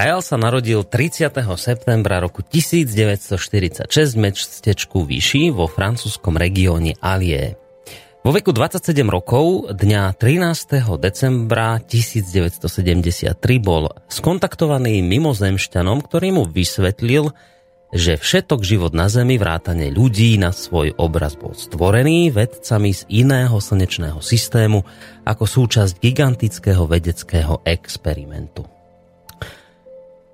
Rael sa narodil 30. septembra roku 1946 v mestečku Vichy vo francúzskom regióne Allier. Vo veku 27 rokov dňa 13. decembra 1973 bol skontaktovaný mimozemšťanom, ktorý mu vysvetlil, že všetok život na Zemi vrátane ľudí na svoj obraz bol stvorený vedcami z iného slnečného systému ako súčasť gigantického vedeckého experimentu.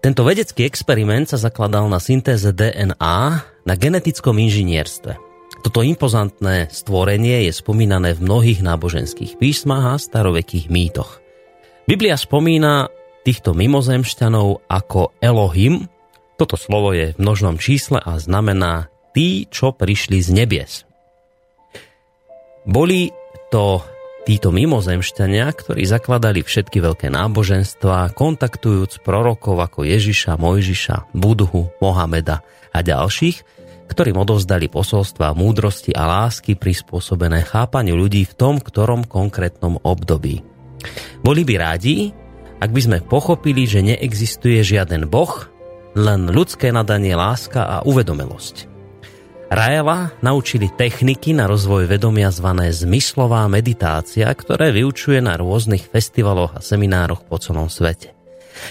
Tento vedecký experiment sa zakladal na syntéze DNA na genetickom inžinierstve. Toto impozantné stvorenie je spomínané v mnohých náboženských písmach a starovekých mýtoch. Biblia spomína týchto mimozemšťanov ako Elohim. Toto slovo je v množnom čísle a znamená tí, čo prišli z nebies. Boli to Títo mimozemšťania, ktorí zakladali všetky veľké náboženstvá, kontaktujúc prorokov ako Ježiša, Mojžiša, Budhu, Mohameda a ďalších, ktorým odovzdali posolstva múdrosti a lásky prispôsobené chápaniu ľudí v tom, ktorom konkrétnom období. Boli by rádi, ak by sme pochopili, že neexistuje žiaden boh, len ľudské nadanie, láska a uvedomelosť. Raela naučili techniky na rozvoj vedomia zvané zmyslová meditácia, ktoré vyučuje na rôznych festivaloch a seminároch po celom svete.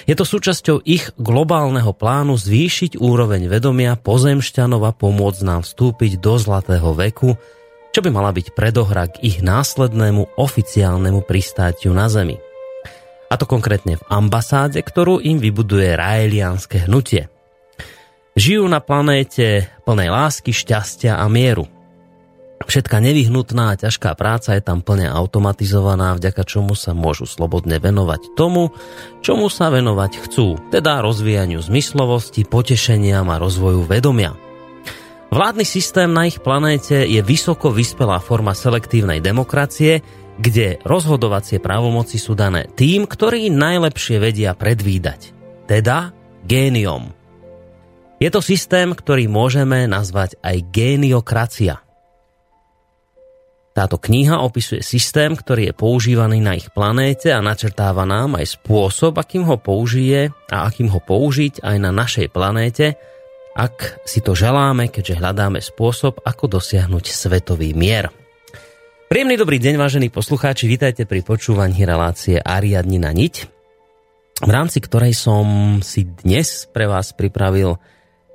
Je to súčasťou ich globálneho plánu zvýšiť úroveň vedomia pozemšťanov a pomôcť nám vstúpiť do zlatého veku, čo by mala byť predohra k ich následnému oficiálnemu pristátiu na Zemi. A to konkrétne v ambasáde, ktorú im vybuduje raelianské hnutie – Žijú na planéte plnej lásky, šťastia a mieru. Všetká nevyhnutná a ťažká práca je tam plne automatizovaná, vďaka čomu sa môžu slobodne venovať tomu, čomu sa venovať chcú, teda rozvíjaniu zmyslovosti, potešeniam a rozvoju vedomia. Vládny systém na ich planéte je vysoko vyspelá forma selektívnej demokracie, kde rozhodovacie právomoci sú dané tým, ktorí najlepšie vedia predvídať, teda géniom. Je to systém, ktorý môžeme nazvať aj géniokracia. Táto kniha opisuje systém, ktorý je používaný na ich planéte a načrtáva nám aj spôsob, akým ho použije a akým ho použiť aj na našej planéte, ak si to želáme, keďže hľadáme spôsob, ako dosiahnuť svetový mier. Príjemný dobrý deň, vážení poslucháči, vítajte pri počúvaní relácie Ariadnina niť, v rámci ktorej som si dnes pre vás pripravil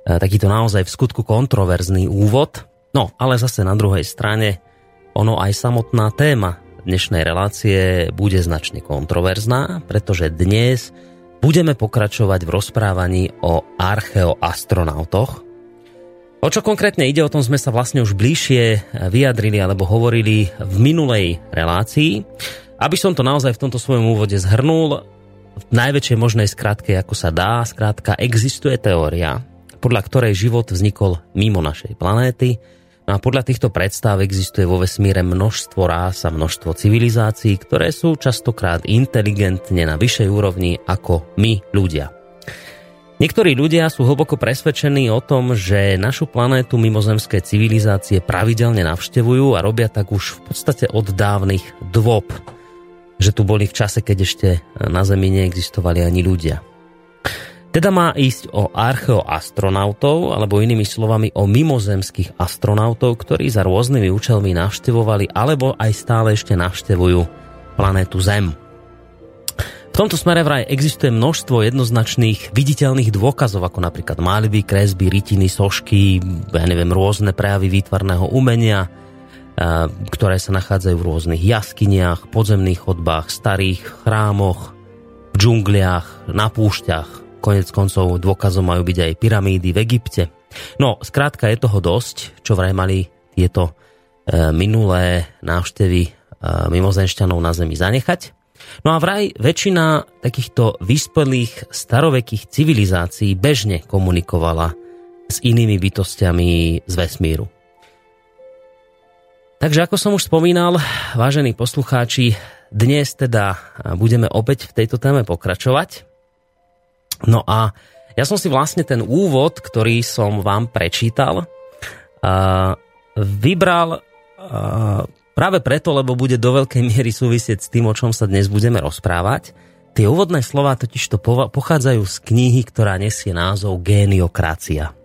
takýto naozaj v skutku kontroverzný úvod. No, ale zase na druhej strane ono aj samotná téma dnešnej relácie bude značne kontroverzná, pretože dnes budeme pokračovať v rozprávaní o archeoastronautoch. O čo konkrétne ide, o tom sme sa vlastne už bližšie vyjadrili alebo hovorili v minulej relácii. Aby som to naozaj v tomto svojom úvode zhrnul, v najväčšej možnej skratke, ako sa dá, skrátka existuje teória, podľa ktorej život vznikol mimo našej planéty, No a podľa týchto predstav existuje vo vesmíre množstvo rás a množstvo civilizácií, ktoré sú častokrát inteligentne na vyššej úrovni ako my ľudia. Niektorí ľudia sú hlboko presvedčení o tom, že našu planétu mimozemské civilizácie pravidelne navštevujú a robia tak už v podstate od dávnych dôb. Že tu boli v čase, keď ešte na Zemi neexistovali ani ľudia. Teda má ísť o archeoastronautov, alebo inými slovami o mimozemských astronautov, ktorí za rôznymi účelmi navštevovali alebo aj stále ešte navštevujú planétu Zem. V tomto smere vraj existuje množstvo jednoznačných viditeľných dôkazov, ako napríklad malby, kresby, rytiny, sošky, ja neviem, rôzne prejavy výtvarného umenia, ktoré sa nachádzajú v rôznych jaskyniach, podzemných chodbách, starých chrámoch, v džungliach, na púšťach, Konec koncov dôkazom majú byť aj pyramídy v Egypte. No, skrátka je toho dosť, čo vraj mali tieto e, minulé návštevy e, mimozenšťanov na Zemi zanechať. No a vraj väčšina takýchto vyspelých starovekých civilizácií bežne komunikovala s inými bytostiami z vesmíru. Takže ako som už spomínal, vážení poslucháči, dnes teda budeme opäť v tejto téme pokračovať. No a ja som si vlastne ten úvod, ktorý som vám prečítal, uh, vybral uh, práve preto, lebo bude do veľkej miery súvisieť s tým, o čom sa dnes budeme rozprávať. Tie úvodné slova totiž to pochádzajú z knihy, ktorá nesie názov Géniokracia.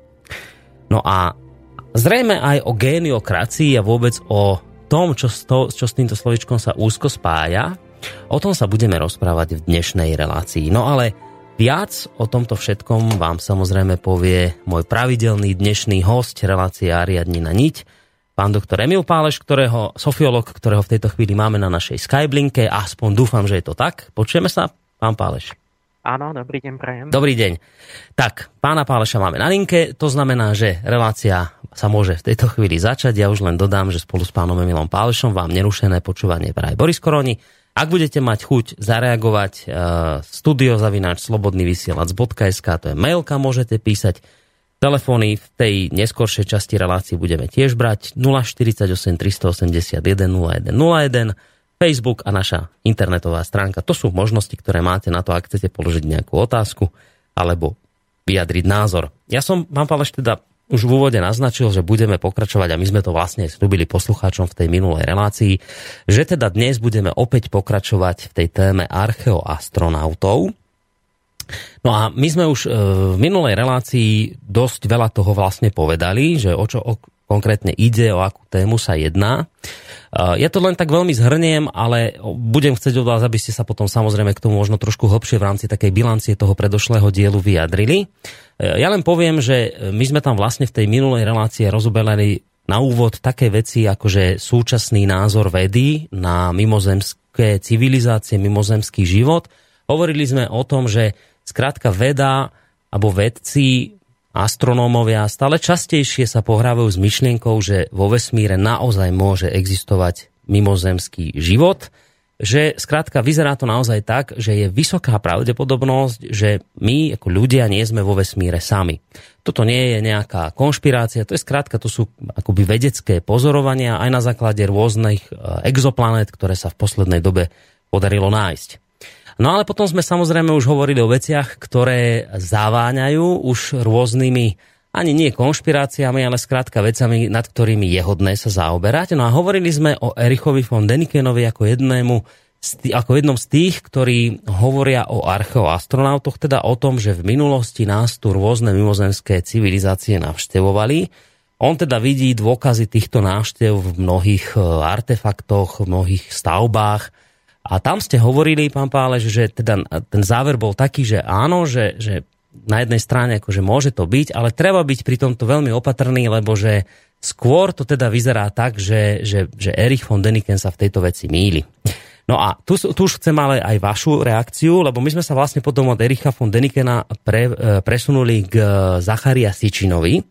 No a zrejme aj o géniokracii a vôbec o tom, čo to, čo s týmto slovičkom sa úzko spája, o tom sa budeme rozprávať v dnešnej relácii. No ale Viac o tomto všetkom vám samozrejme povie môj pravidelný dnešný host relácie Ariadni na niť, pán doktor Emil Páleš, ktorého, sofiolog, ktorého v tejto chvíli máme na našej Skyblinke, aspoň dúfam, že je to tak. Počujeme sa, pán Páleš? Áno, dobrý deň, prajem. Dobrý deň. Tak, pána Páleša máme na linke, to znamená, že relácia sa môže v tejto chvíli začať. Ja už len dodám, že spolu s pánom Emilom Pálešom vám nerušené počúvanie praje Boris Koroni ak budete mať chuť zareagovať, uh, studiozavináč slobodnyvysielac.sk, to je mail, kam môžete písať. Telefóny v tej neskoršej časti relácie budeme tiež brať 048 381 0101, Facebook a naša internetová stránka. To sú možnosti, ktoré máte na to, ak chcete položiť nejakú otázku alebo vyjadriť názor. Ja som, pán Paleš, teda už v úvode naznačil, že budeme pokračovať a my sme to vlastne slúbili poslucháčom v tej minulej relácii, že teda dnes budeme opäť pokračovať v tej téme archeoastronautov. No a my sme už e, v minulej relácii dosť veľa toho vlastne povedali, že o čo konkrétne ide, o akú tému sa jedná. Ja to len tak veľmi zhrniem, ale budem chcieť od vás, aby ste sa potom samozrejme k tomu možno trošku hlbšie v rámci takej bilancie toho predošlého dielu vyjadrili. Ja len poviem, že my sme tam vlastne v tej minulej relácii rozoberali na úvod také veci, ako že súčasný názor vedy na mimozemské civilizácie, mimozemský život. Hovorili sme o tom, že skrátka veda alebo vedci astronómovia stále častejšie sa pohrávajú s myšlienkou, že vo vesmíre naozaj môže existovať mimozemský život, že skrátka vyzerá to naozaj tak, že je vysoká pravdepodobnosť, že my ako ľudia nie sme vo vesmíre sami. Toto nie je nejaká konšpirácia, to je skrátka, to sú akoby vedecké pozorovania aj na základe rôznych e, exoplanét, ktoré sa v poslednej dobe podarilo nájsť. No ale potom sme samozrejme už hovorili o veciach, ktoré zaváňajú už rôznymi ani nie konšpiráciami, ale skrátka vecami, nad ktorými je hodné sa zaoberať. No a hovorili sme o Erichovi von Denikenovi ako jednému ako jednom z tých, ktorí hovoria o archeoastronautoch, teda o tom, že v minulosti nás tu rôzne mimozemské civilizácie navštevovali. On teda vidí dôkazy týchto návštev v mnohých e, artefaktoch, v mnohých stavbách, a tam ste hovorili, pán Páleš, že teda ten záver bol taký, že áno, že, že na jednej strane akože môže to byť, ale treba byť pri tomto veľmi opatrný, lebo že Skôr to teda vyzerá tak, že, že, že Erich von Deniken sa v tejto veci míli. No a tu, tu už chcem ale aj vašu reakciu, lebo my sme sa vlastne potom od Ericha von Denikena pre, e, presunuli k Zacharia Sičinovi,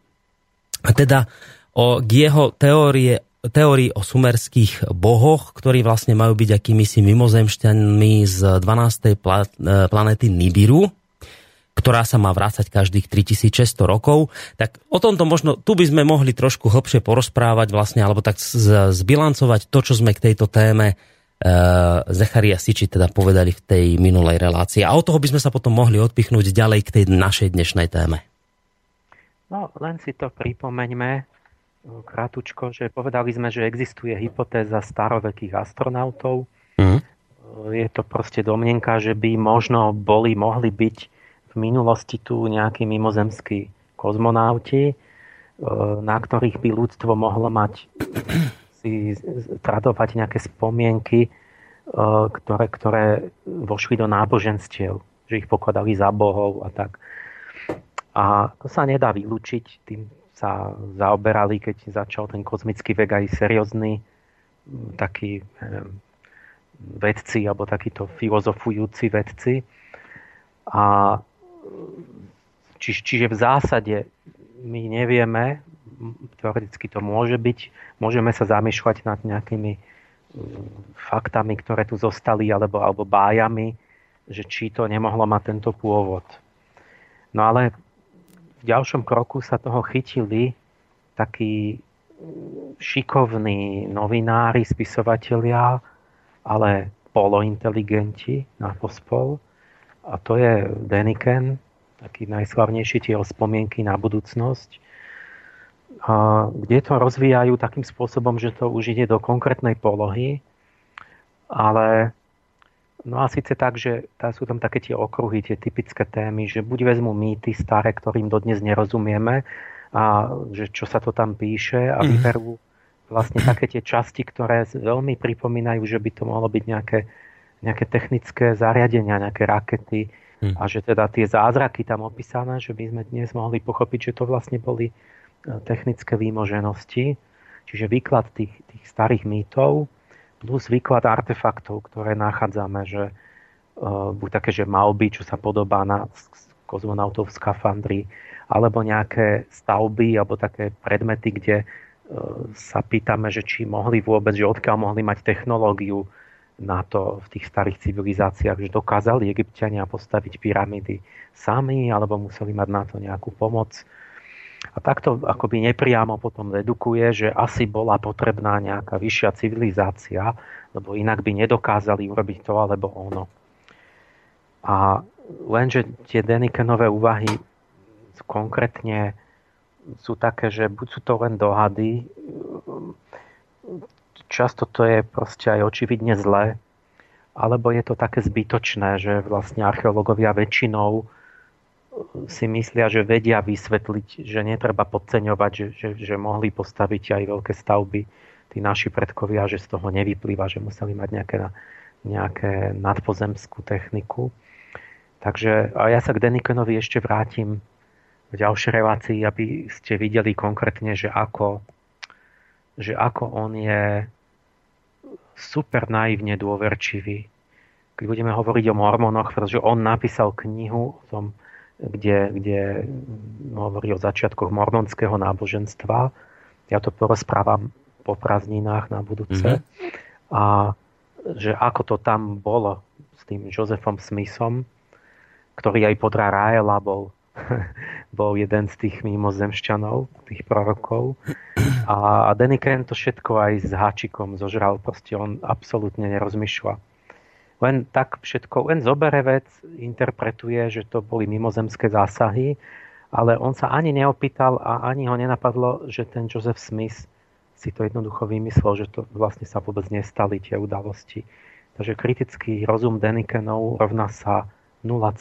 a teda o, k jeho teórie, teórii o sumerských bohoch, ktorí vlastne majú byť akýmisi mimozemšťanmi z 12. Pla, e, planety Nibiru, ktorá sa má vrácať každých 3600 rokov. Tak o tomto možno, tu by sme mohli trošku hlbšie porozprávať vlastne, alebo tak zbilancovať to, čo sme k tejto téme uh, Zecharia Siči teda povedali v tej minulej relácii. A od toho by sme sa potom mohli odpichnúť ďalej k tej našej dnešnej téme. No, len si to pripomeňme krátučko, že povedali sme, že existuje hypotéza starovekých astronautov. Mm. Je to proste domnenka, že by možno boli, mohli byť v minulosti tu nejakí mimozemskí kozmonauti, na ktorých by ľudstvo mohlo mať si tradovať nejaké spomienky, e, ktoré, ktoré vošli do náboženstiev, že ich pokladali za bohov a tak. A to sa nedá vylúčiť, tým sa zaoberali, keď začal ten kozmický vek aj seriózny takí vedci alebo takíto filozofujúci vedci. A či, čiže v zásade my nevieme, teoreticky to môže byť. Môžeme sa zamýšľať nad nejakými faktami, ktoré tu zostali, alebo, alebo bájami, že či to nemohlo mať tento pôvod. No ale ďalšom kroku sa toho chytili takí šikovní novinári, spisovatelia, ale polointeligenti na pospol. A to je Deniken, taký najslavnejší tie spomienky na budúcnosť kde to rozvíjajú takým spôsobom, že to už ide do konkrétnej polohy, ale no a síce tak, že tá sú tam také tie okruhy, tie typické témy, že buď vezmu mýty staré, ktorým dodnes nerozumieme a že čo sa to tam píše a mhm. vyberú vlastne také tie časti, ktoré veľmi pripomínajú, že by to mohlo byť nejaké, nejaké technické zariadenia, nejaké rakety mm. a že teda tie zázraky tam opísané, že by sme dnes mohli pochopiť, že to vlastne boli technické výmoženosti, čiže výklad tých, tých starých mýtov plus výklad artefaktov, ktoré nachádzame, že uh, buď také, že malby, čo sa podobá na kozmonautov v skafandri, alebo nejaké stavby, alebo také predmety, kde uh, sa pýtame, že či mohli vôbec, že odkiaľ mohli mať technológiu na to v tých starých civilizáciách, že dokázali egyptiania postaviť pyramídy sami, alebo museli mať na to nejakú pomoc a takto akoby nepriamo potom dedukuje, že asi bola potrebná nejaká vyššia civilizácia, lebo inak by nedokázali urobiť to alebo ono. A lenže tie Denikenové úvahy konkrétne sú také, že buď sú to len dohady, často to je proste aj očividne zlé, alebo je to také zbytočné, že vlastne archeológovia väčšinou si myslia, že vedia vysvetliť, že netreba podceňovať, že, že, že mohli postaviť aj veľké stavby tí naši predkovia, že z toho nevyplýva, že museli mať nejaké, nejaké nadpozemskú techniku. Takže a ja sa k Denikenovi ešte vrátim v ďalšej relácii, aby ste videli konkrétne, že ako, že ako on je super naivne dôverčivý. Keď budeme hovoriť o mormonoch, pretože on napísal knihu o tom, kde, kde hovorí o začiatkoch mormonského náboženstva. Ja to porozprávam po prázdninách na budúce. Mm-hmm. A že ako to tam bolo s tým Josefom Smithom, ktorý aj podľa Raela bol, bol jeden z tých mimozemšťanov, tých prorokov. A, a Deniken to všetko aj s háčikom zožral. Proste on absolútne nerozmýšľa len tak všetko, len zobere vec, interpretuje, že to boli mimozemské zásahy, ale on sa ani neopýtal a ani ho nenapadlo, že ten Joseph Smith si to jednoducho vymyslel, že to vlastne sa vôbec nestali tie udalosti. Takže kritický rozum Denikenov rovná sa 0,0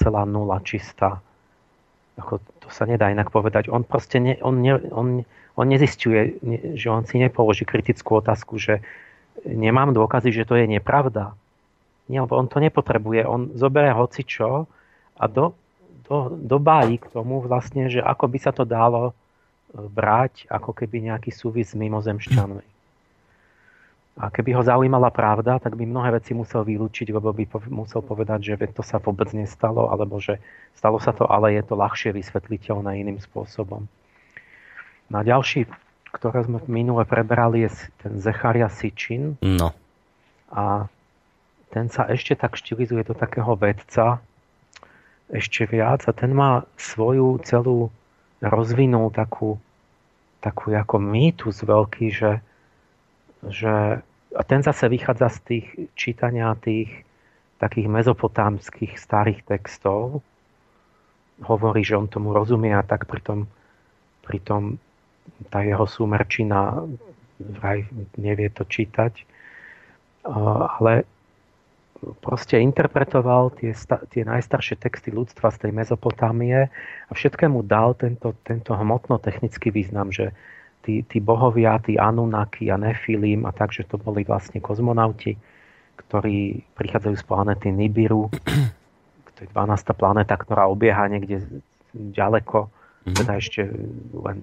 čistá. Ako, to sa nedá inak povedať. On proste ne, on, ne, on, on nezistuje, že on si nepoloží kritickú otázku, že nemám dôkazy, že to je nepravda nie, lebo on to nepotrebuje. On zoberie hocičo a do, do, dobájí k tomu vlastne, že ako by sa to dalo brať ako keby nejaký súvis s mimozemšťanmi. A keby ho zaujímala pravda, tak by mnohé veci musel vylúčiť, lebo by musel povedať, že to sa vôbec nestalo, alebo že stalo sa to, ale je to ľahšie vysvetliteľné iným spôsobom. Na ďalší, ktoré sme minule prebrali, je ten Zecharia Sičin. No. A ten sa ešte tak štilizuje do takého vedca, ešte viac a ten má svoju celú rozvinul takú, takú ako mýtus veľký, že, že a ten zase vychádza z tých čítania tých takých mezopotámskych starých textov. Hovorí, že on tomu rozumie a tak pritom, pritom tá jeho súmerčina vraj nevie to čítať. Ale proste interpretoval tie, tie najstaršie texty ľudstva z tej Mezopotámie a všetkému dal tento, tento hmotno-technický význam, že tí, tí bohovia, tí Anunnaki a Nefilim a takže to boli vlastne kozmonauti, ktorí prichádzajú z planety Nibiru, to je 12. planéta, ktorá obieha niekde ďaleko, mm-hmm. teda ešte, len,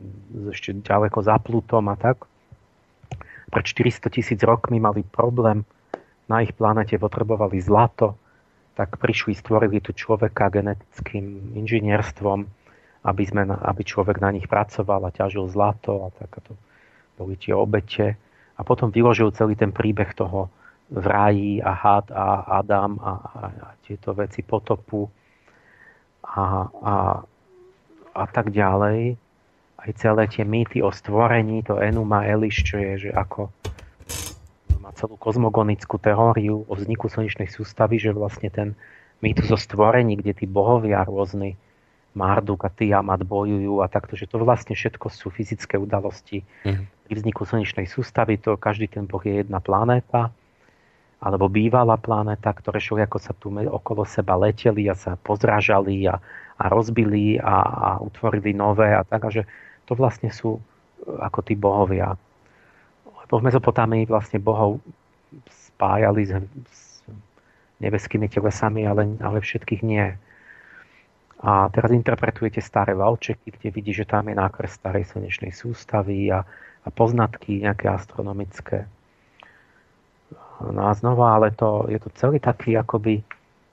ešte ďaleko za Plutom a tak. Pred 400 tisíc rokmi mali problém na ich planete potrebovali zlato, tak prišli, stvorili tu človeka genetickým inžinierstvom, aby, sme, aby človek na nich pracoval a ťažil zlato a tak to boli tie obete. A potom vyložil celý ten príbeh toho v ráji a had a Adam a, a, a tieto veci potopu a, a, a tak ďalej. Aj celé tie mýty o stvorení, to Enuma Eliš, čo je, že ako celú kozmogonickú teóriu o vzniku slnečnej sústavy, že vlastne ten mýtus o stvorení, kde tí bohovia rôzni, Marduk a Tiamat bojujú a takto, že to vlastne všetko sú fyzické udalosti mm. pri vzniku slnečnej sústavy, to každý ten boh je jedna planéta, alebo bývalá planéta, ktoré ako sa tu okolo seba leteli a sa pozrážali a, a rozbili a, a utvorili nové a tak, a že to vlastne sú ako tí bohovia v Mezopotámii vlastne bohov spájali s, s nebeskými telesami, ale, ale všetkých nie. A teraz interpretujete staré valčeky, kde vidí, že tam je nákres starej slnečnej sústavy a, a poznatky nejaké astronomické. No a znova, ale to, je to celý taký akoby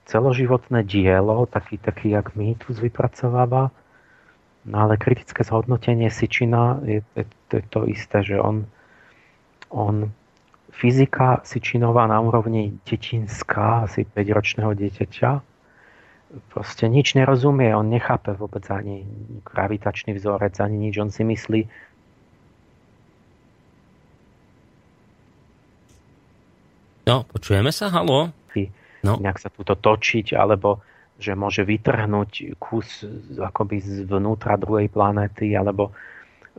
celoživotné dielo, taký, taký jak mýtus vypracováva. No ale kritické zhodnotenie Sičina je, je, je to isté, že on on fyzika Sičinová na úrovni detinská, asi 5-ročného dieťaťa, proste nič nerozumie, on nechápe vôbec ani gravitačný vzorec, ani nič, on si myslí, No, počujeme sa, halo? No. Nejak sa túto točiť, alebo že môže vytrhnúť kus akoby zvnútra druhej planéty, alebo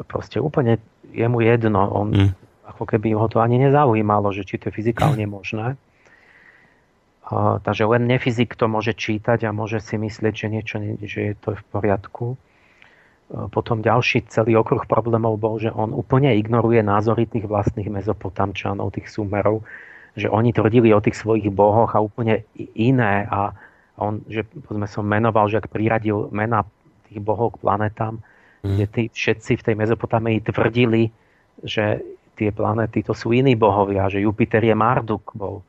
proste úplne je mu jedno. On mm ako keby ho to ani nezaujímalo, že či to je fyzikálne možné. A, takže len nefyzik to môže čítať a môže si myslieť, že niečo že je to v poriadku. Potom ďalší celý okruh problémov bol, že on úplne ignoruje názory tých vlastných mezopotamčanov, tých sumerov, že oni tvrdili o tých svojich bohoch a úplne iné a on, že sme som menoval, že ak priradil mena tých bohov k planetám, mm. kde tí všetci v tej Mezopotámii tvrdili, že tie planéty to sú iní bohovia, že Jupiter je Marduk bol.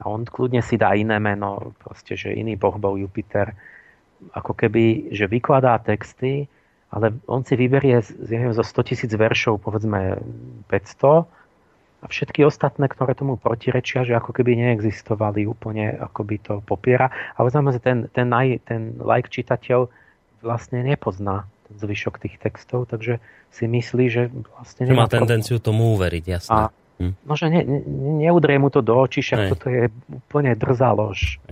A on kľudne si dá iné meno, proste, že iný boh bol Jupiter. Ako keby, že vykladá texty, ale on si vyberie z, zo 100 tisíc veršov, povedzme 500 a všetky ostatné, ktoré tomu protirečia, že ako keby neexistovali úplne, ako by to popiera. Ale znamená, že ten, ten, ten like čitateľ vlastne nepozná ten zvyšok tých textov, takže si myslí, že vlastne... Že má tendenciu tomu uveriť, jasné. A, hm. No, že ne, ne, neudrie mu to do očí, však toto je úplne drzá lož.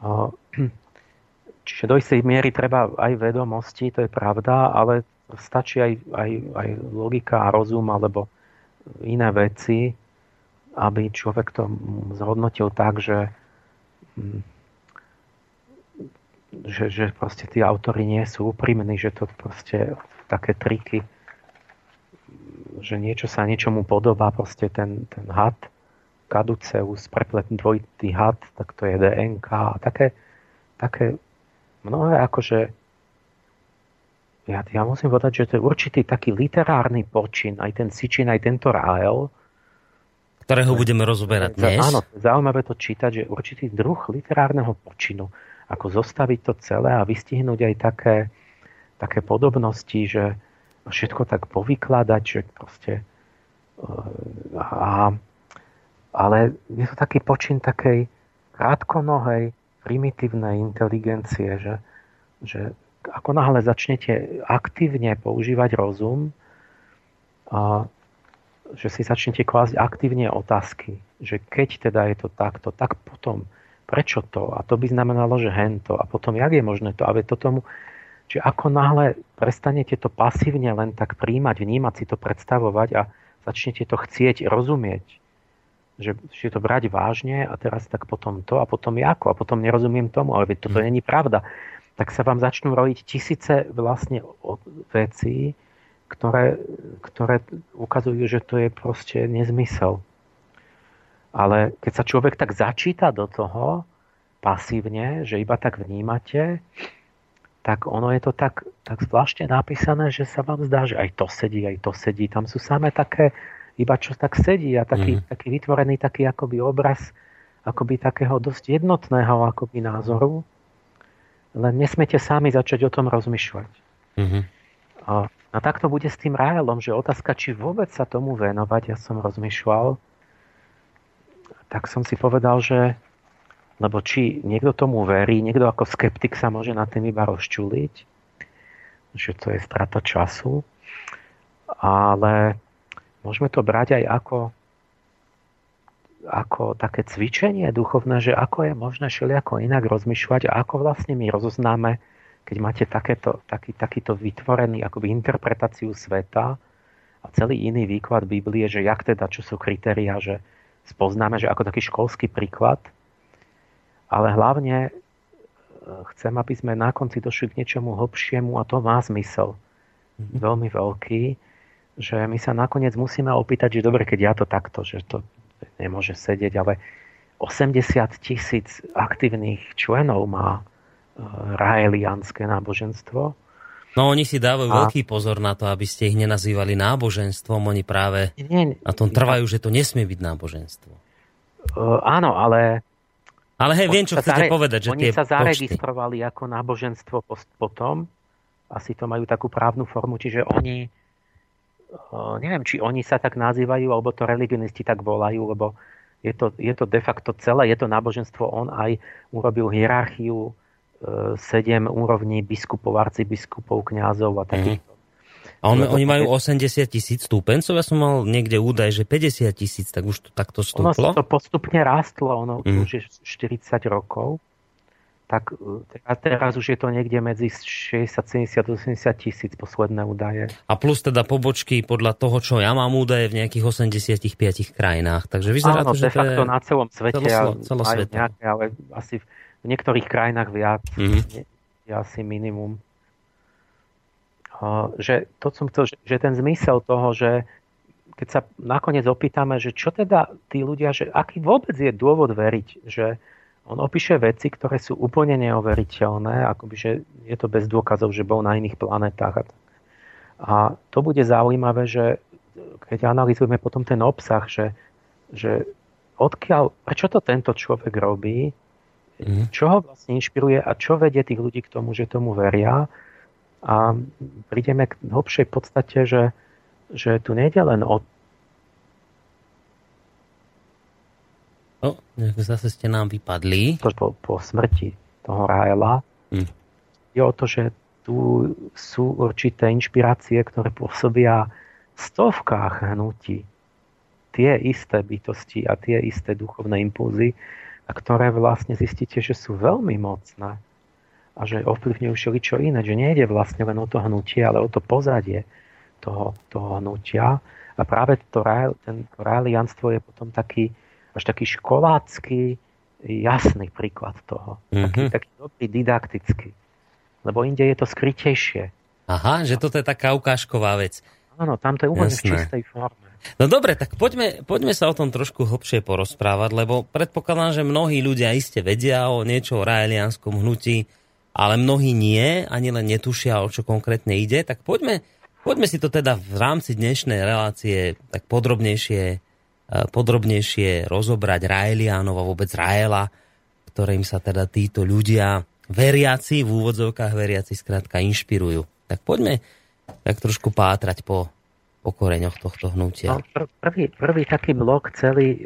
Čiže do istej miery treba aj vedomosti, to je pravda, ale stačí aj, aj, aj logika a rozum alebo iné veci, aby človek to zhodnotil tak, že hm, že, že proste tí autory nie sú úprimní, že to proste také triky, že niečo sa niečomu podobá, proste ten, ten had, kaduceus, prepletný dvojitý had, tak to je DNK a také, také mnohé akože ja, ja musím povedať, že to je určitý taký literárny počin, aj ten Sičin, aj tento Rael. Ktorého budeme rozoberať dnes. Áno, zaujímavé to čítať, že určitý druh literárneho počinu, ako zostaviť to celé a vystihnúť aj také, také podobnosti, že všetko tak povykladať, že proste a, ale je to taký počin takej krátkonohej, primitívnej inteligencie, že, že ako náhle začnete aktívne používať rozum, a že si začnete klásť aktívne otázky, že keď teda je to takto, tak potom prečo to? A to by znamenalo, že hento. A potom, jak je možné to? A to tomu, že ako náhle prestanete to pasívne len tak príjmať, vnímať si to, predstavovať a začnete to chcieť, rozumieť, že si to brať vážne a teraz tak potom to a potom ako a potom nerozumiem tomu, ale toto mm. není pravda tak sa vám začnú rojiť tisíce vlastne vecí, ktoré, ktoré ukazujú, že to je proste nezmysel. Ale keď sa človek tak začíta do toho pasívne, že iba tak vnímate, tak ono je to tak, tak zvláštne napísané, že sa vám zdá, že aj to sedí, aj to sedí. Tam sú samé také, iba čo tak sedí a taký, mm. taký vytvorený taký akoby obraz akoby takého dosť jednotného akoby názoru, len nesmete sami začať o tom rozmýšľať. Mm-hmm. A, a tak to bude s tým Raelom, že otázka, či vôbec sa tomu venovať, ja som rozmýšľal, tak som si povedal, že lebo či niekto tomu verí, niekto ako skeptik sa môže na tým iba rozčuliť, že to je strata času, ale môžeme to brať aj ako ako také cvičenie duchovné, že ako je možné všelijako inak rozmýšľať a ako vlastne my rozoznáme, keď máte takéto, taký, takýto vytvorený akoby interpretáciu sveta a celý iný výklad Biblie, že jak teda, čo sú kritéria, že spoznáme, že ako taký školský príklad, ale hlavne e, chcem, aby sme na konci došli k niečomu hlbšiemu a to má zmysel. Mm-hmm. Veľmi veľký, že my sa nakoniec musíme opýtať, že dobre, keď ja to takto, že to nemôže sedieť, ale 80 tisíc aktívnych členov má e, raelianské náboženstvo. No oni si dávajú a... veľký pozor na to, aby ste ich nenazývali náboženstvom. Oni práve nie, na tom trvajú, že to nesmie byť náboženstvo. Uh, áno, ale... Ale hej, viem, čo chcete zare... povedať. Že oni tie sa zaregistrovali počty. ako náboženstvo potom. Asi to majú takú právnu formu, čiže oni neviem, či oni sa tak nazývajú, alebo to religionisti tak volajú, lebo je to, je to de facto celé, je to náboženstvo. On aj urobil hierarchiu e, sedem úrovní biskupov, arcibiskupov, kňazov a takých. Mm. A on, oni majú 80 tisíc stúpencov, ja som mal niekde údaj, že 50 tisíc, tak už to takto stúplo? Ono to postupne rástlo, ono mm. už je 40 rokov tak a teraz už je to niekde medzi 60, 70, 80 tisíc posledné údaje. A plus teda pobočky podľa toho, čo ja mám údaje v nejakých 85 krajinách. Takže vyzerá Áno, to, že de facto to na celom svete, celoslo, celosvete. Nejaké, ale asi v niektorých krajinách viac, mm-hmm. je asi minimum. Že to som chcel, že, že ten zmysel toho, že keď sa nakoniec opýtame, že čo teda tí ľudia, že aký vôbec je dôvod veriť, že on opíše veci, ktoré sú úplne neoveriteľné, akoby, že je to bez dôkazov, že bol na iných planetách. A to bude zaujímavé, že keď analizujeme potom ten obsah, že, že odkiaľ, prečo to tento človek robí, mm. čo ho vlastne inšpiruje a čo vedie tých ľudí k tomu, že tomu veria. A prídeme k hlbšej podstate, že, že tu nejde len o O, zase ste nám vypadli. Po, po smrti toho Raela hm. je o to, že tu sú určité inšpirácie, ktoré pôsobia v stovkách hnutí. Tie isté bytosti a tie isté duchovné impulzy, a ktoré vlastne zistíte, že sú veľmi mocné a že ovplyvňujú všeličo iné, že nejde vlastne len o to hnutie, ale o to pozadie toho, toho hnutia. A práve to, ten, to realianstvo je potom taký, až taký školácky, jasný príklad toho. Mm-hmm. Taký, taký dobrý, didaktický. Lebo inde je to skrytejšie. Aha, že toto je taká ukážková vec. Áno, tam to je úplne v čistej forme. No dobre, tak poďme, poďme sa o tom trošku hlbšie porozprávať, lebo predpokladám, že mnohí ľudia iste vedia o niečo o raelianskom hnutí. ale mnohí nie, ani len netušia, o čo konkrétne ide, tak poďme, poďme si to teda v rámci dnešnej relácie tak podrobnejšie, e, podrobnejšie rozobrať Raelianov a vôbec Raela, ktorým sa teda títo ľudia, veriaci, v úvodzovkách veriaci, skrátka inšpirujú. Tak poďme tak trošku pátrať po, po koreňoch tohto hnutia. No, pr- prvý, prvý taký blok celý,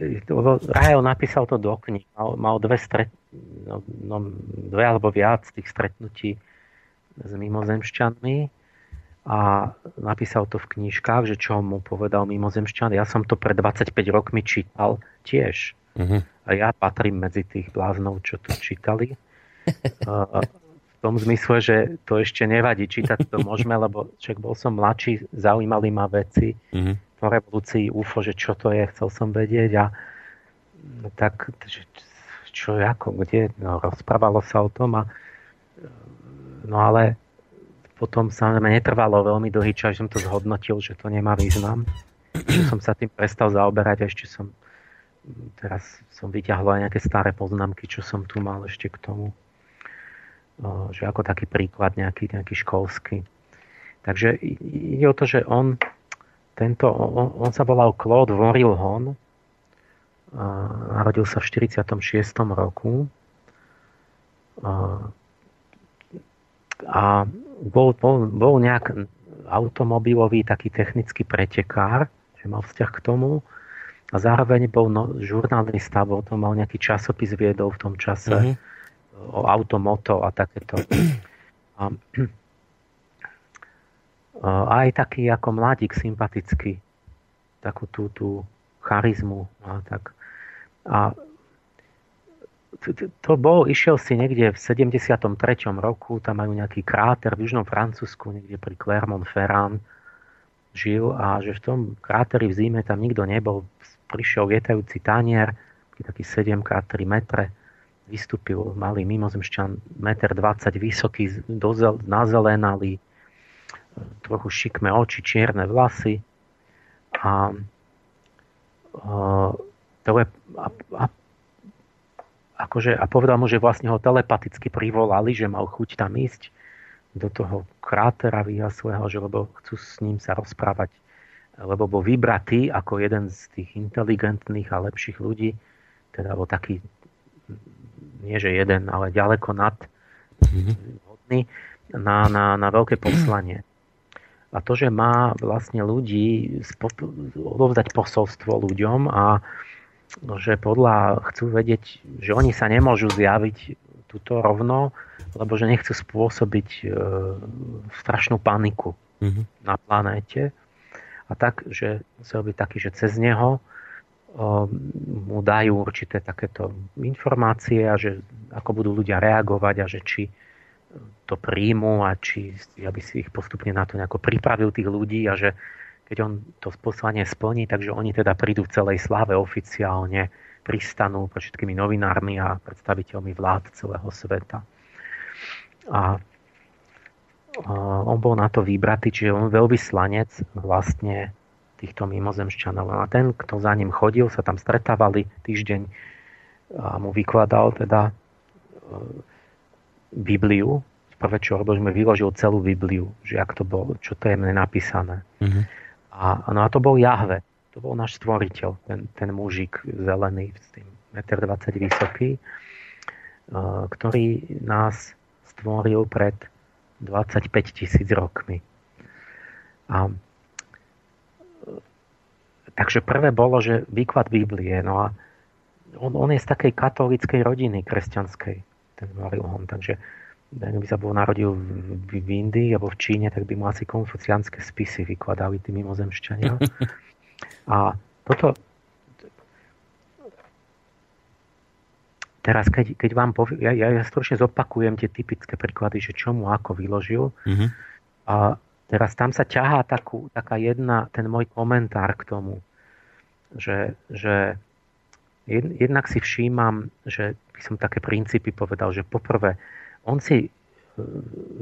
Rajo napísal to do knih, mal, mal dve, stret, no, no, dve alebo viac tých stretnutí s mimozemšťanmi a napísal to v knižkách, že čo mu povedal mimozemšťan. Ja som to pred 25 rokmi čítal tiež. Uh-huh. A ja patrím medzi tých bláznov, čo to čítali. tom zmysle, že to ešte nevadí, čítať to môžeme, lebo však bol som mladší, zaujímali ma veci mm-hmm. po revolúcii UFO, že čo to je, chcel som vedieť a no, tak čo, ako, kde, no, rozprávalo sa o tom a no ale potom sa mi netrvalo veľmi dlhý čas, že som to zhodnotil, že to nemá význam. Že som sa tým prestal zaoberať ešte som teraz som vyťahol aj nejaké staré poznámky, čo som tu mal ešte k tomu že ako taký príklad nejaký, nejaký školský. Takže ide o to, že on, tento, on, on sa volal Claude Vorilhon, narodil sa v 46. roku a bol, bol, bol nejak automobilový taký technický pretekár, že mal vzťah k tomu a zároveň bol no, žurnalista, bol to mal nejaký časopis viedol v tom čase. Mm-hmm o automoto a takéto. A, aj taký ako mladík sympatický, takú tú, tú charizmu a tak. A to bol, išiel si niekde v 73. roku, tam majú nejaký kráter v južnom Francúzsku, niekde pri Clermont-Ferrand žil a že v tom kráteri v zime tam nikto nebol. Prišiel vietajúci tanier, taký 7 x 3 metre, vystúpil malý mimozemšťan, 1,20 m vysoký, dozel, nazelenalý, trochu šikme oči, čierne vlasy a, a, a, a, akože, a povedal mu, že vlastne ho telepaticky privolali, že mal chuť tam ísť do toho krátera vyhaslého, že lebo chcú s ním sa rozprávať, lebo bol vybratý ako jeden z tých inteligentných a lepších ľudí, teda bol taký nie že jeden, ale ďaleko nad hodný na, na, na veľké poslanie. A to, že má vlastne ľudí odovzdať posolstvo ľuďom a že podľa chcú vedieť, že oni sa nemôžu zjaviť tuto rovno, lebo že nechcú spôsobiť e, strašnú paniku mm-hmm. na planéte. A tak, že musel byť taký, že cez neho mu dajú určité takéto informácie a že ako budú ľudia reagovať a že či to príjmu a či aby si ich postupne na to nejako pripravil tých ľudí a že keď on to poslanie splní, takže oni teda prídu v celej sláve oficiálne, pristanú pre všetkými novinármi a predstaviteľmi vlád celého sveta. A on bol na to vybratý, čiže on veľvyslanec vlastne týchto mimozemšťanov. A ten, kto za ním chodil, sa tam stretávali týždeň a mu vykladal teda e, Bibliu. Prvé, čo robil, že mi vyložil celú Bibliu, že ak to bolo, čo to je mne napísané. Mm-hmm. A, no a to bol Jahve, to bol náš stvoriteľ, ten, ten mužik zelený, s tým 1,20 m vysoký, e, ktorý nás stvoril pred 25 tisíc rokmi. A Takže prvé bolo, že výklad Biblie. No a on, on je z takej katolíckej rodiny kresťanskej, ten Marilhon. Takže by sa bol narodil v, v Indii alebo v Číne, tak by mu asi konfuciánske spisy vykladali tí mimozemšťania. A toto... Teraz, keď, keď vám poviem, ja, ja, ja stručne zopakujem tie typické príklady, že čomu ako vyložil. Mm-hmm. A Teraz tam sa ťahá takú, taká jedna, ten môj komentár k tomu, že, že jed, jednak si všímam, že by som také princípy povedal, že poprvé, on si e,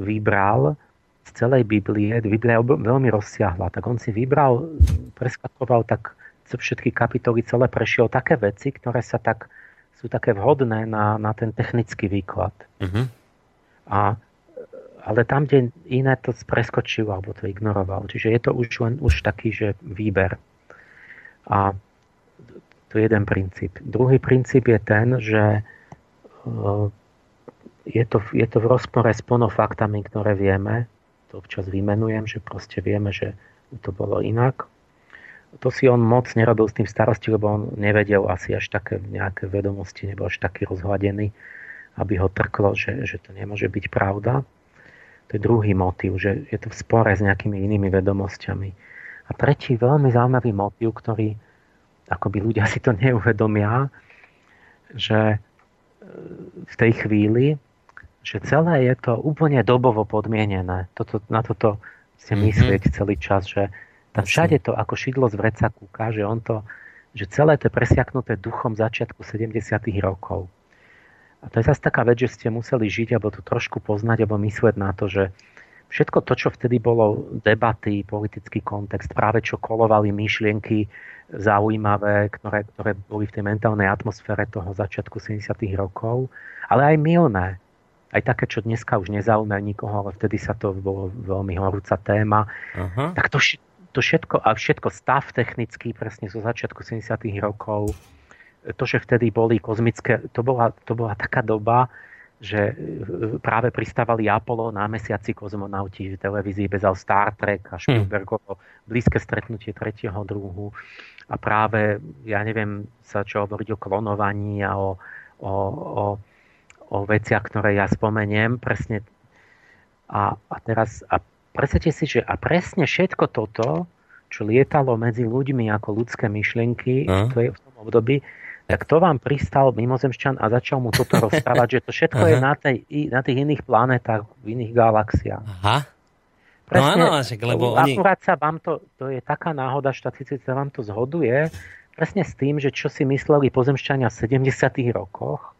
vybral z celej Biblie, Biblia je veľmi rozsiahla, tak on si vybral, preskakoval tak všetky kapitoly, celé prešiel také veci, ktoré sa tak, sú také vhodné na, na ten technický výklad. Uh-huh. A, ale tam, kde iné to preskočil alebo to ignoroval. Čiže je to už len už taký, že výber. A to je jeden princíp. Druhý princíp je ten, že e, je to, je to v rozpore s ponofaktami, ktoré vieme. To občas vymenujem, že proste vieme, že to bolo inak to si on moc nerobil s tým starosti, lebo on nevedel asi až také nejaké vedomosti, nebol až taký rozhľadený, aby ho trklo, že, že to nemôže byť pravda. To je druhý motív, že je to v spore s nejakými inými vedomosťami. A tretí veľmi zaujímavý motív, ktorý akoby ľudia si to neuvedomia, že e, v tej chvíli, že celé je to úplne dobovo podmienené. Toto, na toto ste mhm. myslieť mm-hmm. celý čas, že tam všade to ako šidlo z vreca kúka, že on to, že celé to je presiaknuté duchom začiatku 70. rokov. A to je zase taká vec, že ste museli žiť, alebo to trošku poznať, alebo myslieť na to, že všetko to, čo vtedy bolo debaty, politický kontext, práve čo kolovali myšlienky zaujímavé, ktoré, ktoré boli v tej mentálnej atmosfére toho začiatku 70. rokov, ale aj milné. Aj také, čo dneska už nezaujíma nikoho, ale vtedy sa to bolo veľmi horúca téma. Uh-huh. Tak to, to všetko, a všetko stav technický presne zo začiatku 70. rokov, to, že vtedy boli kozmické, to bola, to bola taká doba, že e, práve pristávali Apollo na mesiaci kozmonauti v televízii bezal Star Trek a hm. Spielbergovo blízke stretnutie tretieho druhu a práve, ja neviem sa čo hovoriť o klonovaní a o, o, o, o veciach, ktoré ja spomeniem presne a, a teraz a predstavte si, že a presne všetko toto, čo lietalo medzi ľuďmi ako ľudské myšlienky uh. to je v tom období, tak to vám pristal mimozemšťan a začal mu toto rozprávať, že to všetko je na, tej, na tých iných planetách, v iných galaxiách. Aha. Presne, no áno, však, lebo oni... Akurát sa vám to, to je taká náhoda, štatistická vám to zhoduje, presne s tým, že čo si mysleli pozemšťania v 70 rokoch,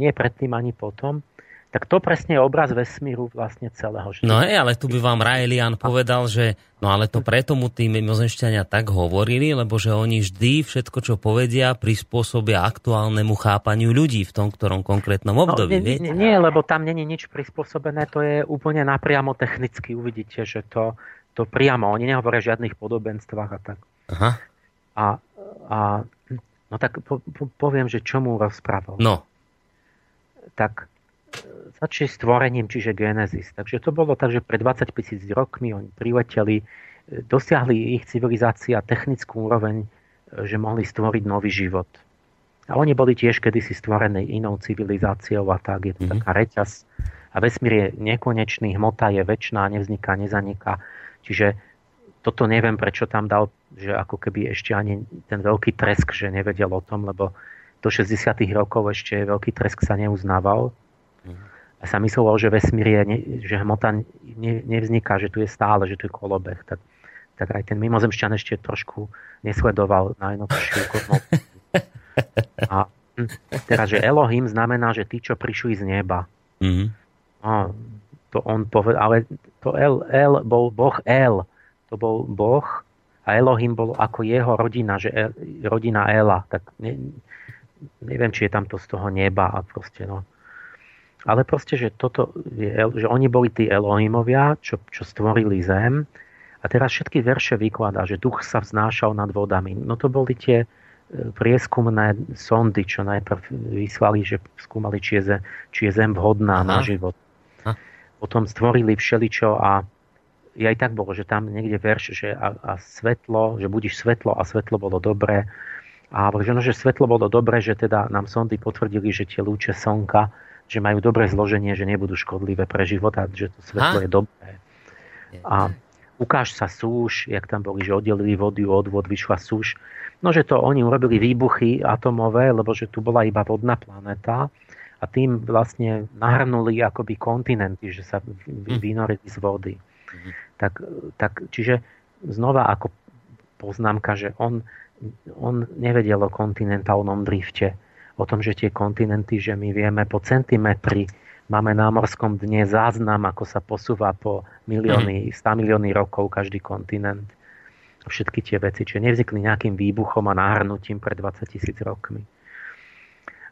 nie predtým ani potom, tak to presne je obraz vesmíru vlastne celého. No hej, ale tu by vám Raelian povedal, že no ale to preto mu tí mimozemšťania tak hovorili, lebo že oni vždy všetko, čo povedia, prispôsobia aktuálnemu chápaniu ľudí v tom ktorom konkrétnom no, období. No, nie, nie, nie, lebo tam není nič prispôsobené, to je úplne napriamo technicky. Uvidíte, že to, to priamo, oni nehovoria o žiadnych podobenstvách a tak. Aha. A, a no tak po, po, poviem, že čomu rozprával. No. Tak začali stvorením, čiže Genesis. Takže to bolo tak, že pred 25 tisíc rokmi oni prileteli, e, dosiahli ich civilizácia technickú úroveň, e, že mohli stvoriť nový život. A oni boli tiež kedysi stvorené inou civilizáciou a tak, je to mm-hmm. taká reťaz. A vesmír je nekonečný, hmota je väčšiná, nevzniká, nezaniká. Čiže toto neviem, prečo tam dal, že ako keby ešte ani ten veľký tresk, že nevedel o tom, lebo do 60. rokov ešte veľký tresk sa neuznával. A sa myslelo, že vesmír je, že hmota ne, nevzniká, že tu je stále, že tu je kolobeh. Tak, tak aj ten mimozemšťan ešte trošku nesledoval najnovšiu kozmológiu. A hm, teraz, že Elohim znamená, že tí, čo prišli z neba. Mm-hmm. No, to on povedal, ale to El, El bol Boh El. To bol Boh a Elohim bol ako jeho rodina, že El, rodina Ela. Tak ne, neviem, či je tam to z toho neba a proste no ale proste, že, toto je, že oni boli tí Elohimovia, čo, čo stvorili zem a teraz všetky verše vykladá, že duch sa vznášal nad vodami. No to boli tie e, prieskumné sondy, čo najprv vyslali, že skúmali, či je, zem, či je zem vhodná Aha. na život. Aha. Potom stvorili všeličo a aj tak bolo, že tam niekde verš, že a, a svetlo, že budíš svetlo a svetlo bolo dobré. A že, no, že svetlo bolo dobré, že teda nám sondy potvrdili, že tie lúče slnka že majú dobré zloženie, že nebudú škodlivé pre život a že to svetlo ha? je dobré. A ukáž sa súš, jak tam boli, že oddelili vody od vod, vyšla súš. No, že to oni urobili výbuchy atomové, lebo že tu bola iba vodná planéta a tým vlastne nahrnuli akoby kontinenty, že sa hm. vynorili z vody. Mhm. Tak, tak, čiže znova ako poznámka, že on, on nevedel o kontinentálnom drifte o tom, že tie kontinenty, že my vieme po centimetri, máme na morskom dne záznam, ako sa posúva po milióny, 100 mhm. milióny rokov každý kontinent. Všetky tie veci, čiže nevznikli nejakým výbuchom a náhrnutím pred 20 tisíc rokmi.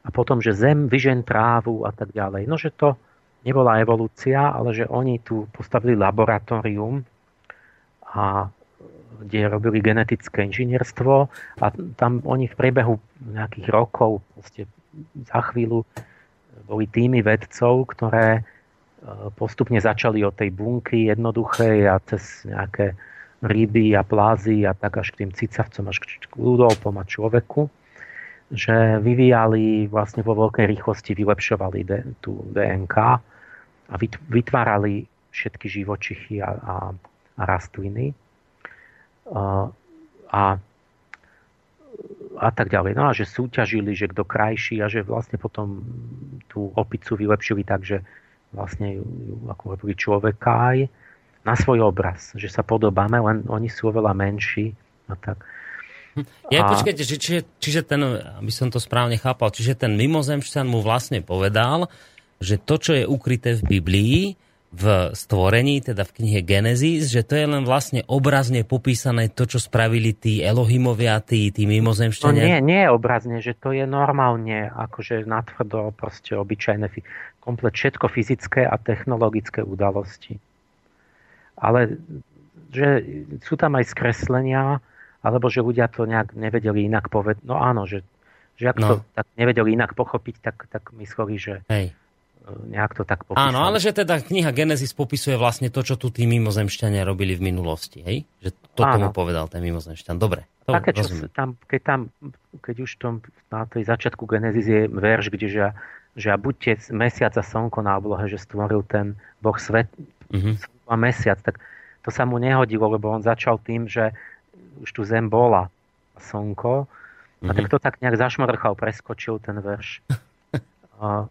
A potom, že zem vyžen trávu a tak ďalej. No, že to nebola evolúcia, ale že oni tu postavili laboratórium a kde robili genetické inžinierstvo a tam oni v priebehu nejakých rokov za chvíľu boli týmy vedcov, ktoré e, postupne začali od tej bunky jednoduchej a cez nejaké ryby a plázy a tak až k tým cicavcom, až k ľudovpom a človeku, že vyvíjali vlastne vo veľkej rýchlosti, vylepšovali tú DNK a vytvárali všetky živočichy a, a, a rastliny. A, a, tak ďalej. No a že súťažili, že kto krajší a že vlastne potom tú opicu vylepšili tak, že vlastne ju, ju ako hovorí človeka aj na svoj obraz, že sa podobáme, len oni sú oveľa menší a tak. Ja, a... počkajte, čiže, čiže ten, aby som to správne chápal, čiže ten mimozemšťan mu vlastne povedal, že to, čo je ukryté v Biblii, v stvorení, teda v knihe Genesis, že to je len vlastne obrazne popísané to, čo spravili tí Elohimovia, tí, tí mimozemšťania? No nie, nie je obrazne, že to je normálne, akože natvrdo, proste obyčajné, komplet všetko fyzické a technologické udalosti. Ale že sú tam aj skreslenia, alebo že ľudia to nejak nevedeli inak povedať. No áno, že, že ak no. to tak nevedeli inak pochopiť, tak, tak mysleli, že... Hej nejak to tak popísal. Áno, ale že teda kniha Genesis popisuje vlastne to, čo tu tí mimozemšťania robili v minulosti, hej? Že to tomu povedal ten mimozemšťan. Dobre, to Také, čo tam, keď tam, keď už tom, na tej začiatku Genesis je verš, kde že, že a buďte mesiac a slnko na oblohe, že stvoril ten Boh svet mm-hmm. a mesiac, tak to sa mu nehodilo, lebo on začal tým, že už tu zem bola slnko, a tak mhm. to tak nejak zašmrchal, preskočil ten verš. A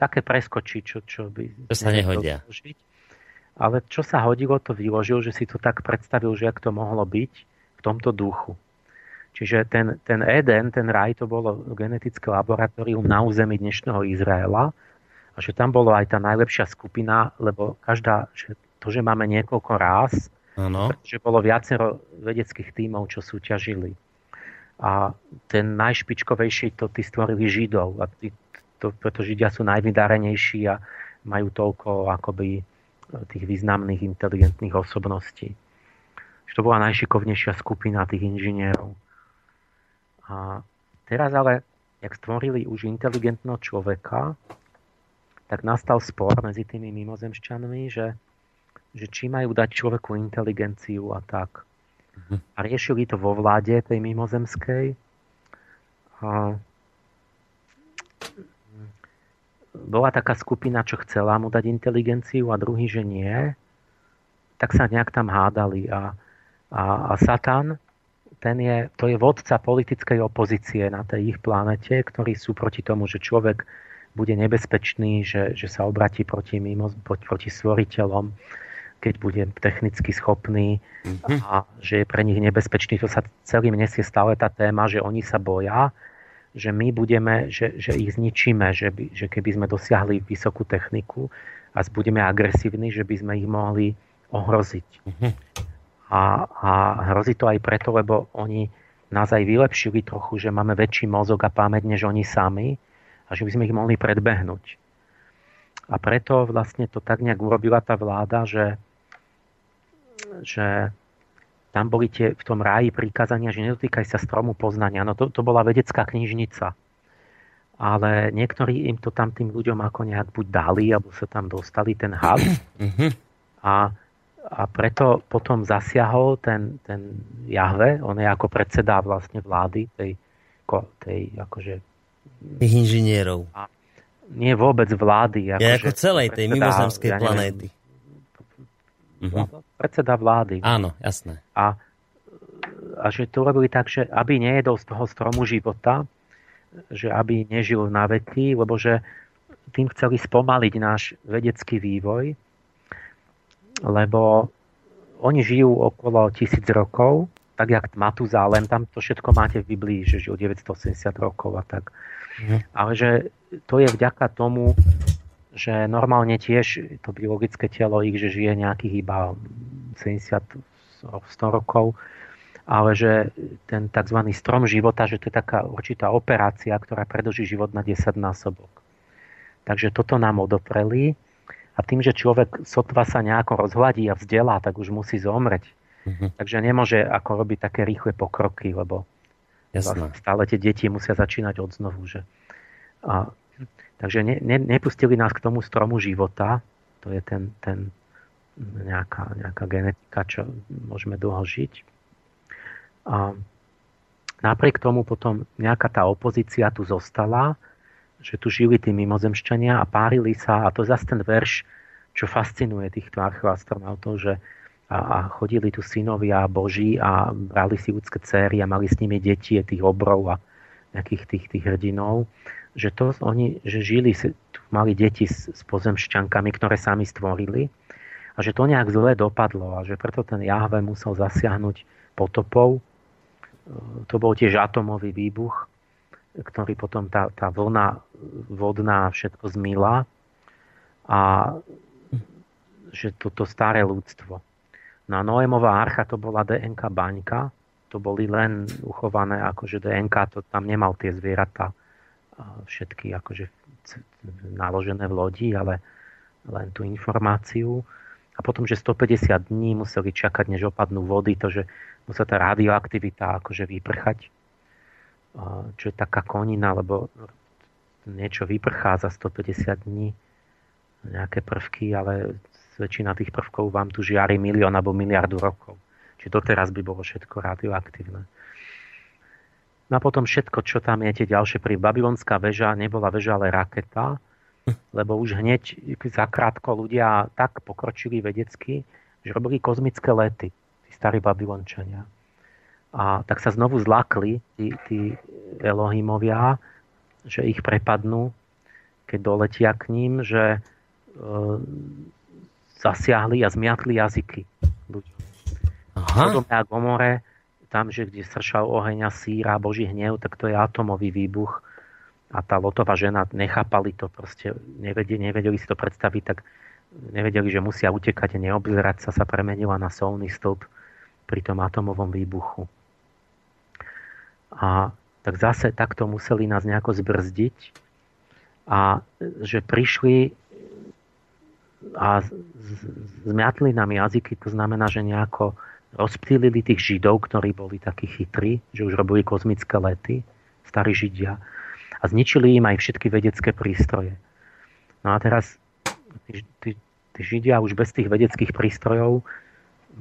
také preskočí, čo, čo by... To sa nehodia. Dožiť. Ale čo sa hodilo, to vyložil, že si to tak predstavil, že ak to mohlo byť v tomto duchu. Čiže ten, ten Eden, ten raj, to bolo genetické laboratórium na území dnešného Izraela a že tam bolo aj tá najlepšia skupina, lebo každá, že to, že máme niekoľko rás, ano. že bolo viacero vedeckých tímov, čo súťažili. A ten najšpičkovejší to tí stvorili Židov a tí, to, preto Židia sú najvydarenejší a majú toľko akoby tých významných inteligentných osobností. Že to bola najšikovnejšia skupina tých inžinierov. A teraz ale, jak stvorili už inteligentného človeka, tak nastal spor medzi tými mimozemšťanmi, že, že či majú dať človeku inteligenciu a tak. Mhm. A riešili to vo vláde tej mimozemskej. A bola taká skupina, čo chcela mu dať inteligenciu a druhý, že nie, tak sa nejak tam hádali. A, a, a Satan, ten je, to je vodca politickej opozície na tej ich planete, ktorí sú proti tomu, že človek bude nebezpečný, že, že sa obratí proti, mimo, proti stvoriteľom, keď bude technicky schopný mm-hmm. a že je pre nich nebezpečný. To sa celým nesie stále tá téma, že oni sa boja, že my budeme, že, že ich zničíme, že, by, že keby sme dosiahli vysokú techniku a budeme agresívni, že by sme ich mohli ohroziť. Uh-huh. A, a hrozí to aj preto, lebo oni nás aj vylepšili trochu, že máme väčší mozog a pamäť než oni sami a že by sme ich mohli predbehnúť. A preto vlastne to tak nejak urobila tá vláda, že, že tam boli tie v tom ráji prikázania, že nedotýkaj sa stromu poznania. No to, to bola vedecká knižnica. Ale niektorí im to tam tým ľuďom ako nejak buď dali, alebo sa tam dostali ten had. Mhm. A, a preto potom zasiahol ten, ten Jahve, on je ako predseda vlastne vlády tej, tej akože... Tých inžinierov. A nie vôbec vlády. Ako, je ako celej tej mimozemskej ja planéty. Uh-huh. Predseda vlády. Áno, jasné. A, a že to robili tak, že aby nejedol z toho stromu života, že aby nežil na veky, lebo že tým chceli spomaliť náš vedecký vývoj, lebo oni žijú okolo tisíc rokov, tak jak Matuzálem, tam to všetko máte v Biblii, že žil 980 rokov a tak. Mm. Ale že to je vďaka tomu, že normálne tiež to biologické telo ich, že žije nejakých iba 70 100 rokov, ale že ten tzv. strom života, že to je taká určitá operácia, ktorá predlží život na 10 násobok. Takže toto nám odopreli A tým, že človek sotva sa nejako rozhľadí a vzdelá, tak už musí zomreť. Uh-huh. Takže nemôže ako robiť také rýchle pokroky, lebo Jasné. stále tie deti musia začínať od znovu. Že? A, takže ne, ne, nepustili nás k tomu stromu života, to je ten, ten nejaká, nejaká genetika, čo môžeme dlho žiť. A napriek tomu potom nejaká tá opozícia tu zostala, že tu žili tí mimozemšťania a párili sa, a to zase ten verš, čo fascinuje týchto archeoastronautov, že a, a chodili tu synovia Boží a brali si ľudské céry a mali s nimi deti, tých obrov a nejakých tých, tých hrdinov, že to oni, že žili, mali deti s, s pozemšťankami, ktoré sami stvorili a že to nejak zle dopadlo a že preto ten Jahve musel zasiahnuť potopou. E, to bol tiež atomový výbuch, ktorý potom tá, tá vlna vodná všetko zmýla a že toto staré ľudstvo. No Noémová archa to bola DNK baňka, to boli len uchované akože DNK, to tam nemal tie zvieratá všetky akože naložené v lodi, ale len tú informáciu. A potom, že 150 dní museli čakať, než opadnú vody, to, že musela tá radioaktivita akože vyprchať, čo je taká konina, lebo niečo vyprchá za 150 dní, nejaké prvky, ale väčšina tých prvkov vám tu žiari milión alebo miliardu rokov. Čiže doteraz by bolo všetko radioaktívne. No a potom všetko, čo tam je, tie ďalšie pri Babylonská väža nebola väža, ale raketa, lebo už hneď zakrátko ľudia tak pokročili vedecky, že robili kozmické lety, tí starí Babylončania. A tak sa znovu zlakli tí, tí Elohimovia, že ich prepadnú, keď doletia k ním, že e, zasiahli a zmiatli jazyky ľudí. Aha. a Gomore, tam, že kde sršal oheň a síra, boží hnev, tak to je atomový výbuch. A tá Lotová žena, nechápali to proste, nevedeli, nevedeli si to predstaviť, tak nevedeli, že musia utekať a neobzerať sa, sa premenila na solný stĺp pri tom atomovom výbuchu. A tak zase takto museli nás nejako zbrzdiť a že prišli a zmiatli nám jazyky, to znamená, že nejako rozptýlili tých židov, ktorí boli takí chytrí, že už robili kozmické lety, starí židia, a zničili im aj všetky vedecké prístroje. No a teraz tí, tí, tí židia už bez tých vedeckých prístrojov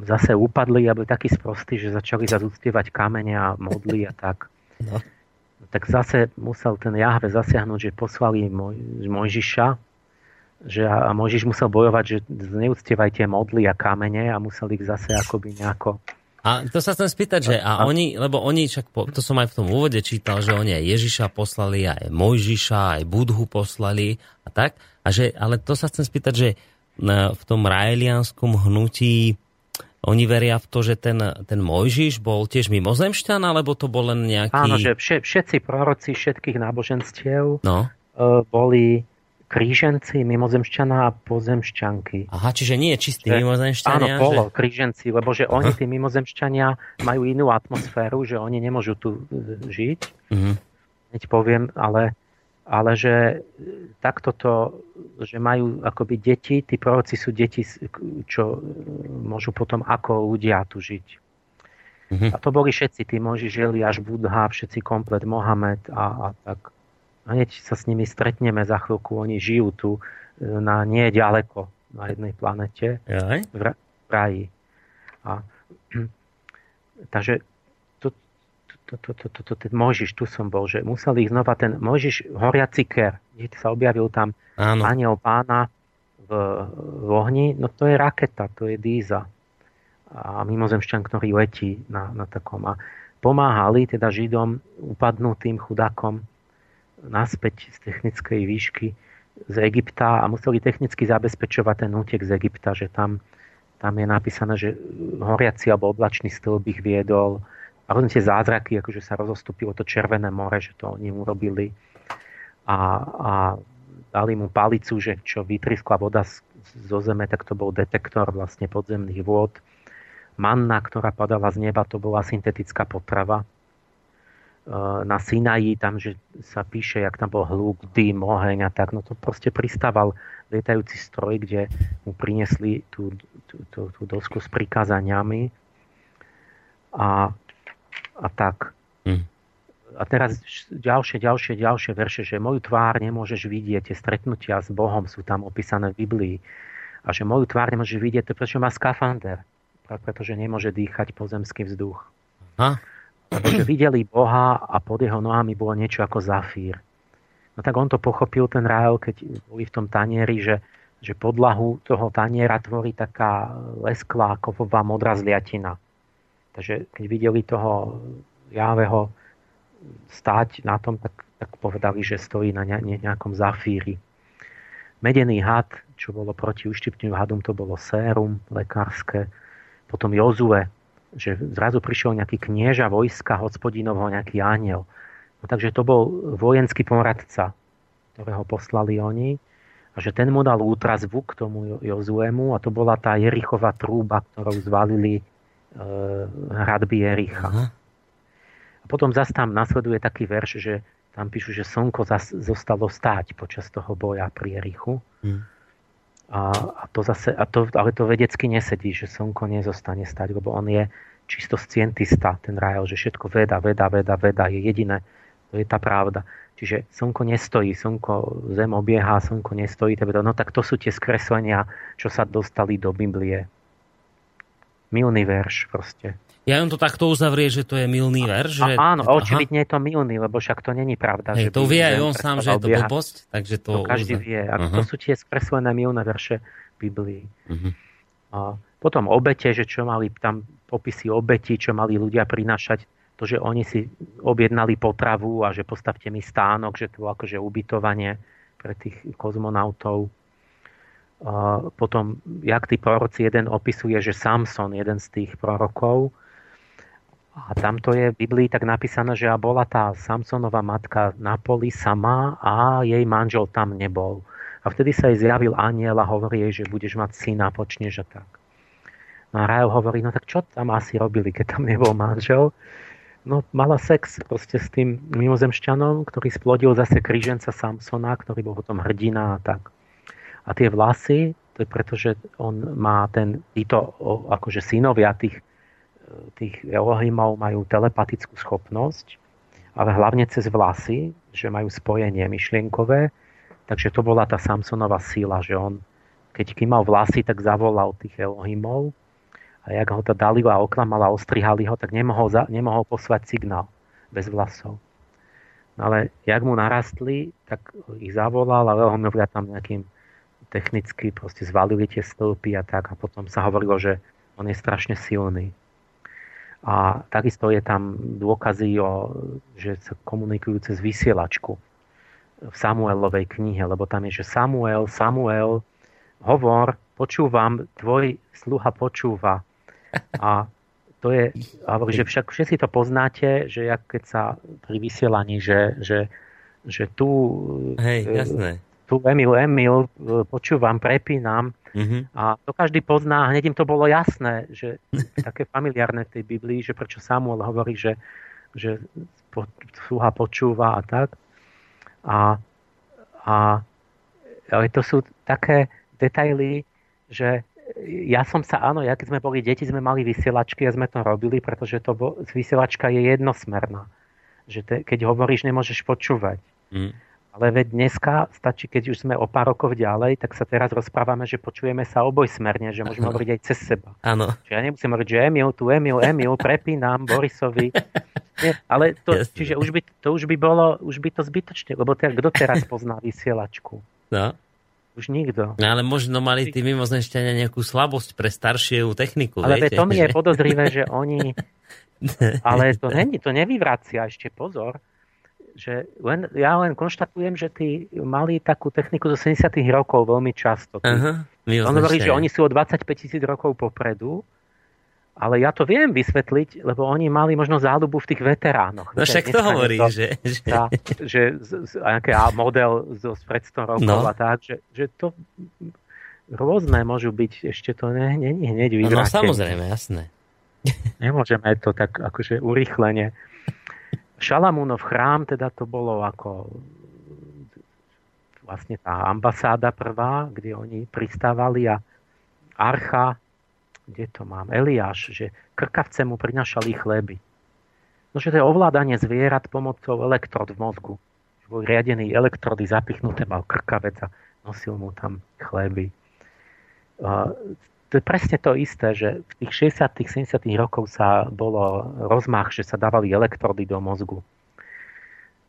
zase upadli a boli takí sprostí, že začali zazúctievať kamene a modly a tak. No. Tak zase musel ten Jahve zasiahnuť, že poslali Moj, Mojžiša, že a Mojžiš musel bojovať, že neúctievajte modly a kamene a musel ich zase akoby nejako a to sa chcem spýtať, že a oni, lebo oni, čak po, to som aj v tom úvode čítal, že oni aj Ježiša poslali, aj Mojžiša, aj Budhu poslali a tak, a že, ale to sa chcem spýtať, že v tom raelianskom hnutí oni veria v to, že ten, ten Mojžiš bol tiež mimozemšťan, alebo to bol len nejaký... Áno, že všetci proroci všetkých náboženstiev no. E, boli kríženci, mimozemšťaná a pozemšťanky. Aha, čiže nie je čistý mimozemšťania? Áno, polo, že... kríženci, lebo že oni, tí mimozemšťania, majú inú atmosféru, že oni nemôžu tu e, žiť. Uh-huh. Hneď poviem, ale, ale že takto to, že majú akoby deti, tí proroci sú deti, čo môžu potom ako ľudia tu žiť. Uh-huh. A to boli všetci, tí moži žili až Budha, všetci komplet Mohamed a, a tak hneď sa s nimi stretneme za chvíľku. Oni žijú tu e, na nie ďaleko, na jednej planete, v raji. A, takže to, to, to, to, to, to, ten Mojžiš, tu som bol, že musel ich znova ten Mojžiš, horiaci ker, sa objavil tam Áno. aniel pána v, v ohni, no to je raketa, to je díza a mimozemšťan, ktorý letí na, na takom a pomáhali teda Židom upadnutým chudákom naspäť z technickej výšky z Egypta a museli technicky zabezpečovať ten útek z Egypta, že tam, tam je napísané, že horiaci alebo oblačný stĺp ich viedol. A rôzne tie zázraky, akože sa rozostúpilo to Červené more, že to oni urobili. A, a dali mu palicu, že čo vytriskla voda zo zeme, tak to bol detektor vlastne podzemných vôd. Manna, ktorá padala z neba, to bola syntetická potrava, na Sinaji, tam, že sa píše, jak tam bol hluk, dým, oheň a tak, no to proste pristával lietajúci stroj, kde mu priniesli tú, tú, tú, tú dosku s prikázaniami a, a tak. Mm. A teraz ďalšie, ďalšie, ďalšie verše, že moju tvár nemôžeš vidieť, tie stretnutia s Bohom sú tam opísané v Biblii. A že moju tvár nemôžeš vidieť, to prečo má skafander. Pretože nemôže dýchať pozemský vzduch. Ha? Pretože videli Boha a pod jeho nohami bolo niečo ako zafír. No tak on to pochopil, ten Rael, keď boli v tom tanieri, že, že podlahu toho taniera tvorí taká lesklá kovová modrá zliatina. Takže keď videli toho Jáveho stáť na tom, tak, tak povedali, že stojí na ne, nejakom zafíri. Medený had, čo bolo proti uštipňu hadom, to bolo sérum lekárske. Potom Jozue, že zrazu prišiel nejaký knieža vojska hospodinovho, nejaký aniel No, takže to bol vojenský poradca, ktorého poslali oni. A že ten mu dal útrazvu k tomu Jozuemu a to bola tá Jerichová trúba, ktorou zvalili e, hradby Jericha. Aha. A potom zase tam nasleduje taký verš, že tam píšu, že slnko zas, zostalo stáť počas toho boja pri Jerichu. Hmm. A, a, to zase, a to, ale to vedecky nesedí, že slnko nezostane stať, lebo on je čisto scientista, ten Rael, že všetko veda, veda, veda, veda je jediné, to je tá pravda. Čiže slnko nestojí, slnko, zem obieha, slnko nestojí. Teda, no tak to sú tie skreslenia, čo sa dostali do Biblie. Milný verš proste. Ja len to takto uzavrie, že to je milný verš? Že... A, áno, Aha. očividne je to milný, lebo však to není pravda. Hej, že to vie aj on sám, že je to blbosť, takže to... to každý uzna... vie. A uh-huh. to sú tie skreslené milné verše Biblii. Uh-huh. A potom obete, že čo mali tam popisy obeti, čo mali ľudia prinášať to, že oni si objednali potravu a že postavte mi stánok, že to bolo akože ubytovanie pre tých kozmonautov. Potom, jak tí proroci, jeden opisuje, že Samson, jeden z tých prorokov, a tamto je v Biblii tak napísané, že bola tá Samsonová matka na poli sama a jej manžel tam nebol. A vtedy sa jej zjavil aniel a hovorí jej, že budeš mať syna, počneš a tak. No a Rael hovorí, no tak čo tam asi robili, keď tam nebol manžel? no, mala sex proste s tým mimozemšťanom, ktorý splodil zase kríženca Samsona, ktorý bol potom hrdina a tak. A tie vlasy, to je preto, že on má ten, títo akože synovia tých, tých Elohimov majú telepatickú schopnosť, ale hlavne cez vlasy, že majú spojenie myšlienkové, takže to bola tá Samsonová síla, že on, keď mal vlasy, tak zavolal tých Elohimov a jak ho to Dalila oklamala, ostrihali ho, tak nemohol, za, nemohol poslať signál bez vlasov. No ale jak mu narastli, tak ich zavolal a Lehomovia tam nejakým technicky proste zvalili tie stĺpy a tak a potom sa hovorilo, že on je strašne silný. A takisto je tam dôkazy, o, že sa komunikujú cez vysielačku v Samuelovej knihe, lebo tam je, že Samuel, Samuel, hovor, počúvam, tvoj sluha počúva. A to je, hovorí, že však všetci to poznáte, že jak keď sa pri vysielaní, že, že, že tu, Hej, e, jasné. tu Emil, Emil, e, počúvam, prepínam uh-huh. a to každý pozná, hneď im to bolo jasné, že také familiárne v tej Biblii, že prečo Samuel hovorí, že, že sluha počúva a tak. A, a ale to sú také detaily, že ja som sa, áno, ja keď sme boli deti, sme mali vysielačky a sme to robili, pretože to bo, vysielačka je jednosmerná. Že te, keď hovoríš, nemôžeš počúvať. Mm. Ale veď dneska stačí, keď už sme o pár rokov ďalej, tak sa teraz rozprávame, že počujeme sa obojsmerne, že môžeme ano. hovoriť aj cez seba. Áno. Čiže ja nemusím hovoriť, že Emil, tu Emil, Emil, prepínam Borisovi. Nie, ale to, čiže už by, to už by bolo, už by to zbytočne, lebo te, kto teraz pozná vysielačku? No. Už nikto. No, ale možno mali tí mimozemšťania nejakú slabosť pre staršiu techniku. Ale viete? to mi je podozrivé, že oni... ale to, není, to nevyvracia, ešte pozor. Že len, ja len konštatujem, že tí mali takú techniku zo 70 rokov veľmi často. Aha, On hovorí, že oni sú o 25 tisíc rokov popredu ale ja to viem vysvetliť, lebo oni mali možno záľubu v tých veteránoch. No však to hovorí, to, že... že... Tá, že z, z, nejaký model zo pred 100 rokov no. a tak, že, že to rôzne môžu byť, ešte to není nie, hneď vyvrátené. No, no samozrejme, jasné. Nemôžeme to tak akože urychlenie. Šalamúnov chrám, teda to bolo ako vlastne tá ambasáda prvá, kde oni pristávali a Archa, kde to mám, Eliáš, že krkavce mu prinašali chleby. No, že to je ovládanie zvierat pomocou elektrod v mozgu. Že bol riadený elektrody zapichnuté, mal krkavec a nosil mu tam chleby. To je presne to isté, že v tých 60 70 rokov sa bolo rozmach, že sa dávali elektrody do mozgu.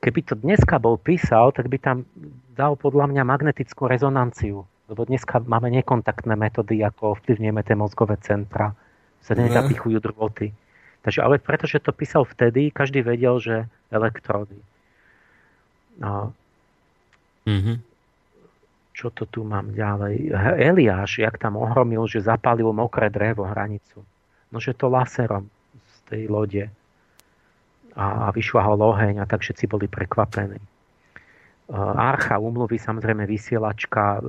Keby to dneska bol písal, tak by tam dal podľa mňa magnetickú rezonanciu. Lebo dneska máme nekontaktné metódy, ako ovplyvňujeme tie mozgové centra. Sa nezapichujú drôty. Takže, ale pretože to písal vtedy, každý vedel, že elektrody. No. Mm-hmm. Čo to tu mám ďalej? Eliáš, jak tam ohromil, že zapálil mokré drevo hranicu. No, že to laserom z tej lode. A, a vyšľahol oheň a tak všetci boli prekvapení. Archa umluvy, samozrejme vysielačka, e,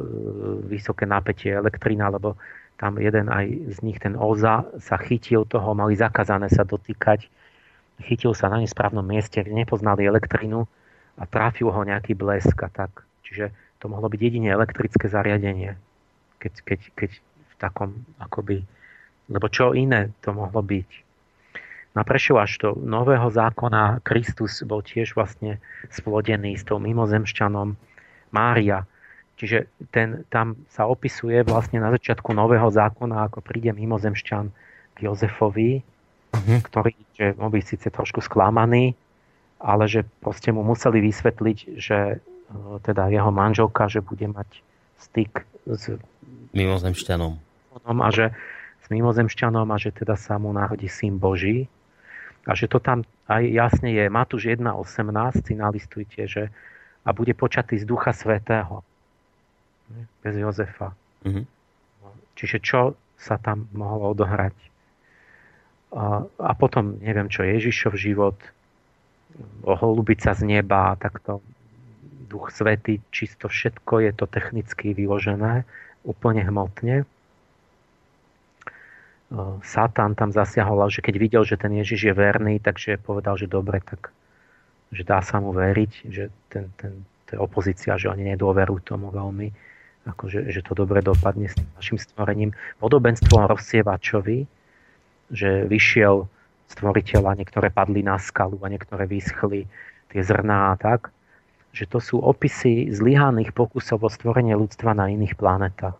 vysoké napätie, elektrina, lebo tam jeden aj z nich, ten Oza, sa chytil toho, mali zakázané sa dotýkať, chytil sa na nesprávnom mieste, nepoznali elektrinu a trafil ho nejaký blesk a tak. Čiže to mohlo byť jedine elektrické zariadenie, keď, keď, keď v takom akoby... Lebo čo iné to mohlo byť? Na až do nového zákona Kristus bol tiež vlastne splodený s tou mimozemšťanom Mária, Čiže ten, tam sa opisuje vlastne na začiatku nového zákona, ako príde mimozemšťan k Jozefovi, uh-huh. ktorý že on byť síce trošku sklamaný, ale že proste mu museli vysvetliť, že teda jeho manželka, že bude mať styk s mimozemšťanom. A že s mimozemšťanom a že teda sa mu náhodí syn Boží. A že to tam aj jasne je. Matúš 1.18, si nalistujte, že a bude počatý z Ducha Svetého bez Jozefa. Mm-hmm. Čiže čo sa tam mohlo odohrať? A, a potom, neviem čo, Ježišov život, oholubiť sa z neba, takto duch svety, čisto všetko je to technicky vyložené, úplne hmotne. Satan tam zasiahol, že keď videl, že ten Ježiš je verný, takže povedal, že dobre, tak že dá sa mu veriť, že ten, ten, to je opozícia, že oni nedôverujú tomu veľmi akože, že to dobre dopadne s našim stvorením. Podobenstvom rozsievačovi, že vyšiel stvoriteľ a niektoré padli na skalu a niektoré vyschli tie zrná a tak, že to sú opisy zlyhaných pokusov o stvorenie ľudstva na iných planetách.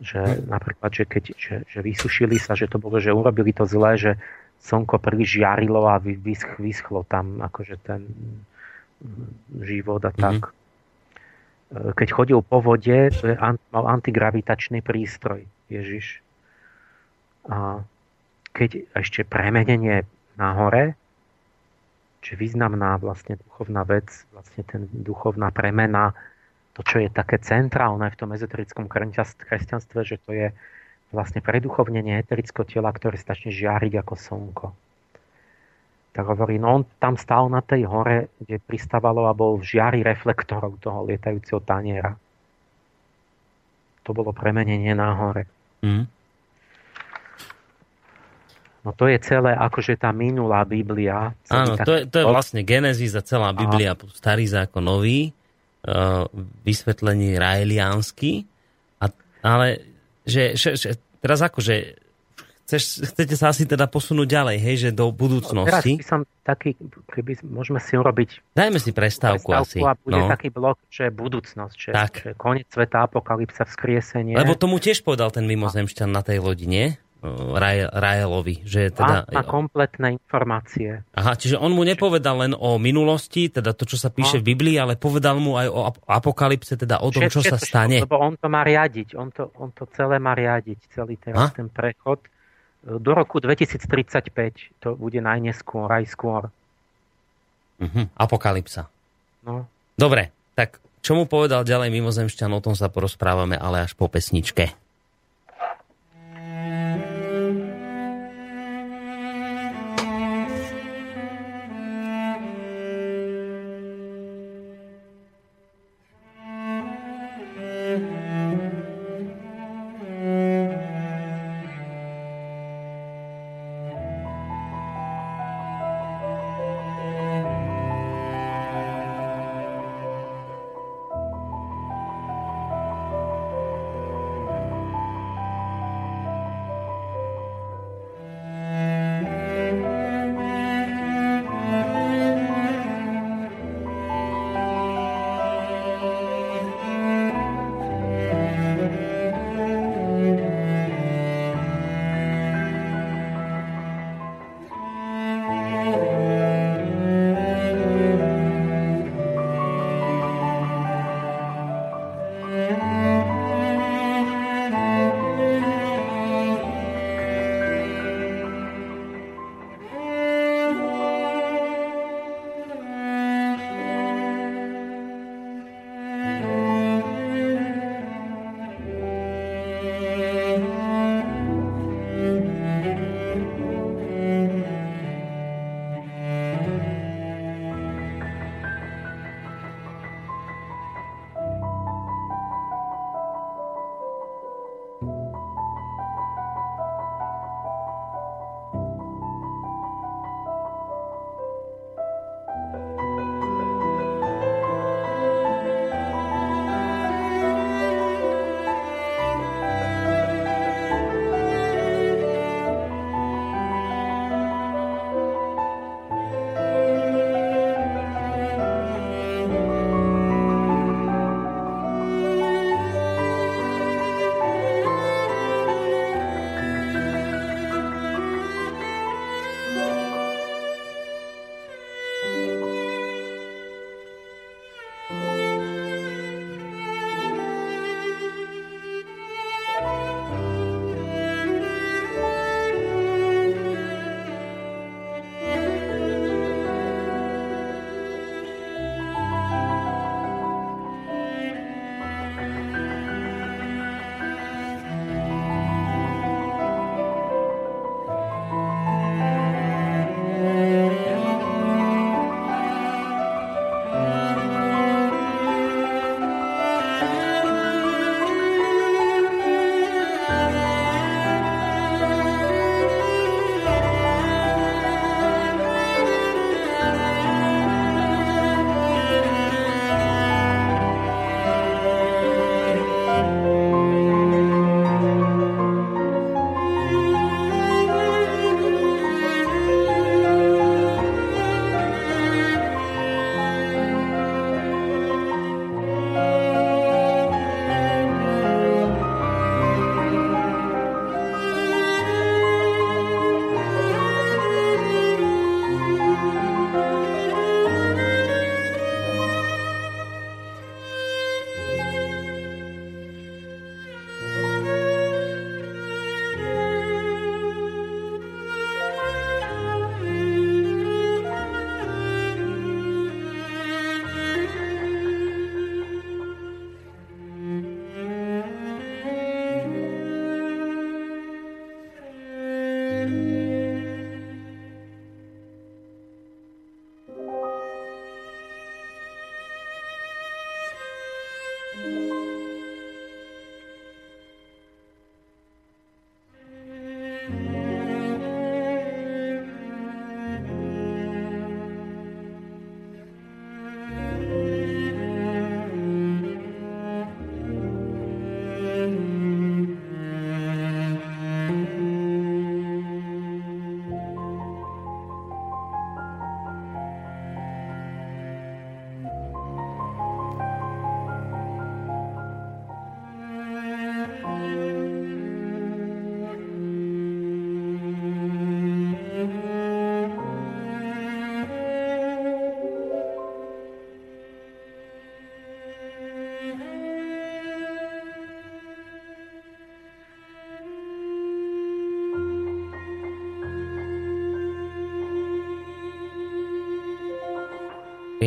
Že hm. napríklad, že keď že, že vysušili sa, že to bolo, že urobili to zlé, že slnko príliš žiarilo a vysch, vyschlo tam akože ten život a tak. Mm-hmm keď chodil po vode, to je, mal antigravitačný prístroj Ježiš. A keď ešte premenenie nahore, čiže významná vlastne duchovná vec, vlastne ten duchovná premena, to, čo je také centrálne v tom ezoterickom kresťanstve, že to je vlastne preduchovnenie eterického tela, ktoré začne žiariť ako slnko tak hovorí, no on tam stál na tej hore, kde pristávalo a bol v žiari reflektorov toho lietajúceho taniera. To bolo premenenie na hore. Mm. No to je celé akože tá minulá Biblia. Áno, to je, to je vlastne Genesis a celá Biblia, Aha. starý zákon nový, uh, vysvetlenie raeliánsky, a, ale že, že, že teraz akože Chceš, chcete sa asi teda posunúť ďalej, hej, že do budúcnosti? Teraz by som taký, keby môžeme si urobiť... Dajme si prestávku, prestávku asi. a bude no. taký blok, že je budúcnosť, že, tak. že koniec sveta, apokalypsa, vzkriesenie. Lebo tomu tiež povedal ten mimozemšťan na tej lodi, nie? Rajelovi, že teda... Má, má kompletné informácie. Aha, čiže on mu nepovedal len o minulosti, teda to, čo sa píše no. v Biblii, ale povedal mu aj o apokalypse, teda o tom, čo sa stane. Lebo on to má riadiť, on to, on to celé má riadiť, celý teraz ten prechod do roku 2035 to bude najneskôr, aj skôr. Uh-huh. Apokalypsa. No. Dobre, tak čo mu povedal ďalej mimozemšťan, o tom sa porozprávame, ale až po pesničke.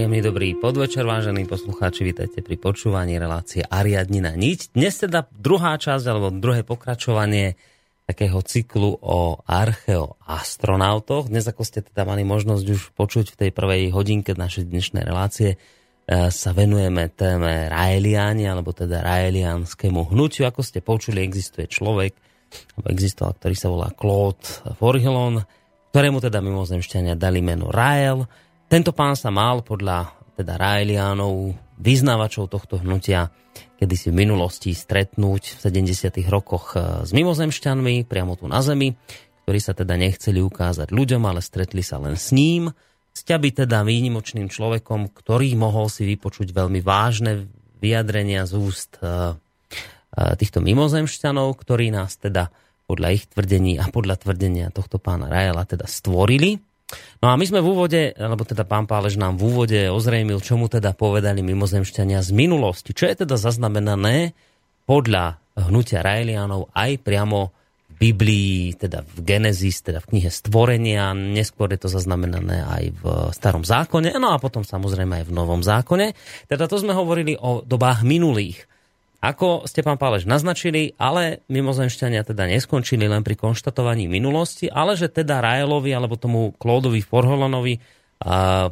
Príjemný dobrý podvečer, vážení poslucháči, vítajte pri počúvaní relácie Ariadnina niť. Dnes teda druhá časť, alebo druhé pokračovanie takého cyklu o archeoastronautoch. Dnes, ako ste teda mali možnosť už počuť v tej prvej hodinke našej dnešnej relácie, e, sa venujeme téme Raeliani, alebo teda Raelianskému hnutiu. Ako ste počuli, existuje človek, existoval, ktorý sa volá Claude Forhillon, ktorému teda mimozemšťania dali meno Rael, tento pán sa mal podľa teda Raelianov, vyznávačov tohto hnutia, kedy si v minulosti stretnúť v 70. rokoch e, s mimozemšťanmi priamo tu na Zemi, ktorí sa teda nechceli ukázať ľuďom, ale stretli sa len s ním. Sťaby teda výnimočným človekom, ktorý mohol si vypočuť veľmi vážne vyjadrenia z úst e, e, týchto mimozemšťanov, ktorí nás teda podľa ich tvrdení a podľa tvrdenia tohto pána Raela teda stvorili No a my sme v úvode, alebo teda pán Pálež nám v úvode ozrejmil, čo mu teda povedali mimozemšťania z minulosti. Čo je teda zaznamenané podľa hnutia Raelianov aj priamo v Biblii, teda v Genesis, teda v knihe Stvorenia, neskôr je to zaznamenané aj v Starom zákone, no a potom samozrejme aj v Novom zákone. Teda to sme hovorili o dobách minulých. Ako ste, pán Pálež, naznačili, ale mimozemšťania teda neskončili len pri konštatovaní minulosti, ale že teda Raelovi alebo tomu Klódovi Forholonovi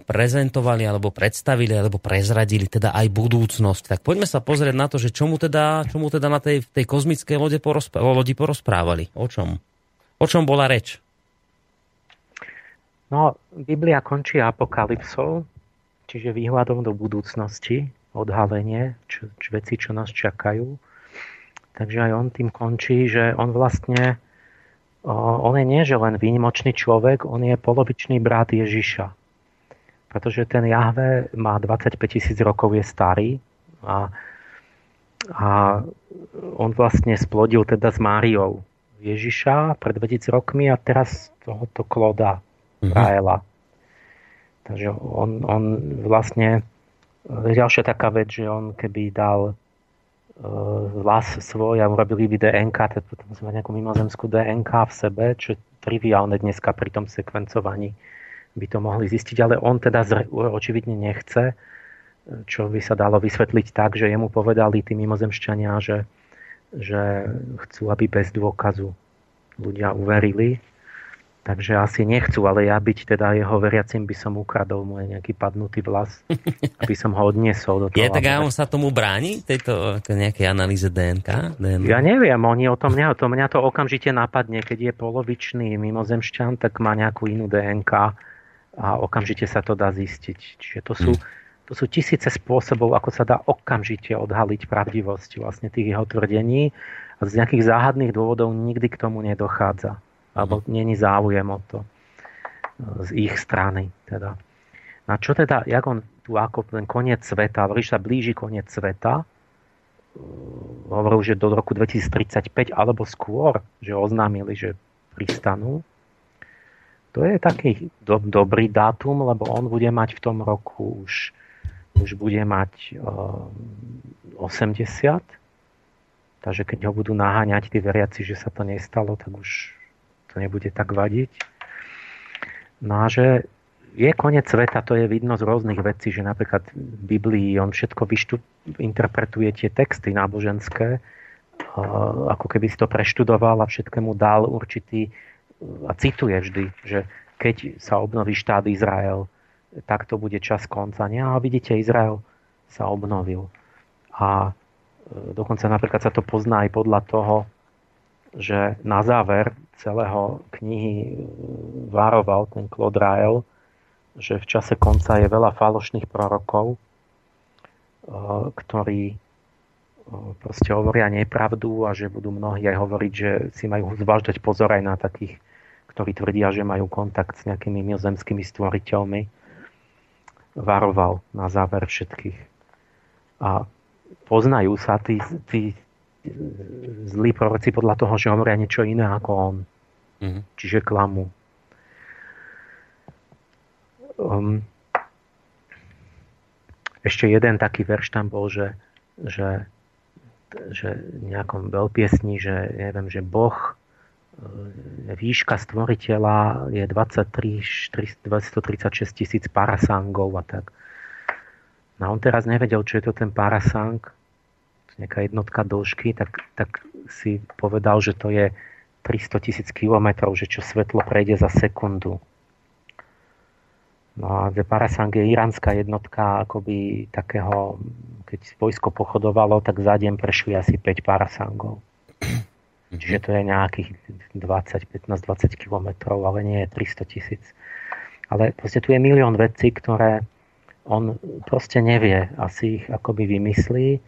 prezentovali alebo predstavili alebo prezradili teda aj budúcnosť. Tak poďme sa pozrieť na to, že čomu teda, čomu teda na tej, tej kozmickej lode porozpr- lodi porozprávali. O čom? O čom bola reč? No, Biblia končí apokalypsou, čiže výhľadom do budúcnosti, odhalenie čo, čo, veci, čo nás čakajú. Takže aj on tým končí, že on vlastne, on je nie že len výnimočný človek, on je polovičný brat Ježiša. Pretože ten Jahve má 25 tisíc rokov, je starý a, a on vlastne splodil teda s Máriou Ježiša pred 2000 rokmi a teraz tohoto Kloda mhm. Raela. Mm-hmm. Takže on, on vlastne Ďalšia taká vec, že on keby dal hlas e, svoj a urobili by DNK, tak potom sme nejakú mimozemskú DNK v sebe, čo triviálne dneska pri tom sekvencovaní. By to mohli zistiť, ale on teda očividne nechce, čo by sa dalo vysvetliť tak, že jemu povedali tí mimozemšťania, že, že chcú, aby bez dôkazu ľudia uverili Takže asi nechcú, ale ja byť teda jeho veriacim by som ukradol môj nejaký padnutý vlas, aby som ho odniesol do toho. Je tak a on sa tomu bráni, tejto nejakej analýze DNK? DNK? Ja neviem, oni o tom, mňa, to, mňa to okamžite napadne, keď je polovičný mimozemšťan, tak má nejakú inú DNK a okamžite sa to dá zistiť. Čiže to sú, hmm. to sú tisíce spôsobov, ako sa dá okamžite odhaliť pravdivosť vlastne tých jeho tvrdení a z nejakých záhadných dôvodov nikdy k tomu nedochádza alebo není záujem o to e, z ich strany. Teda. A čo teda, jak on tu ako ten koniec sveta, že sa blíži koniec sveta, e, hovoril, že do roku 2035 alebo skôr, že oznámili, že pristanú. To je taký do, dobrý dátum, lebo on bude mať v tom roku už, už bude mať uh, 80. Takže keď ho budú naháňať tí veriaci, že sa to nestalo, tak už to nebude tak vadiť. No a že je koniec sveta, to je vidno z rôznych vecí, že napríklad v Biblii on všetko vyštu, interpretuje tie texty náboženské, ako keby si to preštudoval a všetkému dal určitý, a cituje vždy, že keď sa obnoví štát Izrael, tak to bude čas konca. Nie? A vidíte, Izrael sa obnovil. A e, dokonca napríklad sa to pozná aj podľa toho, že na záver celého knihy varoval ten Claude Rael, že v čase konca je veľa falošných prorokov, ktorí proste hovoria nepravdu a že budú mnohí aj hovoriť, že si majú zváždať pozor aj na takých, ktorí tvrdia, že majú kontakt s nejakými mimozemskými stvoriteľmi. Varoval na záver všetkých. A poznajú sa tí, tí zlí proroci podľa toho, že hovoria niečo iné ako on. Mm-hmm. Čiže klamu. Um, ešte jeden taký verš tam bol, že, že, že nejakom veľpiesni, že neviem, že Boh e, výška stvoriteľa je 23, 236 tisíc parasangov a tak. No on teraz nevedel, čo je to ten parasang, nejaká jednotka dĺžky, tak, tak si povedal, že to je 300 tisíc kilometrov, že čo svetlo prejde za sekundu. No a Parasang je iránska jednotka akoby takého, keď vojsko pochodovalo, tak za deň prešli asi 5 Parasangov. Čiže to je nejakých 20, 15, 20 kilometrov, ale nie je 300 tisíc. Ale proste tu je milión vecí, ktoré on proste nevie. Asi ich akoby vymyslí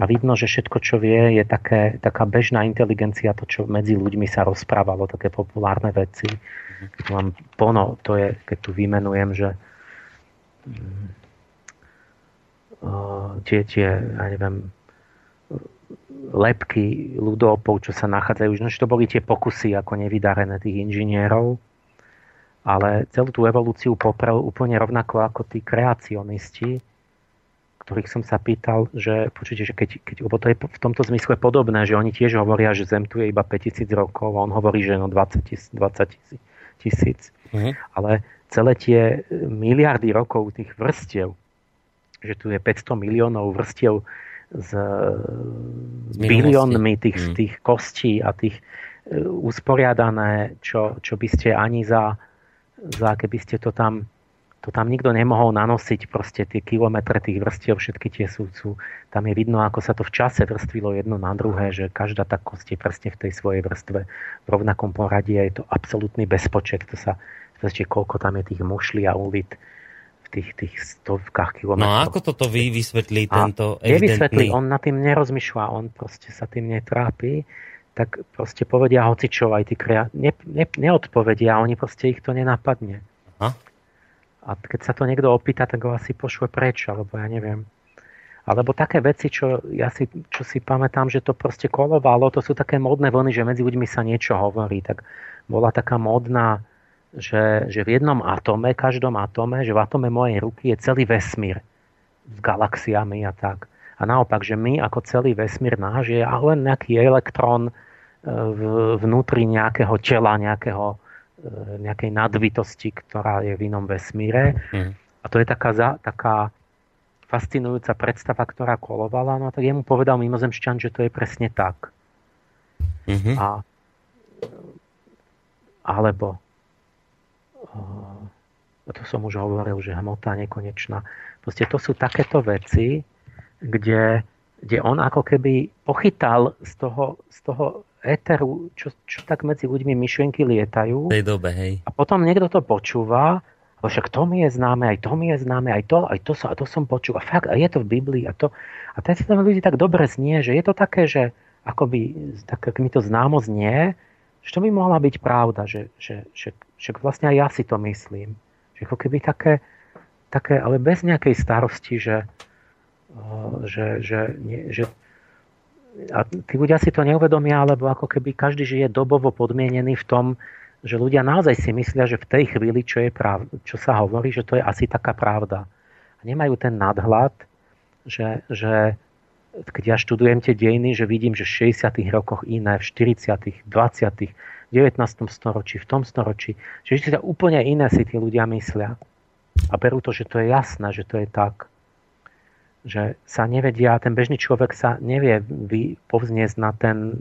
a vidno, že všetko, čo vie, je také, taká bežná inteligencia, to, čo medzi ľuďmi sa rozprávalo, také populárne veci. Keď mám pono, to je, keď tu vymenujem, že uh, tie, tie, ja neviem, lepky ľudopov, čo sa nachádzajú, no, to boli tie pokusy ako nevydarené tých inžinierov, ale celú tú evolúciu poprel úplne rovnako ako tí kreacionisti, ktorých som sa pýtal, že počujte, že keď, keď lebo to je v tomto zmysle podobné, že oni tiež hovoria, že Zem tu je iba 5000 rokov a on hovorí, že no 20 tisíc, 20 tisíc. Mm-hmm. Ale celé tie miliardy rokov tých vrstiev, že tu je 500 miliónov vrstiev s, s biliónmi tých, mm. tých kostí a tých e, usporiadané, čo, čo by ste ani za, za keby ste to tam to tam nikto nemohol nanosiť proste tie kilometre tých vrstiev, všetky tie sú, sú, tam je vidno, ako sa to v čase vrstvilo jedno na druhé, že každá tá kost je presne v tej svojej vrstve v rovnakom poradí a je to absolútny bezpočet, to sa, proste koľko tam je tých mušlí a ulit v tých, tých stovkách kilometrov. No a ako toto vy vysvetlí tento evidentný... on na tým nerozmýšľa, on proste sa tým netrápi, tak proste povedia hocičov aj tí krea... ne, ne, neodpovedia, oni proste ich to nenapadne. Aha. A keď sa to niekto opýta, tak ho asi pošle preč, alebo ja neviem. Alebo také veci, čo, ja si, čo si pamätám, že to proste kolovalo, to sú také modné vlny, že medzi ľuďmi sa niečo hovorí. Tak bola taká modná, že, že v jednom atome, každom atome, že v atome mojej ruky je celý vesmír s galaxiami a tak. A naopak, že my ako celý vesmír náš je len nejaký elektrón e, vnútri nejakého tela, nejakého nejakej nadvitosti, ktorá je v inom vesmíre. Mm. A to je taká, za, taká fascinujúca predstava, ktorá kolovala. No a tak jemu povedal mimozemšťan, že to je presne tak. Mm-hmm. A, alebo a to som už hovoril, že hmota nekonečná. Proste to sú takéto veci, kde, kde on ako keby pochytal z toho, z toho éteru, čo, čo tak medzi ľuďmi myšlienky lietajú. V tej dobe, hej. A potom niekto to počúva, ale však to mi je známe, aj to mi je známe, aj to, aj to, a to som počul. A fakt, a je to v Biblii. A, to, a ten sa tam ľudí tak dobre znie, že je to také, že akoby, tak ak mi to známo znie, že to by mohla byť pravda, že, že, že, že vlastne aj ja si to myslím. Že ako keby také, také ale bez nejakej starosti, že, že, že, nie, že a tí ľudia si to neuvedomia, alebo ako keby každý žije dobovo podmienený v tom, že ľudia naozaj si myslia, že v tej chvíli, čo, je prav, čo sa hovorí, že to je asi taká pravda. A nemajú ten nadhľad, že, že keď ja študujem tie dejiny, že vidím, že v 60. rokoch iné, v 40., 20., 19. storočí, v tom storočí, že ešte úplne iné si tí ľudia myslia. A berú to, že to je jasné, že to je tak že sa nevedia, ten bežný človek sa nevie vy, povzniesť na ten,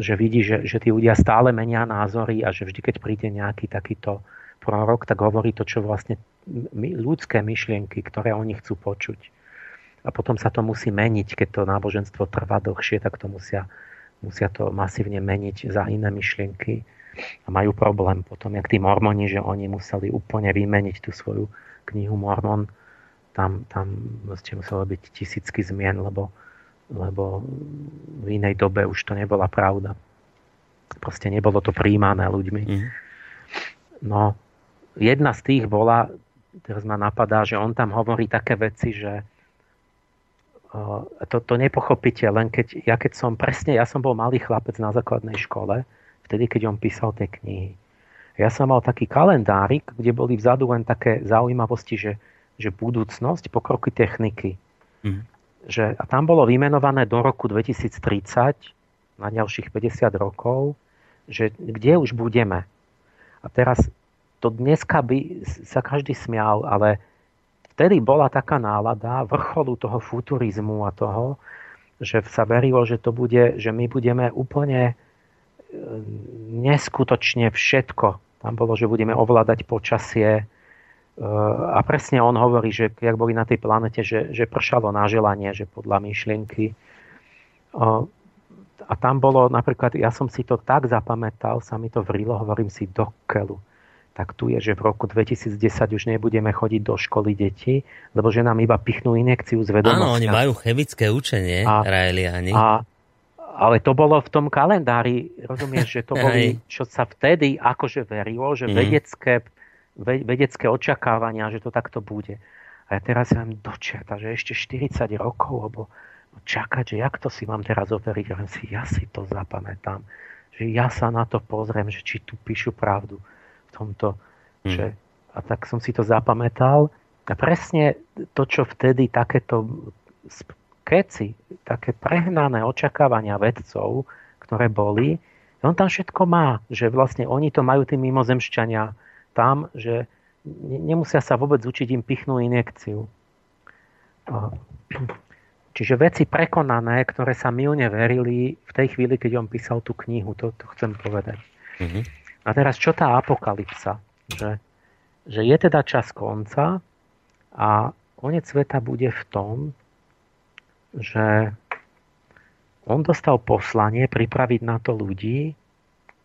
že vidí, že, že tí ľudia stále menia názory a že vždy, keď príde nejaký takýto prorok, tak hovorí to, čo vlastne ľudské myšlienky, ktoré oni chcú počuť. A potom sa to musí meniť, keď to náboženstvo trvá dlhšie, tak to musia musia to masívne meniť za iné myšlienky a majú problém potom, jak tí mormoni, že oni museli úplne vymeniť tú svoju knihu Mormon. Tam, tam vlastne muselo byť tisícky zmien, lebo, lebo v inej dobe už to nebola pravda. Proste nebolo to príjmané ľuďmi. Mm. No, jedna z tých bola, teraz ma napadá, že on tam hovorí také veci, že to, to nepochopíte, len keď, ja keď som presne, ja som bol malý chlapec na základnej škole, vtedy, keď on písal tie knihy. Ja som mal taký kalendárik, kde boli vzadu len také zaujímavosti, že, že budúcnosť, pokroky techniky. Mm. Že, a tam bolo vymenované do roku 2030, na ďalších 50 rokov, že kde už budeme. A teraz to dneska by sa každý smial, ale vtedy bola taká nálada vrcholu toho futurizmu a toho, že sa verilo, že to bude, že my budeme úplne e, neskutočne všetko. Tam bolo, že budeme ovládať počasie. A presne on hovorí, že jak boli na tej planete, že, že pršalo na želanie, že podľa myšlienky. A tam bolo napríklad, ja som si to tak zapamätal, sa mi to vrilo, hovorím si do kelu tak tu je, že v roku 2010 už nebudeme chodiť do školy deti, lebo že nám iba pichnú inekciu z vedomosti. Áno, oni majú chemické učenie, a, Raeliani. A, ale to bolo v tom kalendári, rozumieš, že to boli, čo sa vtedy akože verilo, že mm. vedecké, vedecké očakávania, že to takto bude. A ja teraz vám dočiata, že ešte 40 rokov, lebo čakať, že jak to si mám teraz overiť, ja si, ja si to zapamätám, že ja sa na to pozriem, že či tu píšu pravdu tomto. Hmm. Že, a tak som si to zapamätal. A presne to, čo vtedy takéto keci, také prehnané očakávania vedcov, ktoré boli, on tam všetko má, že vlastne oni to majú tí mimozemšťania tam, že nemusia sa vôbec učiť im pichnú injekciu. Čiže veci prekonané, ktoré sa milne verili v tej chvíli, keď on písal tú knihu, to, to chcem povedať. Mm-hmm. A teraz čo tá apokalypsa? Že, že je teda čas konca a konec sveta bude v tom, že on dostal poslanie pripraviť na to ľudí,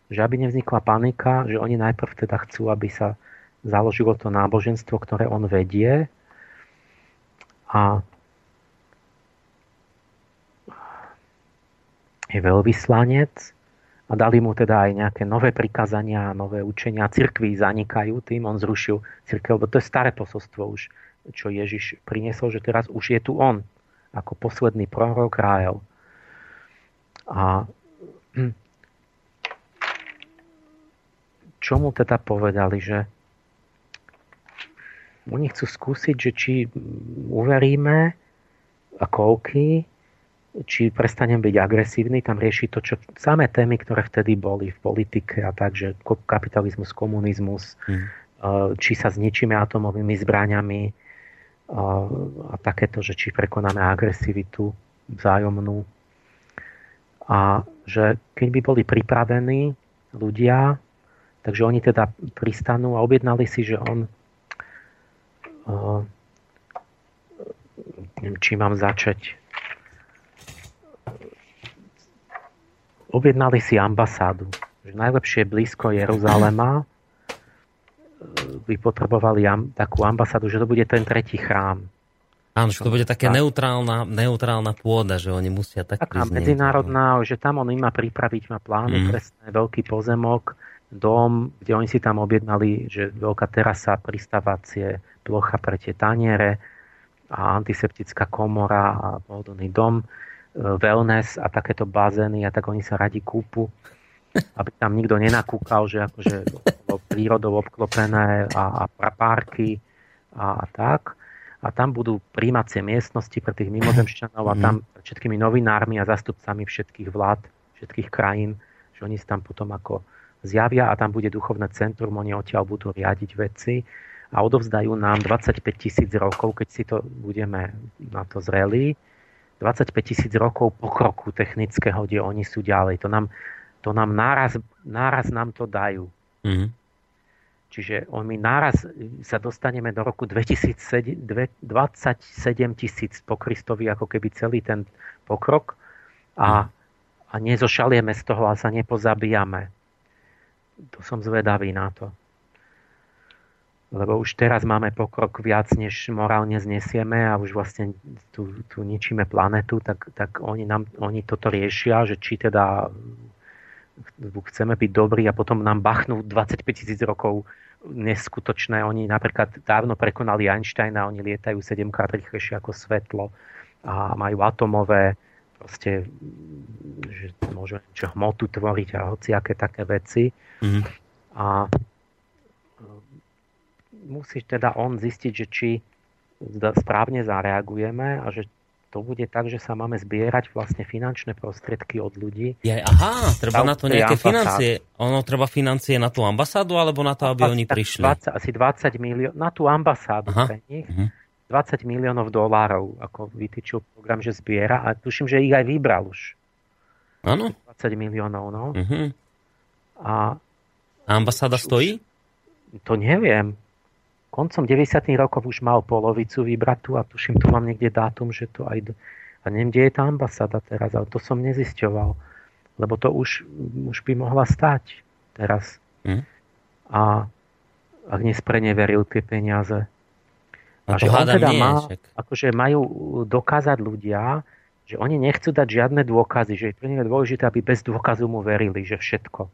že aby nevznikla panika, že oni najprv teda chcú, aby sa založilo to náboženstvo, ktoré on vedie a je veľvyslanec a dali mu teda aj nejaké nové prikázania, nové učenia. Cirkvy zanikajú tým, on zrušil cirkev, lebo to je staré posolstvo už, čo Ježiš priniesol, že teraz už je tu on, ako posledný prorok Rájel. A hm, čo mu teda povedali, že oni chcú skúsiť, že či uveríme a koľky, či prestanem byť agresívny, tam rieši to, čo samé témy, ktoré vtedy boli v politike a tak, že kapitalizmus, komunizmus, mm. či sa zničíme atomovými zbraňami a takéto, že či prekonáme agresivitu vzájomnú. A že keď by boli pripravení ľudia, takže oni teda pristanú a objednali si, že on či mám začať objednali si ambasádu. Že najlepšie blízko Jeruzalema by potrebovali takú ambasádu, že to bude ten tretí chrám. Áno, že to bude také neutrálna, neutrálna pôda, že oni musia tak Taká medzinárodná, že tam on im má pripraviť, má plány, mm. presne veľký pozemok, dom, kde oni si tam objednali, že veľká terasa, pristávacie, plocha pre tie taniere a antiseptická komora a pohodlný dom wellness a takéto bazény a tak oni sa radi kúpu, aby tam nikto nenakúkal, že akože prírodou obklopené a, a parky a, a tak. A tam budú príjmacie miestnosti pre tých mimozemšťanov a tam všetkými novinármi a zastupcami všetkých vlád, všetkých krajín, že oni sa tam potom ako zjavia a tam bude duchovné centrum, oni odtiaľ budú riadiť veci a odovzdajú nám 25 tisíc rokov, keď si to budeme na to zreli 25 tisíc rokov pokroku technického, kde oni sú ďalej. To nám, to nám náraz, náraz nám to dajú. Mm-hmm. Čiže my náraz sa dostaneme do roku 2027 tisíc po Kristovi, ako keby celý ten pokrok. A, a nezošalieme z toho a sa nepozabíjame. To som zvedavý na to. Lebo už teraz máme pokrok viac, než morálne znesieme a už vlastne tu, tu ničíme planetu, tak, tak oni, nám, oni toto riešia, že či teda chceme byť dobrí a potom nám bachnú 25 tisíc rokov neskutočné. Oni napríklad dávno prekonali Einsteina, oni lietajú 7 krát rýchlejšie ako svetlo a majú atomové proste, že môžu čo hmotu tvoriť a hociaké také veci. Mm-hmm. A e, musí teda on zistiť, že či správne zareagujeme a že to bude tak, že sa máme zbierať vlastne finančné prostriedky od ľudí. Je, aha, treba na to nejaké financie. Ono treba financie na tú ambasádu alebo na to, aby asi, oni prišli? 20, asi 20 miliónov, na tú ambasádu aha. pre nich. Uh-huh. 20 miliónov dolárov, ako vytýčil program, že zbiera a tuším, že ich aj vybral už. Áno. 20 miliónov, no. Uh-huh. A, ambasáda stojí? To neviem koncom 90. rokov už mal polovicu vybratú a tuším, tu mám niekde dátum, že to aj... A neviem, kde je tá ambasáda teraz, ale to som nezisťoval. Lebo to už, už by mohla stať teraz. Mm. A ak nespreneveril tie peniaze. A, a že on teda nie, má, akože majú dokázať ľudia, že oni nechcú dať žiadne dôkazy, že je pre nich dôležité, aby bez dôkazu mu verili, že všetko.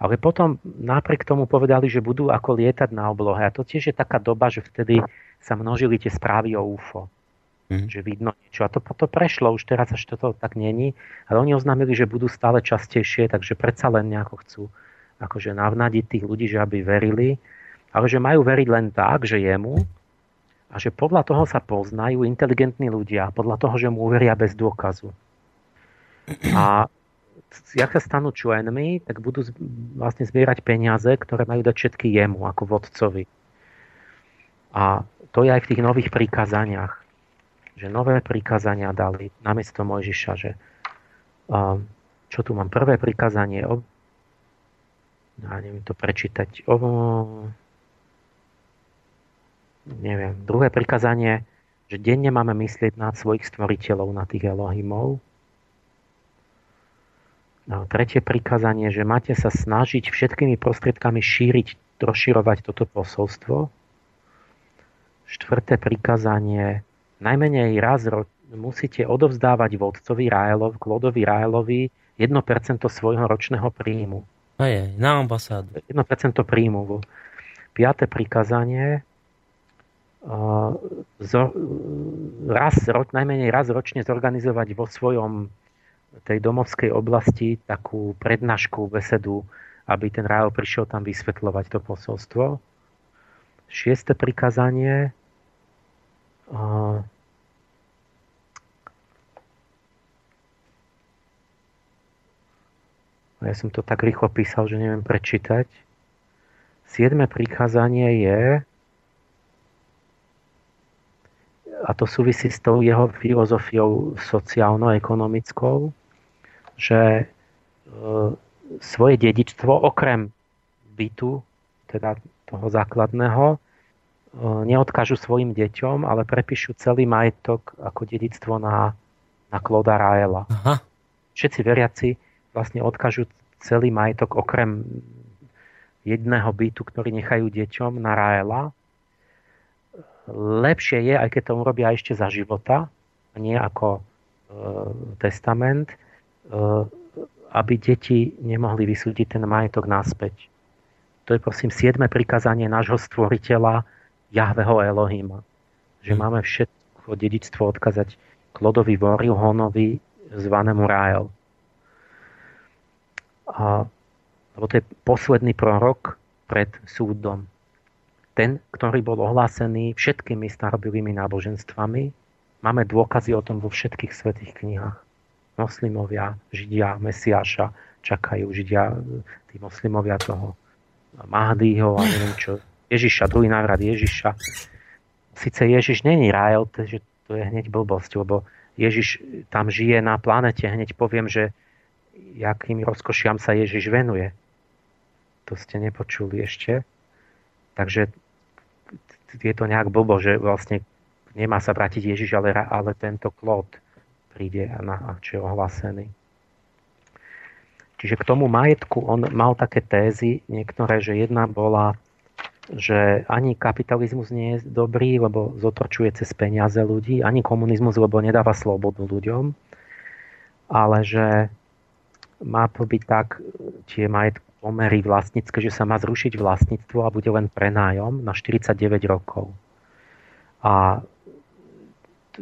Ale potom napriek tomu povedali, že budú ako lietať na oblohe. A to tiež je taká doba, že vtedy sa množili tie správy o UFO. Mm. Že vidno niečo. A to, to prešlo, už teraz až toto tak není. Ale oni oznámili, že budú stále častejšie, takže predsa len nejako chcú akože navnadiť tých ľudí, že aby verili. Ale že majú veriť len tak, že jemu a že podľa toho sa poznajú inteligentní ľudia, podľa toho, že mu uveria bez dôkazu. A jak sa stanú členmi, tak budú vlastne zbierať peniaze, ktoré majú dať všetky jemu, ako vodcovi. A to je aj v tých nových prikázaniach. Že nové prikázania dali namiesto Mojžiša, že čo tu mám, prvé prikázanie ja neviem to prečítať, neviem, druhé prikázanie, že denne máme myslieť na svojich stvoriteľov, na tých Elohimov, tretie prikázanie, že máte sa snažiť všetkými prostriedkami šíriť, rozširovať toto posolstvo. Štvrté prikázanie, najmenej raz ro- musíte odovzdávať vodcovi Raelov, Klodovi Raelovi 1% svojho ročného príjmu. A je, na ambasádu. 1% príjmu. Piaté prikázanie, raz, najmenej raz ročne zorganizovať vo svojom tej domovskej oblasti takú prednášku, besedu, aby ten Rájo prišiel tam vysvetľovať to posolstvo. Šieste prikázanie. Ja som to tak rýchlo písal, že neviem prečítať. Siedme prikázanie je, a to súvisí s tou jeho filozofiou sociálno-ekonomickou, že e, svoje dedičstvo okrem bytu, teda toho základného, e, neodkážu svojim deťom, ale prepíšu celý majetok ako dedictvo na, na Kloda Raela. Aha. Všetci veriaci vlastne odkážu celý majetok okrem jedného bytu, ktorý nechajú deťom na Raela. Lepšie je, aj keď to urobia ešte za života, nie ako e, testament, Eh, aby deti nemohli vysúdiť ten majetok naspäť. To je prosím siedme prikázanie nášho stvoriteľa Jahveho Elohima. Že hmm. máme všetko dedictvo odkazať Klodovi Honovi zvanému Rael. A, lebo to je posledný prorok pred súdom. Ten, ktorý bol ohlásený všetkými starobilými náboženstvami, máme dôkazy o tom vo všetkých svetých knihách moslimovia, židia Mesiáša, čakajú židia, tí moslimovia toho Mahdyho a neviem čo, Ježiša, druhý návrat Ježiša. Sice Ježiš není Rael, takže to je hneď blbosť, lebo Ježiš tam žije na planete, hneď poviem, že jakým rozkošiam sa Ježiš venuje. To ste nepočuli ešte. Takže je to nejak blbo, že vlastne nemá sa vrátiť Ježiš, ale, ale tento Klód príde na, čo je ohlásený. Čiže k tomu majetku on mal také tézy, niektoré, že jedna bola, že ani kapitalizmus nie je dobrý, lebo zotročuje cez peniaze ľudí, ani komunizmus, lebo nedáva slobodu ľuďom, ale že má to byť tak, tie majetky pomery vlastnícke, že sa má zrušiť vlastníctvo a bude len prenájom na 49 rokov. A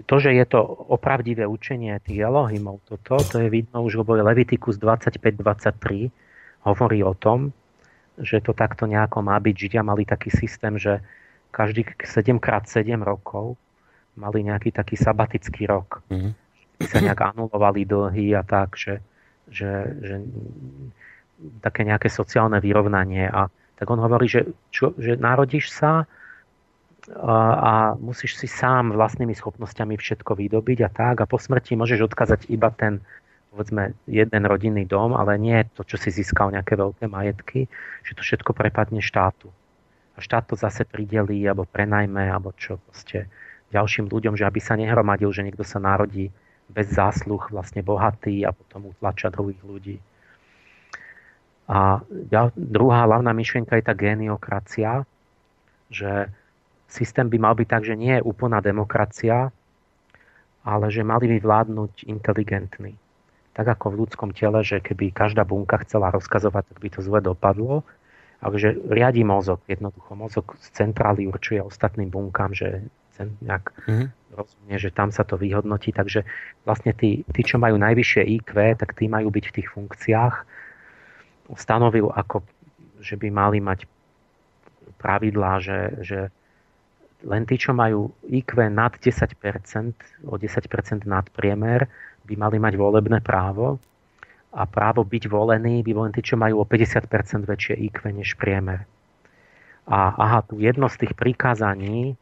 to, že je to opravdivé učenie tých Elohimov, toto, to je vidno už, lebo Leviticus 25-23 hovorí o tom, že to takto nejako má byť. Židia mali taký systém, že každý 7x7 rokov mali nejaký taký sabatický rok. Mm-hmm. sa nejak anulovali dlhy a tak, že, že, že také nejaké sociálne vyrovnanie. A tak on hovorí, že, čo, že narodíš sa a musíš si sám vlastnými schopnosťami všetko vydobiť a tak a po smrti môžeš odkázať iba ten povedzme jeden rodinný dom, ale nie to, čo si získal nejaké veľké majetky, že to všetko prepadne štátu. A štát to zase pridelí, alebo prenajme, alebo čo proste ďalším ľuďom, že aby sa nehromadil, že niekto sa narodí bez zásluh, vlastne bohatý a potom utlača druhých ľudí. A druhá hlavná myšlienka je tá geniokracia, že systém by mal byť tak, že nie je úplná demokracia, ale že mali by vládnuť inteligentní. Tak ako v ľudskom tele, že keby každá bunka chcela rozkazovať, tak by to zle dopadlo. Ale že riadi mozog, jednoducho mozog z centrály určuje ostatným bunkám, že nejak mm-hmm. rozumie, že tam sa to vyhodnotí. Takže vlastne tí, tí, čo majú najvyššie IQ, tak tí majú byť v tých funkciách. Stanovil, ako, že by mali mať pravidlá, že, že len tí, čo majú IQ nad 10%, o 10% nad priemer, by mali mať volebné právo a právo byť volený by len tí, čo majú o 50% väčšie IQ než priemer. A aha, tu jedno z tých prikázaní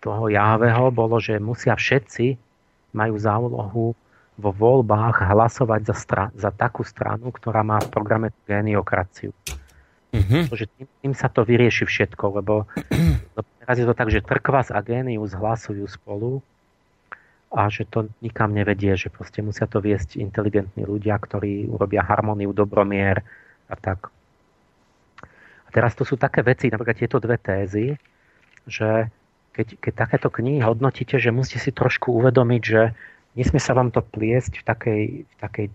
toho Jáveho bolo, že musia všetci majú za úlohu vo voľbách hlasovať za, stra- za takú stranu, ktorá má v programe geniokraciu. Mm-hmm. Že tým, tým sa to vyrieši všetko, lebo, lebo teraz je to tak, že Trkvas a Génius hlasujú spolu a že to nikam nevedie, že proste musia to viesť inteligentní ľudia, ktorí urobia harmóniu, dobromier a tak. A teraz to sú také veci, napríklad tieto dve tézy, že keď, keď takéto knihy hodnotíte, že musíte si trošku uvedomiť, že nesmie sa vám to pliesť v takej, v takej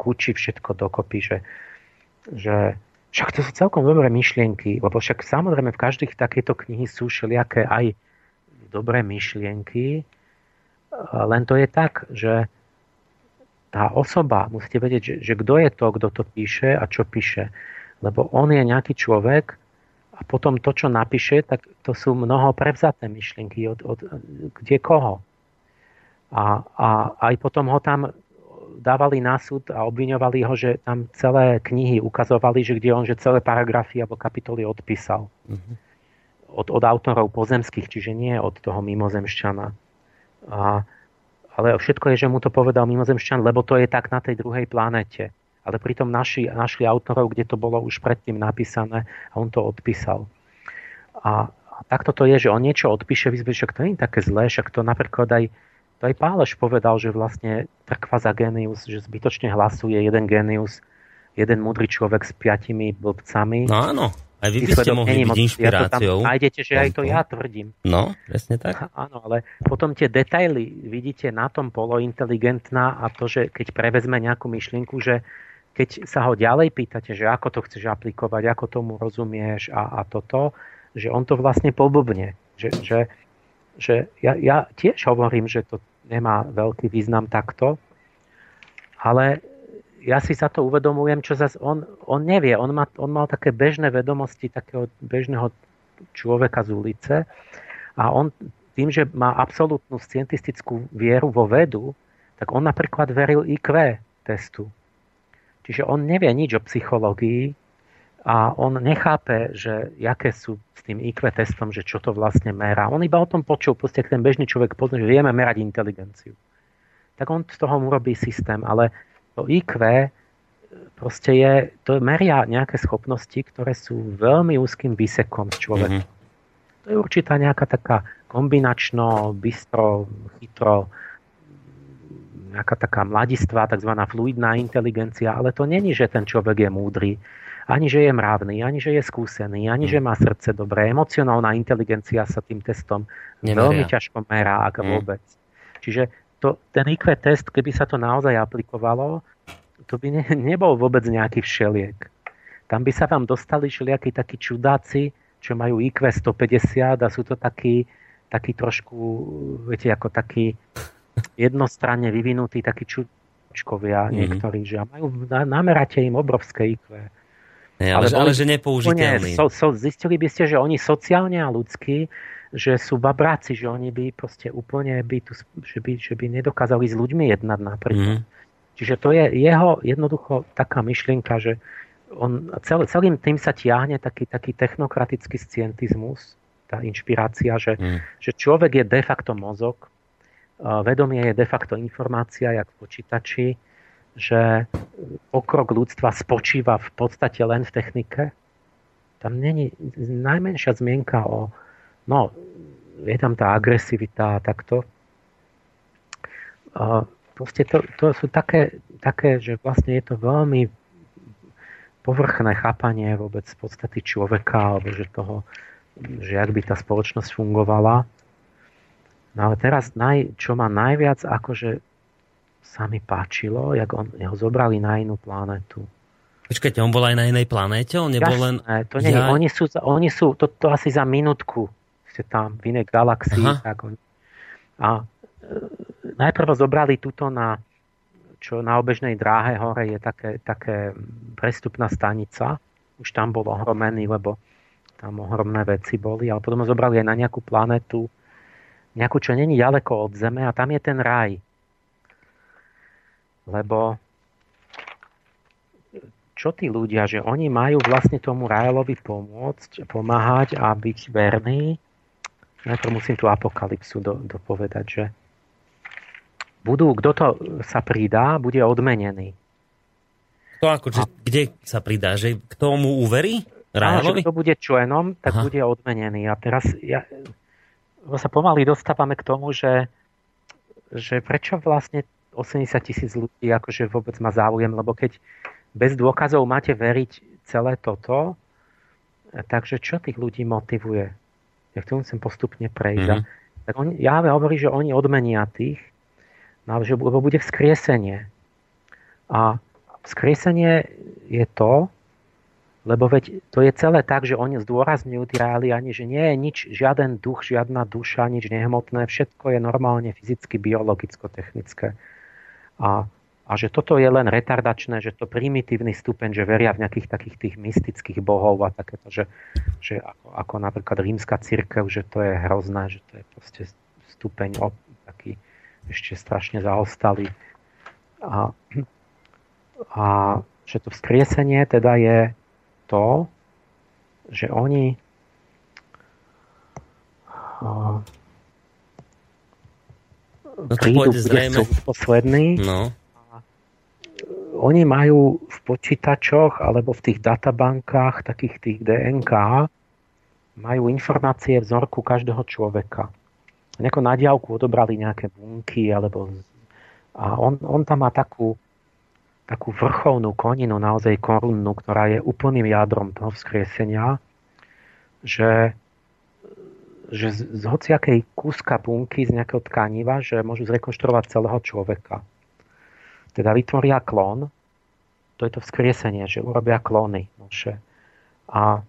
guči všetko dokopy, že, že však to sú celkom dobré myšlienky, lebo však samozrejme v každých takéto knihy sú všelijaké aj dobré myšlienky, len to je tak, že tá osoba, musíte vedieť, že, že kto je to, kto to píše a čo píše. Lebo on je nejaký človek a potom to, čo napíše, tak to sú mnoho prevzaté myšlienky od, od kde koho. A, a aj potom ho tam dávali na súd a obviňovali ho, že tam celé knihy ukazovali, že kde on že celé paragrafy alebo kapitoly odpísal. Uh-huh. Od, od autorov pozemských, čiže nie od toho mimozemšťana. A, ale všetko je, že mu to povedal mimozemšťan, lebo to je tak na tej druhej planete. Ale pritom naši, našli autorov, kde to bolo už predtým napísané a on to odpísal. A, a takto to je, že on niečo odpíše, vyzve, že to nie je také zlé, však to napríklad aj to aj Páleš povedal, že vlastne trkva za genius, že zbytočne hlasuje jeden genius, jeden múdry človek s piatimi blbcami. No áno, aj vy by ste mohli byť inšpiráciou. Ja nájdete, že aj to ja tvrdím. No, presne tak. Áno, ale potom tie detaily vidíte na tom polointeligentná a to, že keď prevezme nejakú myšlienku, že keď sa ho ďalej pýtate, že ako to chceš aplikovať, ako tomu rozumieš a, a toto, že on to vlastne poblbne. Že, že, že ja, ja tiež hovorím, že to nemá veľký význam takto. Ale ja si sa to uvedomujem, čo zase on, on nevie. On, má, on mal také bežné vedomosti takého bežného človeka z ulice a on tým, že má absolútnu scientistickú vieru vo vedu, tak on napríklad veril IQ testu. Čiže on nevie nič o psychológii, a on nechápe, že aké sú s tým IQ testom, že čo to vlastne merá. On iba o tom počul, proste ten bežný človek pozná, že vieme merať inteligenciu. Tak on z toho urobí systém, ale to IQ proste je, to meria nejaké schopnosti, ktoré sú veľmi úzkým výsekom z človeka. Mm-hmm. To je určitá nejaká taká kombinačno, bystro, chytro, nejaká taká mladistvá, tzv. fluidná inteligencia, ale to není, že ten človek je múdry, ani že je mravný, ani že je skúsený, ani že má srdce dobré. Emocionálna inteligencia sa tým testom Nemeria. veľmi ťažko merá, ak mm. vôbec. Čiže to, ten IQ test, keby sa to naozaj aplikovalo, to by ne, nebol vôbec nejaký všeliek. Tam by sa vám dostali všelijakí takí čudáci, čo majú IQ 150 a sú to takí, takí trošku, viete, ako takí jednostranne vyvinutí, takí čučkovia mm-hmm. niektorí, že majú, nameráte im obrovské IQ. Nie, ale, ale, ale že nepoužiteľný. So, so, zistili by ste, že oni sociálne a ľudský, že sú babráci, že oni by proste úplne by tu, že by, že by nedokázali s ľuďmi jednať napríklad. Mm. Čiže to je jeho jednoducho taká myšlienka, že on, cel, celým tým sa tiahne taký, taký technokratický scientizmus, tá inšpirácia, že, mm. že človek je de facto mozog, vedomie je de facto informácia, jak v počítači, že pokrok ľudstva spočíva v podstate len v technike. Tam není najmenšia zmienka o... No, je tam tá agresivita a takto. Proste to, to sú také, také, že vlastne je to veľmi povrchné chápanie vôbec podstaty človeka, alebo že toho, že jak by tá spoločnosť fungovala. No ale teraz, naj, čo ma najviac akože sa mi páčilo, jak on, ho zobrali na inú planetu. Počkajte, on bol aj na inej planéte? On nebol Jasné, len... to nie, ja... oni sú, oni sú to, to asi za minútku ste tam v inej galaxii. Tak on, a e, najprv zobrali túto na čo na obežnej dráhe hore je také, také prestupná stanica. Už tam bol ohromený, lebo tam ohromné veci boli, ale potom ho zobrali aj na nejakú planetu, nejakú, čo není ďaleko od Zeme a tam je ten raj. Lebo čo tí ľudia, že oni majú vlastne tomu Rajelovi pomôcť, pomáhať a byť verní. Najprv musím tú apokalypsu do, dopovedať, že budú, kto to sa pridá, bude odmenený. To ako, že, a... kde sa pridá? Že k tomu uverí? Áno, že kto bude členom, tak Aha. bude odmenený. A teraz ja, sa pomaly dostávame k tomu, že, že prečo vlastne 80 tisíc ľudí akože vôbec má záujem, lebo keď bez dôkazov máte veriť celé toto, takže čo tých ľudí motivuje? Ja chcem postupne prejsť. Mm-hmm. Tak on, ja hovorím, že oni odmenia tých, No, lebo bude vzkriesenie. A vzkriesenie je to, lebo veď to je celé tak, že oni zdôrazňujú tí reáliani, že nie je nič, žiaden duch, žiadna duša, nič nehmotné, všetko je normálne fyzicky, biologicko-technické. A, a že toto je len retardačné, že to primitívny stupeň, že veria v nejakých takých tých mystických bohov a takéto, že, že ako, ako napríklad rímska církev, že to je hrozné, že to je proste stupeň taký ešte strašne zaostali. A, a že to vzkriesenie teda je to, že oni uh, no prídu, bude zrejme. posledný. No. oni majú v počítačoch alebo v tých databankách, takých tých DNK, majú informácie vzorku každého človeka nejako na diálku odobrali nejaké bunky, alebo a on, on tam má takú, takú vrchovnú koninu, naozaj korunnú, ktorá je úplným jadrom toho vzkriesenia, že, že z, z hociakej kúska bunky z nejakého tkaniva, že môžu zrekonštruovať celého človeka. Teda vytvoria klon, to je to vzkriesenie, že urobia klony naše. A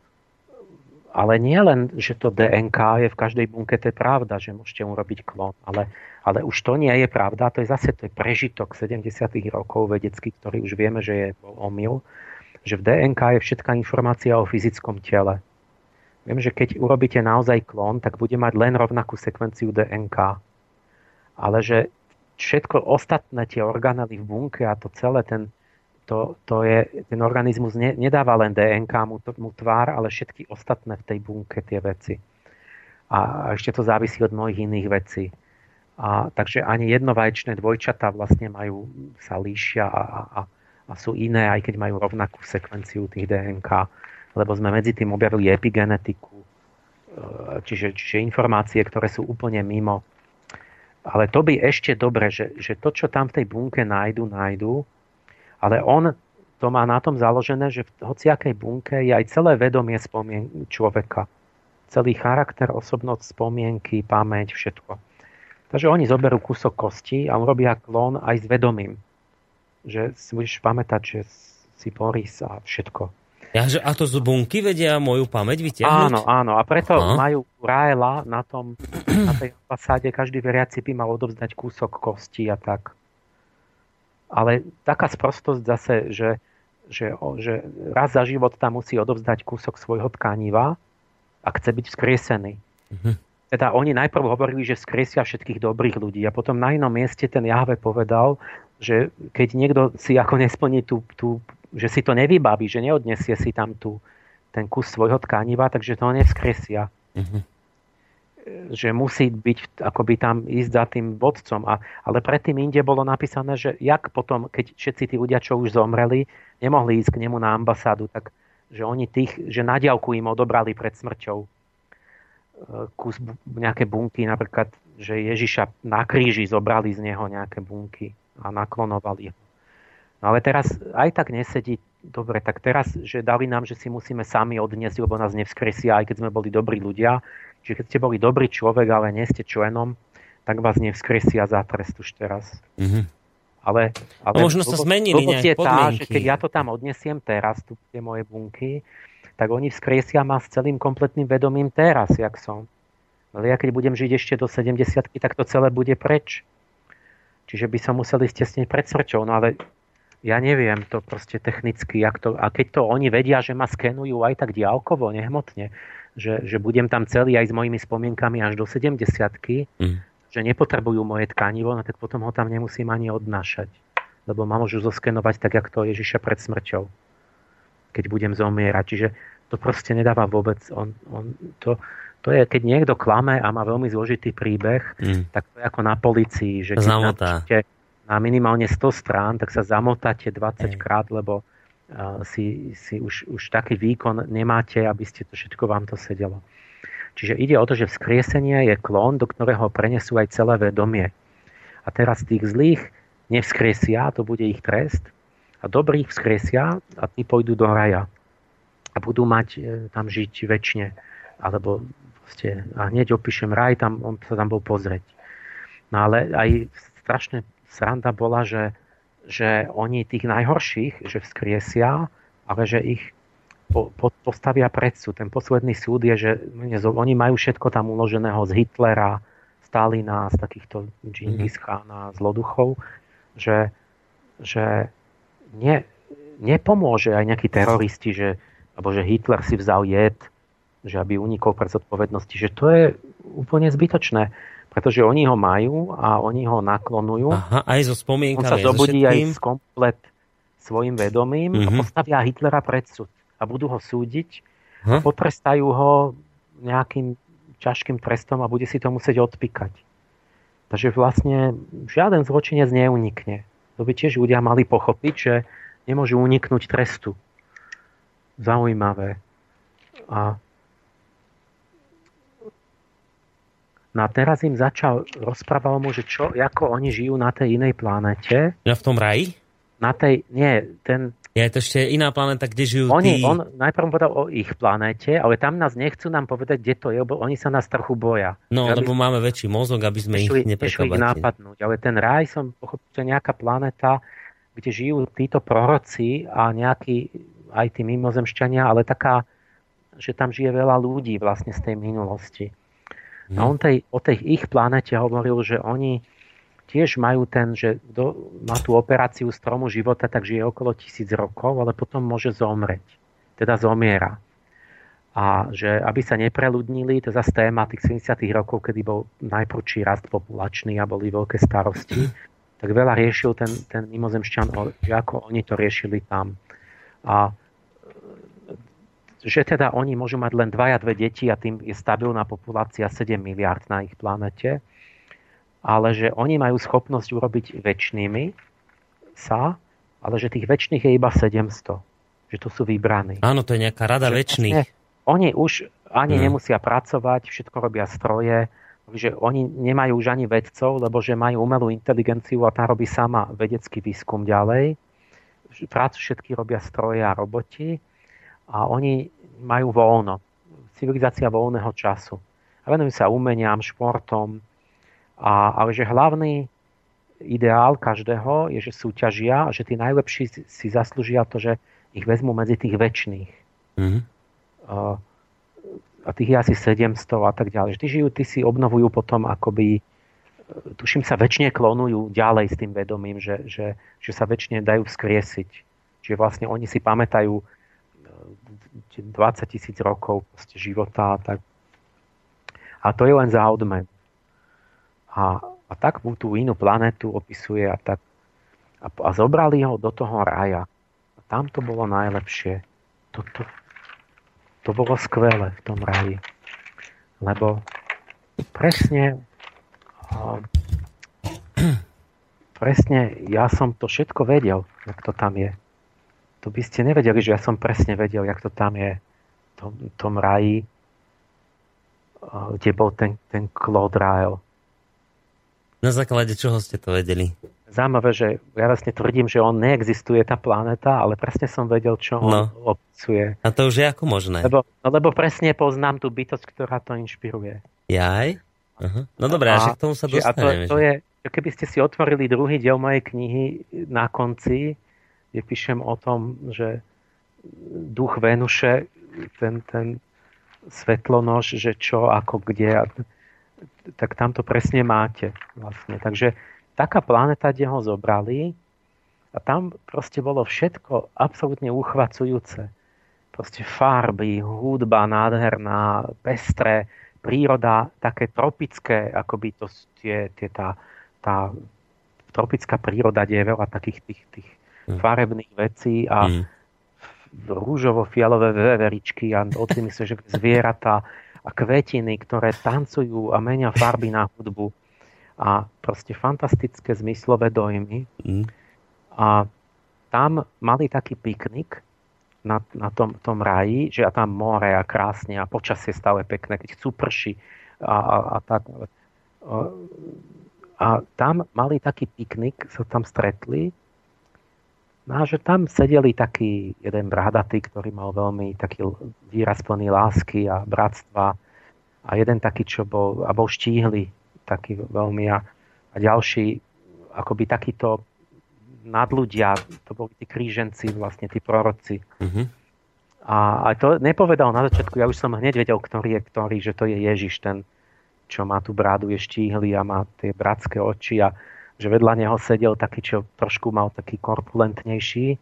ale nie len, že to DNK je v každej bunke, to je pravda, že môžete urobiť klon, ale, ale už to nie je pravda, to je zase to je prežitok 70. rokov vedecký, ktorý už vieme, že je omyl, že v DNK je všetká informácia o fyzickom tele. Viem, že keď urobíte naozaj klon, tak bude mať len rovnakú sekvenciu DNK. Ale že všetko ostatné tie organely v bunke a to celé, ten, to, to je, ten organizmus ne, nedáva len DNK mu, mu tvár, ale všetky ostatné v tej bunke tie veci. A ešte to závisí od mnohých iných vecí. A, takže ani jednovaječné dvojčatá vlastne majú, sa líšia a, a, a sú iné, aj keď majú rovnakú sekvenciu tých DNK, lebo sme medzi tým objavili epigenetiku, e, čiže, čiže informácie, ktoré sú úplne mimo Ale to by ešte dobre, že, že to, čo tam v tej bunke nájdu, nájdu, ale on to má na tom založené, že v hociakej bunke je aj celé vedomie spomien človeka. Celý charakter, osobnosť, spomienky, pamäť, všetko. Takže oni zoberú kúsok kosti a robia klon aj s vedomím. Že si budeš pamätať, že si Boris a všetko. Ja, že, a to z bunky vedia moju pamäť vyťahnuť? Áno, áno. A preto Aha. majú Raela na, tom, na tej ambasáde, každý veriaci by mal odovzdať kúsok kosti a tak. Ale taká sprostosť zase, že, že, že raz za život tam musí odovzdať kúsok svojho tkaniva a chce byť vzkriesený. Uh-huh. Teda oni najprv hovorili, že vzkriesia všetkých dobrých ľudí a potom na inom mieste ten Jahve povedal, že keď niekto si ako nesplní tú, tú že si to nevybaví, že neodnesie si tam tu ten kus svojho tkaniva, takže to nevzkresia. Uh-huh. Že musí byť, akoby tam ísť za tým vodcom. A, ale predtým inde bolo napísané, že jak potom, keď všetci tí ľudia, čo už zomreli, nemohli ísť k nemu na ambasádu, tak že oni tých, že na diálku im odobrali pred smrťou kus nejaké bunky, napríklad, že Ježiša na kríži zobrali z neho nejaké bunky a naklonovali ho. No ale teraz aj tak nesedí dobre, tak teraz, že dali nám, že si musíme sami odniesť, lebo nás nevzkresia, aj keď sme boli dobrí ľudia. Že keď ste boli dobrý človek, ale nie ste členom, tak vás nevzkresia za trest už teraz. Mm-hmm. Ale, ale no, možno sa zmenili nejaké tá, že keď ja to tam odnesiem teraz, tu tie moje bunky, tak oni vzkriesia ma s celým kompletným vedomím teraz, jak som. Ale ja keď budem žiť ešte do 70 tak to celé bude preč. Čiže by som musel ísť tesne pred smrťou. No ale ja neviem to proste technicky, jak to, a keď to oni vedia, že ma skenujú aj tak diálkovo, nehmotne, že, že budem tam celý aj s mojimi spomienkami až do 70 mm. že nepotrebujú moje tkanivo, no tak potom ho tam nemusím ani odnášať. Lebo ma môžu zoskenovať tak, jak to Ježiša pred smrťou, keď budem zomierať. Čiže to proste nedáva vôbec. On, on, to, to je, keď niekto klame a má veľmi zložitý príbeh, mm. tak to je ako na policii, že keď na minimálne 100 strán, tak sa zamotáte 20 krát, lebo uh, si, si už, už taký výkon nemáte, aby ste to všetko vám to sedelo. Čiže ide o to, že vzkriesenie je klon, do ktorého prenesú aj celé vedomie. A teraz tých zlých nevzkriesia, to bude ich trest, a dobrých vzkriesia a tí pôjdu do raja. A budú mať e, tam žiť väčšine. Alebo proste, a hneď opíšem raj, tam, on sa tam bol pozrieť. No ale aj strašne sranda bola, že, že oni tých najhorších, že vzkriesia, ale že ich po, po, postavia pred súd. Ten posledný súd je, že oni majú všetko tam uloženého z Hitlera, Stalina, z takýchto Genghis Khana, zloduchov, že, že ne, nepomôže aj nejakí teroristi, že, alebo že Hitler si vzal jed, že aby unikol pred zodpovednosti, že to je úplne zbytočné pretože oni ho majú a oni ho naklonujú. Aha, aj so spomienkami. On sa zobudí aj s komplet svojim vedomím uh-huh. a mhm. postavia Hitlera pred súd a budú ho súdiť a potrestajú ho nejakým ťažkým trestom a bude si to musieť odpíkať. Takže vlastne žiaden zločinec neunikne. To by tiež ľudia mali pochopiť, že nemôžu uniknúť trestu. Zaujímavé. A No a teraz im začal, rozprával mu, že čo, ako oni žijú na tej inej planete. Ja v tom raji? Na tej, nie, ten... Je to ešte iná planéta, kde žijú oni, tí... On najprv povedal o ich planéte, ale tam nás nechcú nám povedať, kde to je, lebo oni sa nás trochu boja. No, aby lebo máme väčší mozog, aby sme nešli, ich neprekvapili. nápadnúť. Ale ten raj som pochopil, že nejaká planéta, kde žijú títo proroci a nejakí aj tí mimozemšťania, ale taká, že tam žije veľa ľudí vlastne z tej minulosti. A on tej, o tej ich planete hovoril, že oni tiež majú ten, že kto má tú operáciu stromu života, tak žije okolo tisíc rokov, ale potom môže zomreť. Teda zomiera. A že aby sa nepreludnili, to zase téma tých 70 rokov, kedy bol najprúčší rast populačný a boli veľké starosti, tak veľa riešil ten, ten mimozemšťan, že ako oni to riešili tam. A že teda oni môžu mať len dvaja, dve deti a tým je stabilná populácia 7 miliard na ich planete, ale že oni majú schopnosť urobiť väčšnými sa, ale že tých väčšných je iba 700. Že to sú vybraní. Áno, to je nejaká rada väčšných. Vlastne oni už ani hmm. nemusia pracovať, všetko robia stroje, že oni nemajú už ani vedcov, lebo že majú umelú inteligenciu a tá robí sama vedecký výskum ďalej. Prácu všetky robia stroje a roboti a oni majú voľno. Civilizácia voľného času. A venujú sa umeniam, športom. A, ale že hlavný ideál každého je, že súťažia a že tí najlepší si zaslúžia to, že ich vezmú medzi tých väčšných. Mm-hmm. Uh, a tých je asi 700 a tak ďalej. Tí žijú, tí si obnovujú potom akoby, e, tuším sa, väčšine klonujú ďalej s tým vedomím, že, že, že sa väčšine dajú vzkriesiť. Čiže vlastne oni si pamätajú 20 e, tisíc rokov života a tak. A to je len za odmen. A, a tak tú inú planetu opisuje a tak. A, a zobrali ho do toho raja. A tam to bolo najlepšie. Toto, to bolo skvelé v tom raji. Lebo presne presne ja som to všetko vedel, jak to tam je. To by ste nevedeli, že ja som presne vedel, jak to tam je v tom, tom raji, kde bol ten, ten Claude Ryle. Na základe čoho ste to vedeli? zaujímavé, že ja vlastne tvrdím, že on neexistuje, tá planéta, ale presne som vedel, čo on no. opisuje. A to už je ako možné? Lebo, no, lebo presne poznám tú bytosť, ktorá to inšpiruje. Jaj? Uh-huh. No dobré, a, k tomu sa dostaneme. A to, to je, keby ste si otvorili druhý diel mojej knihy na konci, kde píšem o tom, že duch Venuše, ten, ten svetlonož, že čo, ako, kde, tak tam to presne máte. Vlastne. Takže taká planéta, kde ho zobrali a tam proste bolo všetko absolútne uchvacujúce. Proste farby, hudba nádherná, pestré, príroda také tropické, by to tie, tie tá, tá tropická príroda, kde je veľa takých tých, tých mm. farebných vecí a mm. rúžovo-fialové veveričky a odzimy sa, že zvieratá a kvetiny, ktoré tancujú a menia farby na hudbu a proste fantastické zmyslové dojmy. Mm. A tam mali taký piknik na, na tom, tom raji, že a tam more a krásne a počasie stále pekné, keď chcú prši a, a, a tak. A tam mali taký piknik, sa tam stretli No a že tam sedeli taký jeden bradatý, ktorý mal veľmi taký výraz plný lásky a bratstva a jeden taký, čo bol, a bol štíhly taký veľmi a, a ďalší, akoby takíto nadľudia, to boli tí kríženci, vlastne tí proroci. Mm-hmm. A, a to nepovedal na začiatku, ja už som hneď vedel, ktorý je ktorý, že to je Ježiš, ten, čo má tú brádu, je štíhly a má tie bratské oči a že vedľa neho sedel taký, čo trošku mal taký korpulentnejší,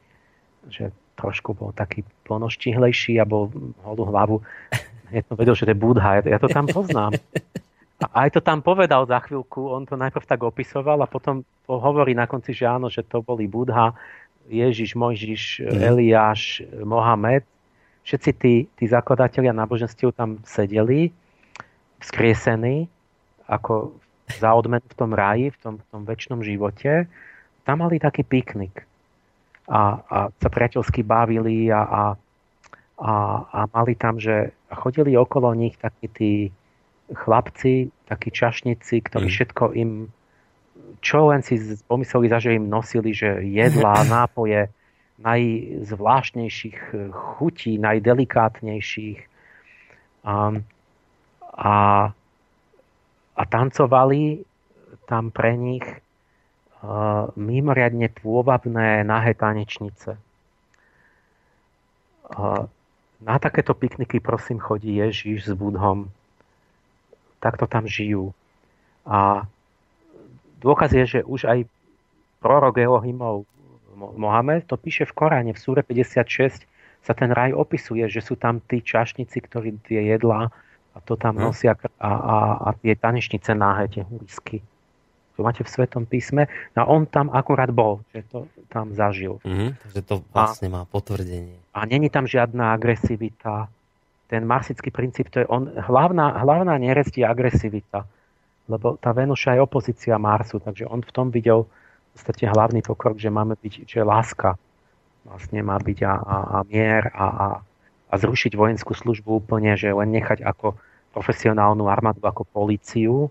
že trošku bol taký plnoštíhlejší a bol holú hlavu. Hneď som vedel, že to je Budha. Ja, ja to tam poznám. A aj to tam povedal za chvíľku, on to najprv tak opisoval a potom hovorí na konci, že áno, že to boli Budha, Ježiš, Mojžiš, mm. Eliáš, Mohamed. Všetci tí, tí zakladatelia náboženstiev tam sedeli, vzkriesení, ako za odmen v tom ráji, v tom, v tom väčšnom živote. Tam mali taký piknik. A, a sa priateľsky bavili a, a, a, a mali tam, že chodili okolo nich takí tí chlapci, takí čašníci, ktorí mm. všetko im, čo len si pomysleli, že im nosili, že jedlá, nápoje najzvláštnejších chutí, najdelikátnejších. A, a, a tancovali tam pre nich uh, mimoriadne pôvabné nahé tanečnice. Uh, na takéto pikniky prosím chodí Ježiš s Budhom takto tam žijú. A dôkaz je, že už aj prorok Elohimov Mohamed to píše v Koráne, v súre 56 sa ten raj opisuje, že sú tam tí čašníci, ktorí tie jedlá a to tam hm. nosia a, a, a tie tanečnice náhe, tie hurisky. To máte v Svetom písme. No a on tam akurát bol, že to tam zažil. Mm-hmm, takže to vlastne a, má potvrdenie. A není tam žiadna agresivita, ten marsický princíp, to je on, hlavná, hlavná neresť je agresivita. Lebo tá Venuša je opozícia Marsu, takže on v tom videl v podstate hlavný pokrok, že máme byť, že láska vlastne má byť a, a, a mier a, a, a zrušiť vojenskú službu úplne, že len nechať ako profesionálnu armádu ako políciu e,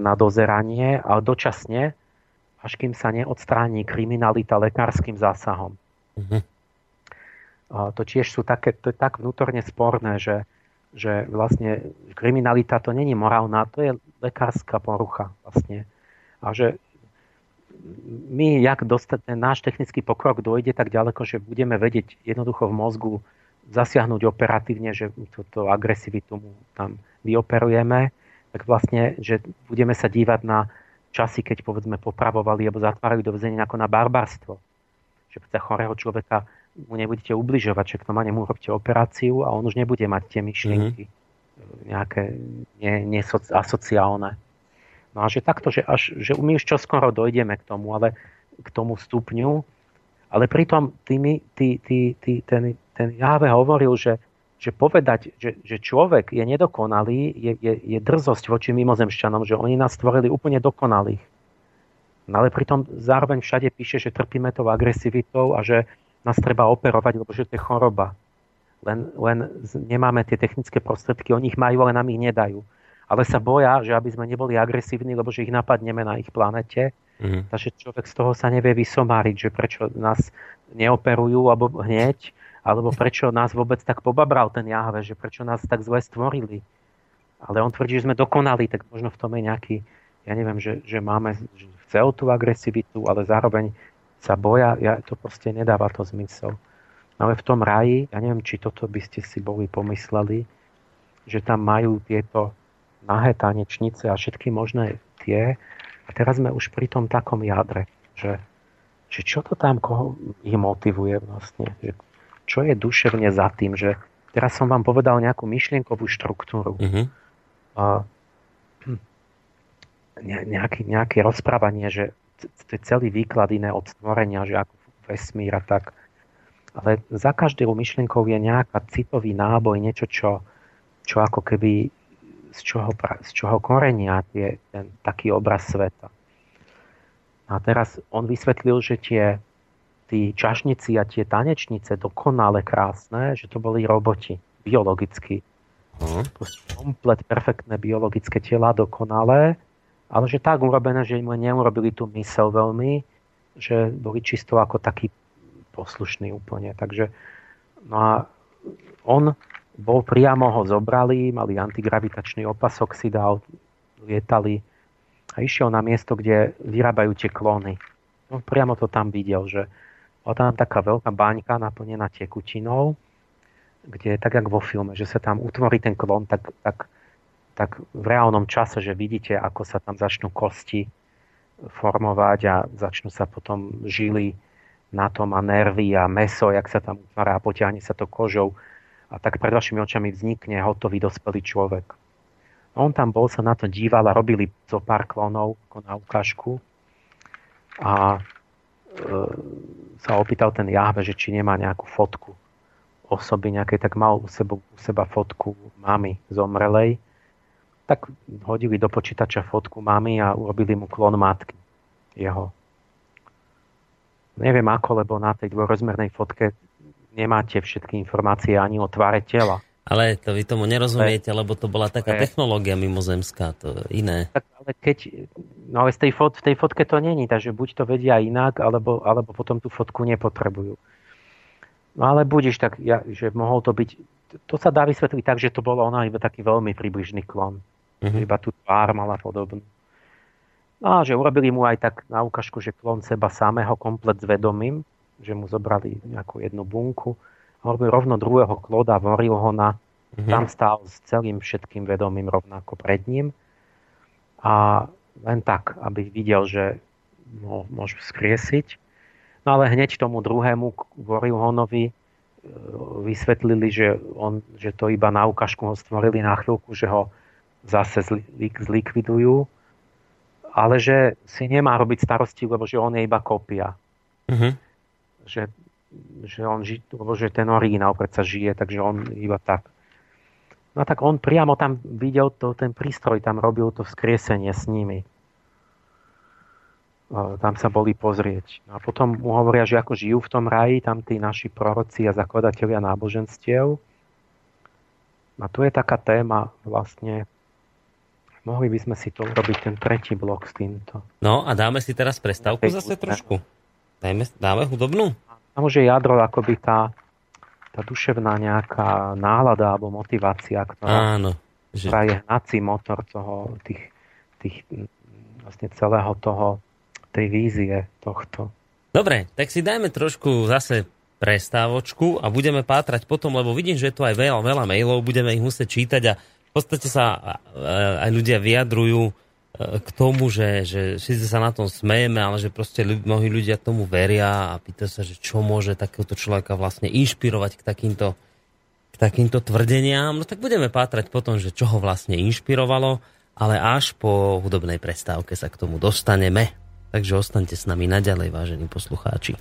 na dozeranie, ale dočasne, až kým sa neodstráni kriminalita lekárskym zásahom. Uh-huh. To tiež sú také, to je tak vnútorne sporné, že, že vlastne kriminalita to není morálna, to je lekárska porucha vlastne. A že my, jak dostať ten náš technický pokrok dojde tak ďaleko, že budeme vedieť jednoducho v mozgu zasiahnuť operatívne, že túto agresivitu mu tam vyoperujeme, tak vlastne, že budeme sa dívať na časy, keď povedzme popravovali alebo zatvárali do vzenia ako na barbarstvo. Že sa chorého človeka mu nebudete ubližovať, že to má nemu robíte operáciu a on už nebude mať tie myšlienky mm-hmm. nejaké ne, ne, asociálne. No a že takto, že, až, že my už čoskoro dojdeme k tomu, ale k tomu stupňu, ale pritom tými, tý, tý, tý, ten, ten Jahve hovoril, že, že povedať, že, že človek je nedokonalý, je, je, je drzosť voči mimozemšťanom, že oni nás stvorili úplne dokonalých. No ale pritom zároveň všade píše, že trpíme tou agresivitou a že nás treba operovať, lebo že to je choroba. Len, len nemáme tie technické prostriedky, oni ich majú, ale nám ich nedajú. Ale sa boja, že aby sme neboli agresívni, lebo že ich napadneme na ich planete. Mm. Takže človek z toho sa nevie vysomáriť, že prečo nás neoperujú alebo hneď, alebo prečo nás vôbec tak pobabral ten Jahve, že prečo nás tak zle stvorili. Ale on tvrdí, že sme dokonali, tak možno v tom je nejaký, ja neviem, že, že máme, že chcel tú agresivitu, ale zároveň sa boja, ja, to proste nedáva to zmysel. No ale v tom raji, ja neviem, či toto by ste si boli pomysleli, že tam majú tieto nahé tanečnice a všetky možné tie. A teraz sme už pri tom takom jadre, že, že čo to tam koho ich motivuje vlastne. Že, čo je duševne za tým, že teraz som vám povedal nejakú myšlienkovú štruktúru. Mm-hmm. A, hm, nejaký, nejaké rozprávanie, že to je celý výklad iné od stvorenia, že ako vesmír a tak. Ale za každou myšlienkou je nejaká citový náboj, niečo, čo, čo ako keby z čoho, z čoho korenia je ten taký obraz sveta. A teraz on vysvetlil, že tie tí čašníci a tie tanečnice dokonale krásne, že to boli roboti, biologicky. Uh-huh. Komplet perfektné biologické tela, dokonalé, ale že tak urobené, že im neurobili tú mysel veľmi, že boli čisto ako taký poslušný úplne. Takže no a on bol priamo ho zobrali, mali antigravitačný opasok, si dal, lietali a išiel na miesto, kde vyrábajú tie klóny. No, priamo to tam videl, že bola tam taká veľká baňka naplnená tekutinou, kde tak, jak vo filme, že sa tam utvorí ten klón, tak, tak tak v reálnom čase, že vidíte, ako sa tam začnú kosti formovať a začnú sa potom žily na tom a nervy a meso, jak sa tam utvára a potiahne sa to kožou a tak pred vašimi očami vznikne hotový dospelý človek. On tam bol, sa na to díval a robili zo pár klonov ako na ukážku a e, sa opýtal ten Jahve, že či nemá nejakú fotku osoby nejakej, tak mal u seba, u seba fotku mamy zomrelej tak hodili do počítača fotku mamy a urobili mu klon matky jeho. Neviem ako, lebo na tej dvorozmernej fotke nemáte všetky informácie ani o tvare tela. Ale to vy tomu nerozumiete, lebo to bola taká technológia mimozemská, to iné. Tak, ale keď, no ale z tej fot, v tej fotke to není, takže buď to vedia inak, alebo, alebo potom tú fotku nepotrebujú. No ale budeš tak, ja, že mohol to byť, to sa dá vysvetliť tak, že to bolo ona iba taký veľmi približný klon. Mm-hmm. Iba tú tvár mala podobnú. No a že urobili mu aj tak na ukážku, že klon seba samého komplet s vedomím, že mu zobrali nejakú jednu bunku a robili rovno druhého kloda, voril ho na, mm-hmm. tam stál s celým všetkým vedomím rovnako pred ním a len tak, aby videl, že ho môžu skriesiť. No ale hneď tomu druhému Vorilhonovi e, vysvetlili, že, on, že to iba na ukážku ho stvorili na chvíľku, že ho zase zlikvidujú, ale že si nemá robiť starosti, lebo že on je iba kópia. Uh-huh. Že, že on ži, lebo že ten originál predsa žije, takže on iba tak. No tak on priamo tam videl to, ten prístroj, tam robil to vzkriesenie s nimi. Tam sa boli pozrieť. No a potom mu hovoria, že ako žijú v tom raji, tam tí naši proroci a zakladatelia náboženstiev, A tu je taká téma vlastne, mohli by sme si to urobiť ten tretí blok s týmto. No a dáme si teraz prestávku zase trošku. Dajme, dáme hudobnú? Tam už je jadro akoby tá, tá duševná nejaká nálada alebo motivácia, ktorá, Áno, že... ktorá je hnací motor toho, tých, tých vlastne celého toho, tej vízie tohto. Dobre, tak si dajme trošku zase prestávočku a budeme pátrať potom, lebo vidím, že je tu aj veľa, veľa mailov, budeme ich musieť čítať a v podstate sa aj ľudia vyjadrujú k tomu, že, že síce sa na tom smejeme, ale že proste mnohí ľudia tomu veria a pýta sa, že čo môže takéhoto človeka vlastne inšpirovať k takýmto, k takýmto tvrdeniam. No tak budeme pátrať potom, že čo ho vlastne inšpirovalo, ale až po hudobnej prestávke sa k tomu dostaneme. Takže ostaňte s nami naďalej, vážení poslucháči.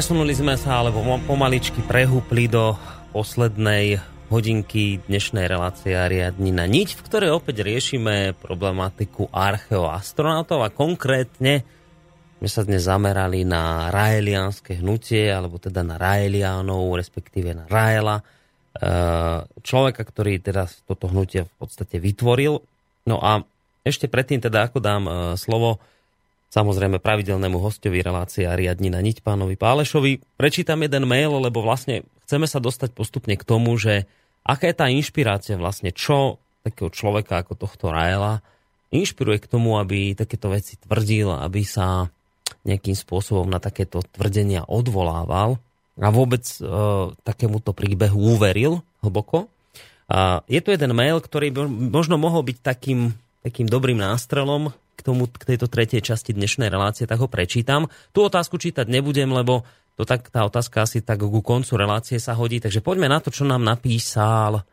Presunuli sme sa, alebo pomaličky prehúpli do poslednej hodinky dnešnej relácie riadni na niť, v ktorej opäť riešime problematiku archeoastronautov a konkrétne sme sa dnes zamerali na raelianské hnutie, alebo teda na raelianov, respektíve na Raela, e, človeka, ktorý teda toto hnutie v podstate vytvoril. No a ešte predtým teda, ako dám e, slovo samozrejme pravidelnému hostovi relácie a riadni na niť pánovi Pálešovi. Prečítam jeden mail, lebo vlastne chceme sa dostať postupne k tomu, že aká je tá inšpirácia vlastne, čo takého človeka ako tohto Raela inšpiruje k tomu, aby takéto veci tvrdil, aby sa nejakým spôsobom na takéto tvrdenia odvolával a vôbec e, takémuto príbehu uveril hlboko. A je tu jeden mail, ktorý by možno mohol byť takým, takým dobrým nástrelom k, tomu, k tejto tretej časti dnešnej relácie, tak ho prečítam. Tú otázku čítať nebudem, lebo to tak, tá otázka asi tak ku koncu relácie sa hodí. Takže poďme na to, čo nám napísal,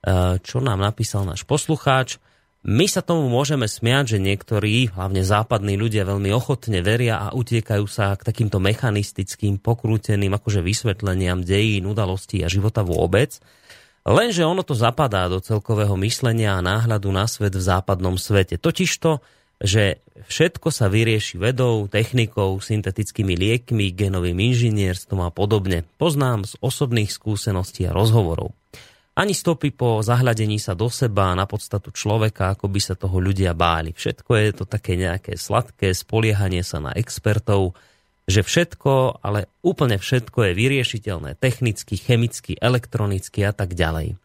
e, čo nám napísal náš poslucháč. My sa tomu môžeme smiať, že niektorí, hlavne západní ľudia, veľmi ochotne veria a utiekajú sa k takýmto mechanistickým, pokrúteným akože vysvetleniam dejín, udalostí a života vôbec. Lenže ono to zapadá do celkového myslenia a náhľadu na svet v západnom svete. Totižto že všetko sa vyrieši vedou, technikou, syntetickými liekmi, genovým inžinierstvom a podobne. Poznám z osobných skúseností a rozhovorov. Ani stopy po zahľadení sa do seba na podstatu človeka, ako by sa toho ľudia báli. Všetko je to také nejaké sladké spoliehanie sa na expertov, že všetko, ale úplne všetko je vyriešiteľné technicky, chemicky, elektronicky a tak ďalej.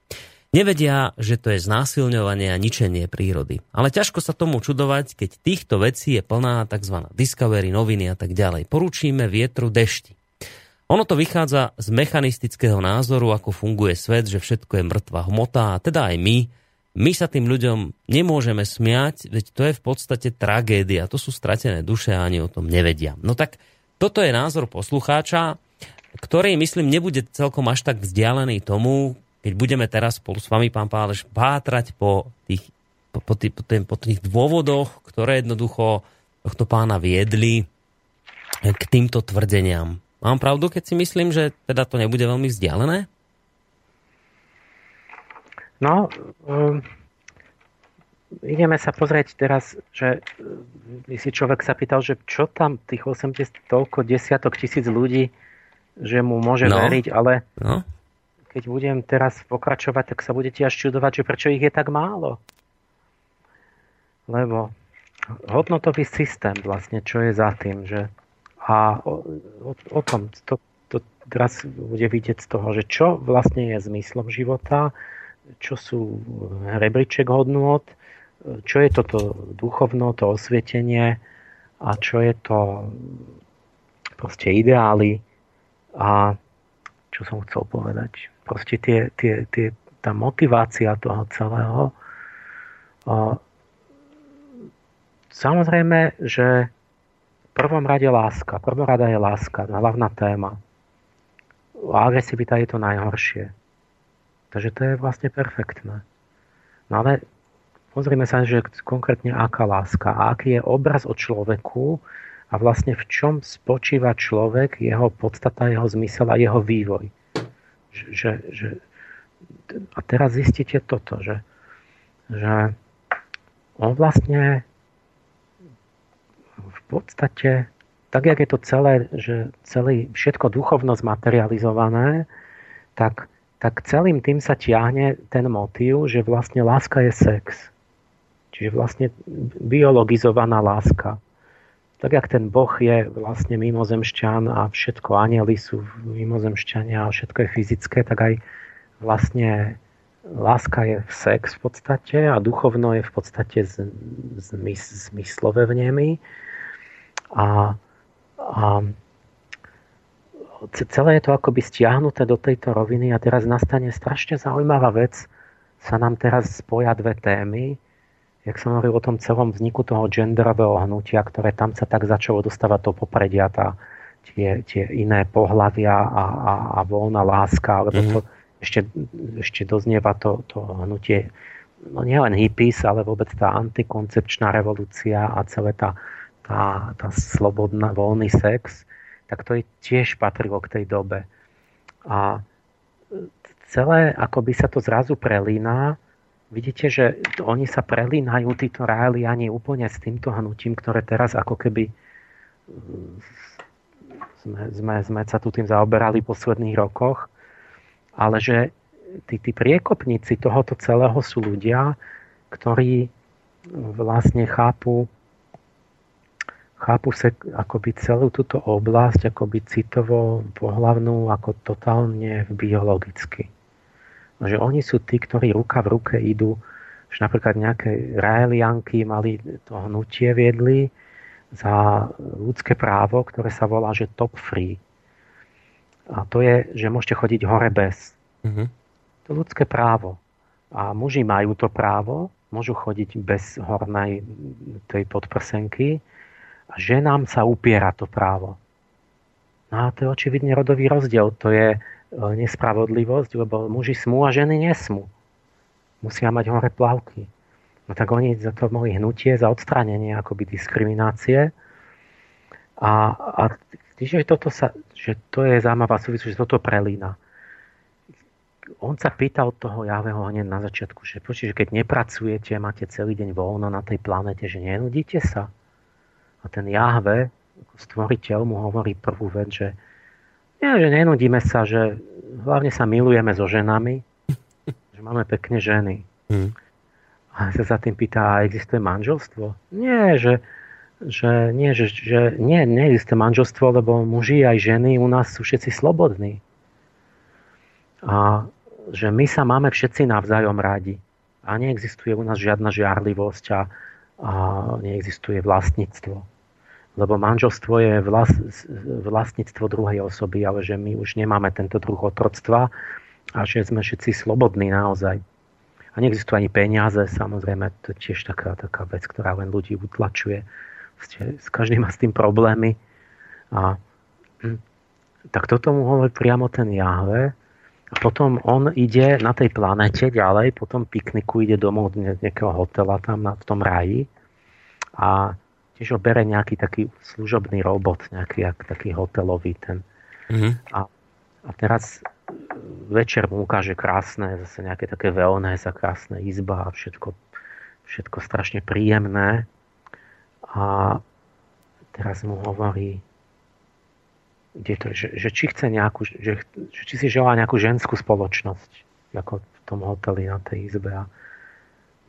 Nevedia, že to je znásilňovanie a ničenie prírody. Ale ťažko sa tomu čudovať, keď týchto vecí je plná tzv. discovery, noviny a tak ďalej. Poručíme vietru dešti. Ono to vychádza z mechanistického názoru, ako funguje svet, že všetko je mŕtva hmota a teda aj my. My sa tým ľuďom nemôžeme smiať, veď to je v podstate tragédia. To sú stratené duše a ani o tom nevedia. No tak toto je názor poslucháča, ktorý, myslím, nebude celkom až tak vzdialený tomu, keď budeme teraz spolu s vami, pán Páleš, pátrať po tých, po, po, tých, po, tých, po tých dôvodoch, ktoré jednoducho tohto pána viedli k týmto tvrdeniam. Mám pravdu, keď si myslím, že teda to nebude veľmi vzdialené? No, um, ideme sa pozrieť teraz, že by si človek sa pýtal, že čo tam tých 80 toľko desiatok tisíc ľudí, že mu môže no. veriť, ale no keď budem teraz pokračovať, tak sa budete až čudovať, že prečo ich je tak málo. Lebo hodnotový systém vlastne, čo je za tým, že a o, o, o tom to, to teraz bude vidieť z toho, že čo vlastne je zmyslom života, čo sú rebríček hodnot, čo je toto duchovno, to osvietenie a čo je to proste ideály a čo som chcel povedať proste tie, tie, tie, tá motivácia toho celého. Samozrejme, že v prvom rade láska. Prvom rada je láska, hlavná téma. Agresivita je to najhoršie. Takže to je vlastne perfektné. No ale pozrime sa, že konkrétne aká láska a aký je obraz o človeku a vlastne v čom spočíva človek, jeho podstata, jeho zmysel a jeho vývoj že, že, a teraz zistíte toto, že, že on vlastne v podstate, tak jak je to celé, že celý, všetko duchovno zmaterializované, tak, tak celým tým sa tiahne ten motív, že vlastne láska je sex. Čiže vlastne biologizovaná láska tak jak ten Boh je vlastne mimozemšťan a všetko anieli sú mimozemšťania a všetko je fyzické, tak aj vlastne láska je v sex v podstate a duchovno je v podstate zmys, zmyslové vnemy. A, a celé je to akoby stiahnuté do tejto roviny a teraz nastane strašne zaujímavá vec. Sa nám teraz spoja dve témy jak som hovoril o tom celom vzniku toho genderového hnutia, ktoré tam sa tak začalo dostávať do popredia, tá, tie, tie iné pohľavia a, a, a voľná láska, alebo mm-hmm. ešte, ešte doznieva to, to hnutie, no nielen hippies, ale vôbec tá antikoncepčná revolúcia a celé tá, tá, tá slobodná, voľný sex, tak to je tiež patrilo k tej dobe. A celé akoby sa to zrazu prelína. Vidíte, že oni sa prelínajú, títo reáliani úplne s týmto hnutím, ktoré teraz ako keby sme, sme, sme sa tu tým zaoberali v posledných rokoch, ale že tí, tí priekopníci tohoto celého sú ľudia, ktorí vlastne chápu chápu sa akoby celú túto oblasť akoby citovo pohlavnú ako totálne biologicky. Že oni sú tí, ktorí ruka v ruke idú, že napríklad nejaké raelianky mali to hnutie viedli za ľudské právo, ktoré sa volá, že top free. A to je, že môžete chodiť hore bez. Mm-hmm. To ľudské právo. A muži majú to právo, môžu chodiť bez hornej tej podprsenky, a ženám sa upiera to právo. No a to je očividne rodový rozdiel. To je nespravodlivosť, lebo muži smú a ženy nesmú. Musia mať hore plavky. No tak oni za to mohli hnutie, za odstránenie akoby diskriminácie. A, a že, toto sa, že to je zaujímavá súvislosť, že toto prelína. On sa pýtal toho Javeho hneď na začiatku, že, počuť, keď nepracujete, máte celý deň voľno na tej planete, že nenudíte sa. A ten Jahve, stvoriteľ, mu hovorí prvú vec, že, nie, že nenudíme sa, že hlavne sa milujeme so ženami, že máme pekne ženy. Mm. A sa za tým pýta, a existuje manželstvo? Nie, že, že, nie, že, že nie, neexistuje manželstvo, lebo muži aj ženy u nás sú všetci slobodní. A že my sa máme všetci navzájom radi. A neexistuje u nás žiadna žiarlivosť a, a neexistuje vlastníctvo. Lebo manželstvo je vlast, vlastníctvo druhej osoby, ale že my už nemáme tento druh otroctva a že sme všetci slobodní naozaj. A neexistujú ani peniaze, samozrejme, to je tiež taká, taká vec, ktorá len ľudí utlačuje. S každým má s tým problémy. A, hm, tak toto mu hovorí priamo ten Jahve. A potom on ide na tej planete ďalej, potom pikniku ide domov do nejakého hotela tam na, v tom raji a tiež ho bere nejaký taký služobný robot, nejaký jak, taký hotelový ten. Mm-hmm. A, a teraz večer mu ukáže krásne, zase nejaké také wellness a krásne izba a všetko, všetko strašne príjemné. A teraz mu hovorí, kde to, že, že či chce nejakú, že, že či si želá nejakú ženskú spoločnosť, ako v tom hoteli na tej izbe. A,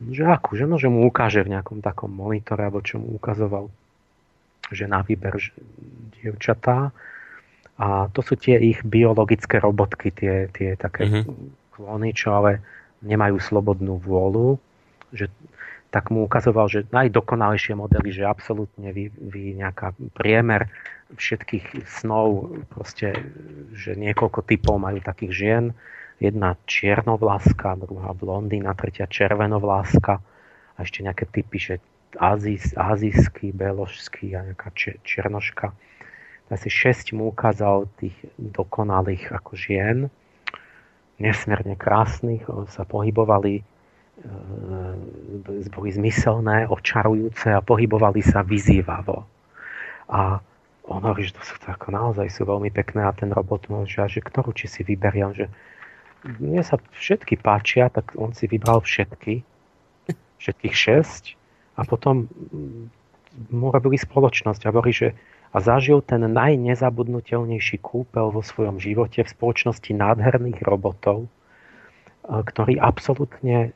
že akú, že, no, že mu ukáže v nejakom takom monitore, alebo čo mu ukazoval, že na výber že, dievčatá. A to sú tie ich biologické robotky, tie, tie také mm-hmm. klony, čo ale nemajú slobodnú vôľu. Že tak mu ukazoval, že najdokonalejšie modely, že absolútne vy, vy nejaká priemer všetkých snov, proste, že niekoľko typov majú takých žien, jedna čiernovláska, druhá blondína, tretia červenovláska a ešte nejaké typy, že azijs, azijský, beložský a nejaká černoška. Asi šesť mu ukázal tých dokonalých ako žien, nesmierne krásnych, sa pohybovali boli zmyselné, očarujúce a pohybovali sa vyzývavo. A on hovorí, že to sú to ako naozaj sú veľmi pekné a ten robot môže, že ktorú či si vyberiem, že mne sa všetky páčia, tak on si vybral všetky, všetkých šesť a potom mu robili spoločnosť a hovorí, že a zažil ten najnezabudnutelnejší kúpel vo svojom živote v spoločnosti nádherných robotov, e, ktorí absolútne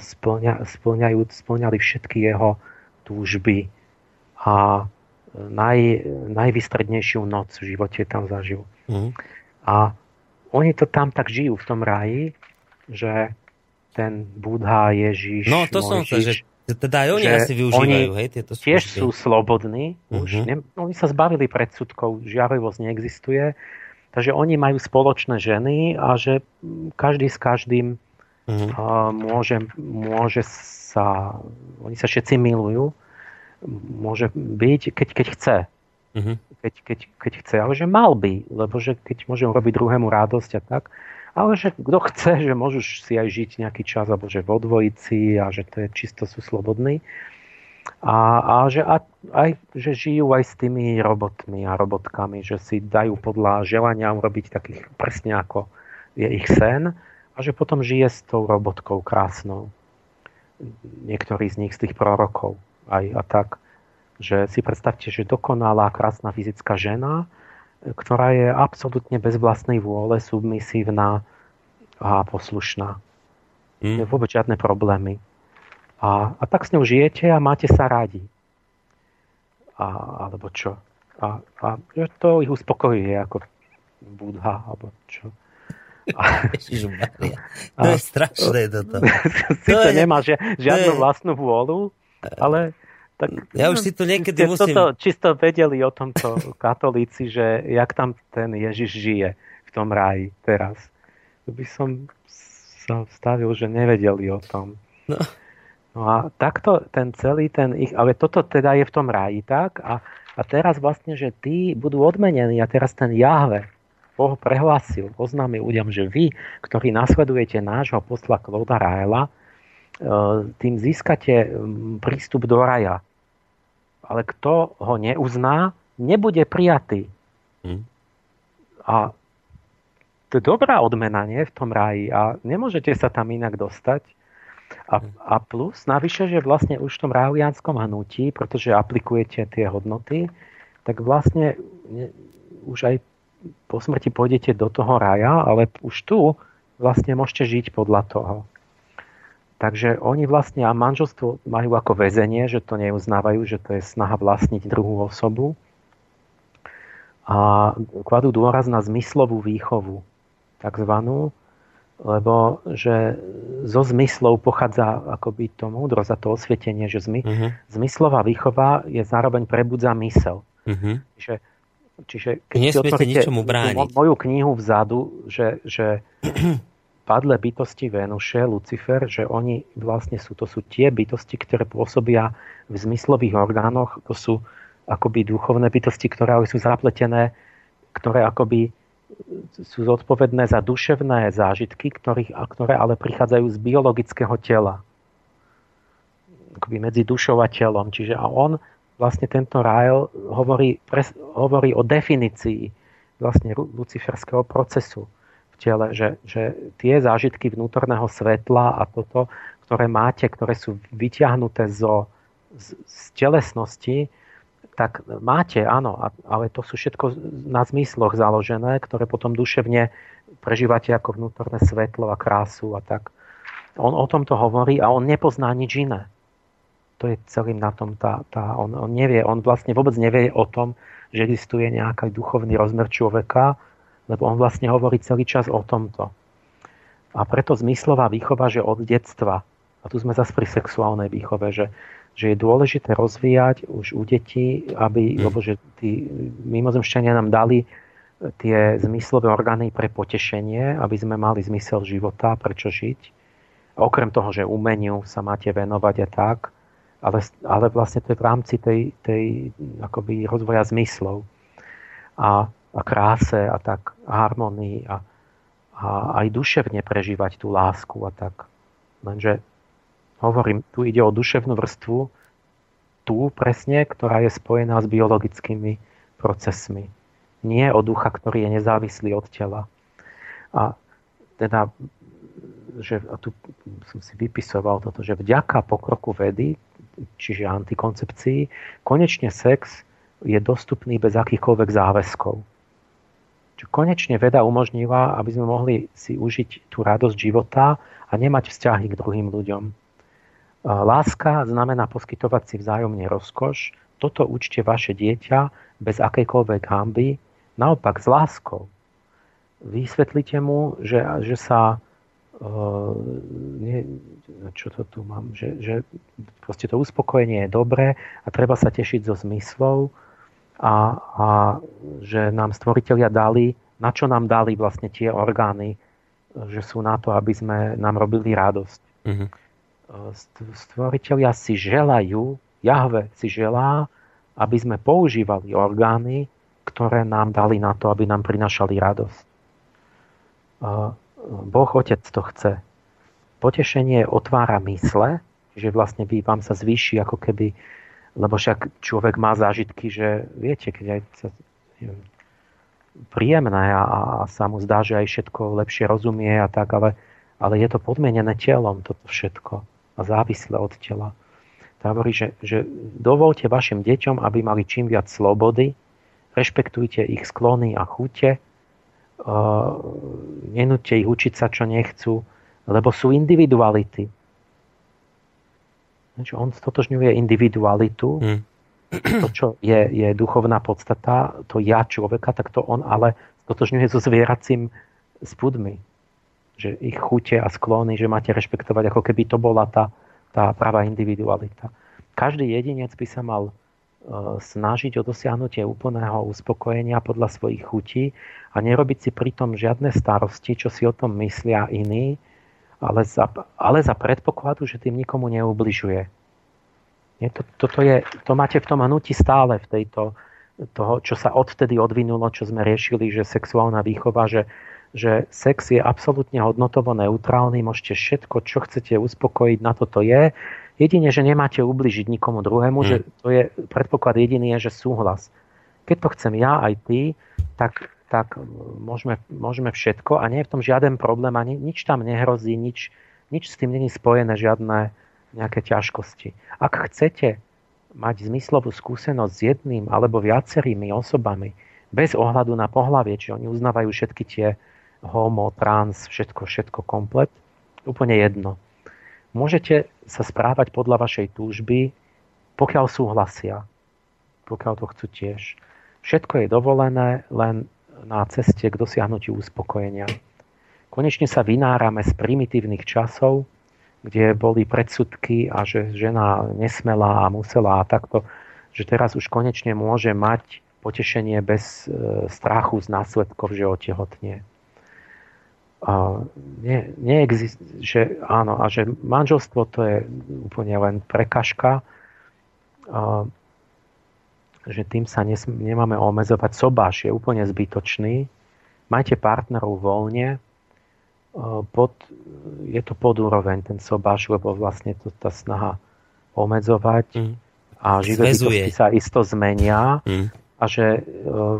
splňa, splňajú, splňali všetky jeho túžby a naj, najvystrednejšiu noc v živote tam zažil. Mm. A oni to tam tak žijú v tom ráji, že ten Budha, Ježiš, No to som sa, že teda aj oni asi využívajú, hej, tieto služby. tiež sú slobodní, mm-hmm. už ne, oni sa zbavili predsudkov, žiarlivosť neexistuje, takže oni majú spoločné ženy a že každý s každým A môže, môže sa, oni sa všetci milujú, môže byť, keď, keď chce. Mm-hmm. Keď, keď, keď chce, ale že mal by, lebo že keď môžem robiť druhému radosť a tak, ale že kto chce, že môžeš si aj žiť nejaký čas, alebo že vo dvojici a že to je čisto sú slobodní. A, a že a, aj, že žijú aj s tými robotmi a robotkami, že si dajú podľa želania urobiť takých presne ako je ich sen a že potom žije s tou robotkou krásnou. Niektorí z nich, z tých prorokov aj a tak. Že si predstavte, že dokonalá, krásna fyzická žena, ktorá je absolútne bez vlastnej vôle, submisívna a poslušná. Mm. Vôbec žiadne problémy. A, a tak s ňou žijete a máte sa radi. A, alebo čo? A, a to ich uspokojuje ako Budha, alebo čo. to je strašné toto. Sice je, nemá že, žiadnu je... vlastnú vôľu, ale tak, ja už si to niekedy musím... Toto čisto vedeli o tomto katolíci, že jak tam ten Ježiš žije v tom ráji teraz. To by som sa stavil, že nevedeli o tom. No. no a takto ten celý ten ich... Ale toto teda je v tom ráji tak a, a teraz vlastne, že tí budú odmenení a teraz ten Jahve, Boh prehlásil, oznámil ľuďom, že vy, ktorí nasledujete nášho posla Kloda Raela, e, tým získate prístup do raja. Ale kto ho neuzná, nebude prijatý. Hmm. A to je dobrá odmena nie, v tom ráji a nemôžete sa tam inak dostať. A, hm. a plus, navyše, že vlastne už v tom ráhujanskom hnutí, pretože aplikujete tie hodnoty, tak vlastne ne, už aj po smrti pôjdete do toho raja, ale už tu vlastne môžete žiť podľa toho. Takže oni vlastne a manželstvo majú ako väzenie, že to neuznávajú, že to je snaha vlastniť druhú osobu. A kladú dôraz na zmyslovú výchovu, takzvanú, lebo že zo zmyslov pochádza akoby to múdro za to osvietenie, že zmy, uh-huh. zmyslová výchova je zároveň prebudza mysel. Uh-huh. Že Čiže keď Nesmiete ničomu brániť. moju knihu vzadu, že, že padle bytosti Venuše, Lucifer, že oni vlastne sú, to sú tie bytosti, ktoré pôsobia v zmyslových orgánoch, to sú akoby duchovné bytosti, ktoré sú zapletené, ktoré akoby sú zodpovedné za duševné zážitky, ktorých, ktoré ale prichádzajú z biologického tela. Akoby medzi dušou a telom. Čiže a on vlastne tento Ryle hovorí, pres, hovorí o definícii vlastne luciferského procesu v tele, že, že tie zážitky vnútorného svetla a toto, ktoré máte, ktoré sú vyťahnuté zo, z, z telesnosti, tak máte, áno, ale to sú všetko na zmysloch založené, ktoré potom duševne prežívate ako vnútorné svetlo a krásu a tak. On o tomto hovorí a on nepozná nič iné to je celým na tom, tá, tá, on, on nevie, on vlastne vôbec nevie o tom, že existuje nejaký duchovný rozmer človeka, lebo on vlastne hovorí celý čas o tomto. A preto zmyslová výchova, že od detstva, a tu sme zase pri sexuálnej výchove, že, že je dôležité rozvíjať už u detí, aby, mm. lebo že tí mimozemšťania nám dali tie zmyslové orgány pre potešenie, aby sme mali zmysel života, prečo žiť. A okrem toho, že umeniu sa máte venovať a tak, ale, ale vlastne to je v rámci tej, tej akoby rozvoja zmyslov a, a kráse a tak harmonii a, a aj duševne prežívať tú lásku a tak. Lenže hovorím, tu ide o duševnú vrstvu, tú presne, ktorá je spojená s biologickými procesmi. Nie o ducha, ktorý je nezávislý od tela. A teda, že a tu som si vypisoval toto, že vďaka pokroku vedy čiže antikoncepcii, konečne sex je dostupný bez akýchkoľvek záväzkov. Čiže konečne veda umožnila, aby sme mohli si užiť tú radosť života a nemať vzťahy k druhým ľuďom. Láska znamená poskytovať si vzájomne rozkoš. Toto učte vaše dieťa bez akejkoľvek hamby, naopak s láskou. Vysvetlite mu, že, že sa Uh, nie, čo to tu mám, že, že proste to uspokojenie je dobré a treba sa tešiť zo zmyslov a, a že nám stvoriteľia dali, na čo nám dali vlastne tie orgány, že sú na to, aby sme nám robili radosť. Mm-hmm. Stvoriteľia si želajú, Jahve si želá, aby sme používali orgány, ktoré nám dali na to, aby nám prinašali radosť. Boh Otec to chce. Potešenie otvára mysle že vlastne vy, vám sa zvýši ako keby, lebo však človek má zážitky, že viete, keď aj sa, neviem, príjemné a, a sa mu zdá, že aj všetko lepšie rozumie a tak, ale, ale je to podmienené telom toto všetko a závislé od tela. To hovorí, že, že dovolte vašim deťom, aby mali čím viac slobody, rešpektujte ich sklony a chute, nenúďte ich učiť sa, čo nechcú, lebo sú individuality. Takže on stotožňuje individualitu, hmm. to, čo je, je duchovná podstata, to ja človeka, tak to on ale stotožňuje so zvieracím spudmi. Že ich chute a sklony, že máte rešpektovať, ako keby to bola tá, tá pravá individualita. Každý jedinec by sa mal snažiť o dosiahnutie úplného uspokojenia podľa svojich chutí a nerobiť si pritom žiadne starosti, čo si o tom myslia iní, ale za, ale za predpokladu, že tým nikomu neubližuje. Nie, to, toto je, to máte v tom hnutí stále v tejto, toho, čo sa odvtedy odvinulo, čo sme riešili, že sexuálna výchova, že, že sex je absolútne hodnotovo neutrálny, môžete všetko, čo chcete uspokojiť, na toto je Jedine, že nemáte ubližiť nikomu druhému, hmm. že to je predpoklad jediný je, že súhlas. Keď to chcem ja aj ty, tak, tak môžeme, môžeme všetko a nie je v tom žiaden problém a ni, nič tam nehrozí, nič, nič s tým není spojené, žiadne nejaké ťažkosti. Ak chcete mať zmyslovú skúsenosť s jedným alebo viacerými osobami, bez ohľadu na pohlavie, či oni uznávajú všetky tie homo, trans, všetko, všetko komplet, úplne jedno Môžete sa správať podľa vašej túžby, pokiaľ súhlasia, pokiaľ to chcú tiež. Všetko je dovolené len na ceste k dosiahnutiu uspokojenia. Konečne sa vynárame z primitívnych časov, kde boli predsudky a že žena nesmela a musela a takto, že teraz už konečne môže mať potešenie bez e, strachu z následkov, že otehotnie a nie, neexist, že áno, a že manželstvo to je úplne len prekažka, a, že tým sa nes, nemáme omezovať. Sobáš je úplne zbytočný. Majte partnerov voľne. Pod, je to pod úroveň ten sobáš, lebo vlastne to tá snaha omedzovať mm. a živé bytosti sa isto zmenia mm. a že e,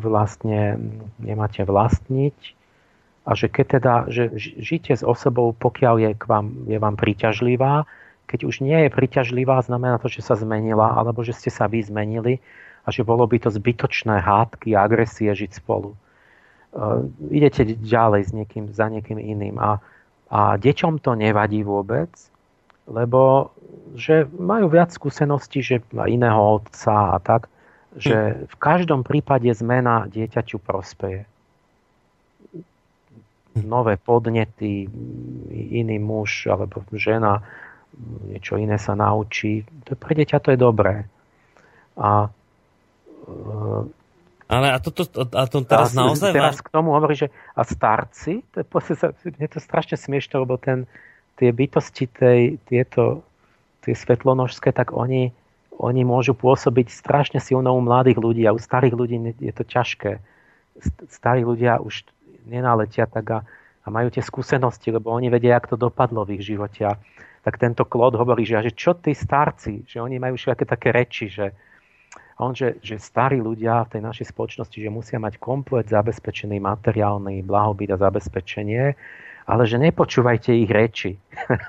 vlastne nemáte vlastniť a že keď teda, že žite s osobou, pokiaľ je, k vám, je vám príťažlivá, keď už nie je príťažlivá, znamená to, že sa zmenila, alebo že ste sa vy zmenili a že bolo by to zbytočné hádky a agresie žiť spolu. Uh, idete ďalej s niekým, za niekým iným. A, a deťom to nevadí vôbec, lebo že majú viac skúseností, že iného otca a tak, že v každom prípade zmena dieťaťu prospeje nové podnety, iný muž alebo žena niečo iné sa naučí. To pre dieťa to je dobré. A, ale a, toto, a to teraz a naozaj... Teraz k tomu hovorí, že a starci, to je, je to strašne smiešne, lebo ten, tie bytosti, tej, tieto, tie svetlonožské, tak oni, oni môžu pôsobiť strašne silno u mladých ľudí a u starých ľudí je to ťažké. Starí ľudia už nenaletia tak a, a majú tie skúsenosti, lebo oni vedia, jak to dopadlo v ich živote. A tak tento Klod hovorí, že, že čo tí starci, že oni majú všetké také reči, že on, že, že starí ľudia v tej našej spoločnosti, že musia mať komplet zabezpečený materiálny blahobyt a zabezpečenie, ale že nepočúvajte ich reči.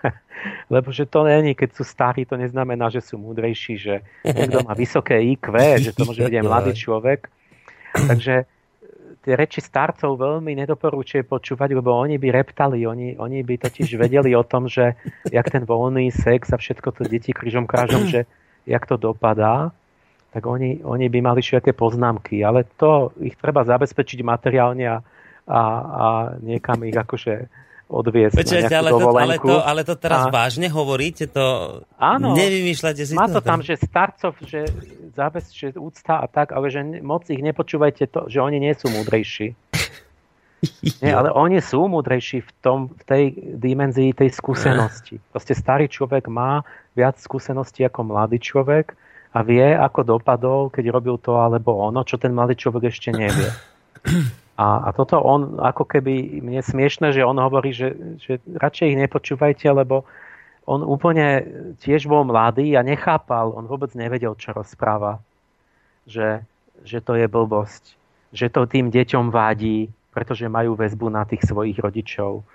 Lebo že to není, keď sú starí, to neznamená, že sú múdrejší, že niekto má vysoké IQ, že to môže byť aj mladý človek. Takže tie reči starcov veľmi nedoporúčuje počúvať, lebo oni by reptali, oni, oni by totiž vedeli o tom, že jak ten voľný sex a všetko to deti križom krážom, že jak to dopadá, tak oni, oni by mali všetké poznámky, ale to ich treba zabezpečiť materiálne a, a, a niekam ich akože odviesť Počujete, ale, to, ale, to, ale to teraz a... vážne hovoríte? To Áno, nevymýšľate si má to. tam, že starcov, že, zábez, že úcta a tak, ale že moc ich nepočúvajte to, že oni nie sú múdrejší. Nie, ale oni sú múdrejší v, tom, v tej dimenzii tej skúsenosti. Proste starý človek má viac skúseností ako mladý človek a vie, ako dopadol, keď robil to alebo ono, čo ten mladý človek ešte nevie. A, a toto on, ako keby, mne smiešne, že on hovorí, že, že radšej ich nepočúvajte, lebo, on úplne tiež bol mladý a nechápal, on vôbec nevedel, čo rozpráva. Že, že to je blbosť. Že to tým deťom vádí, pretože majú väzbu na tých svojich rodičov.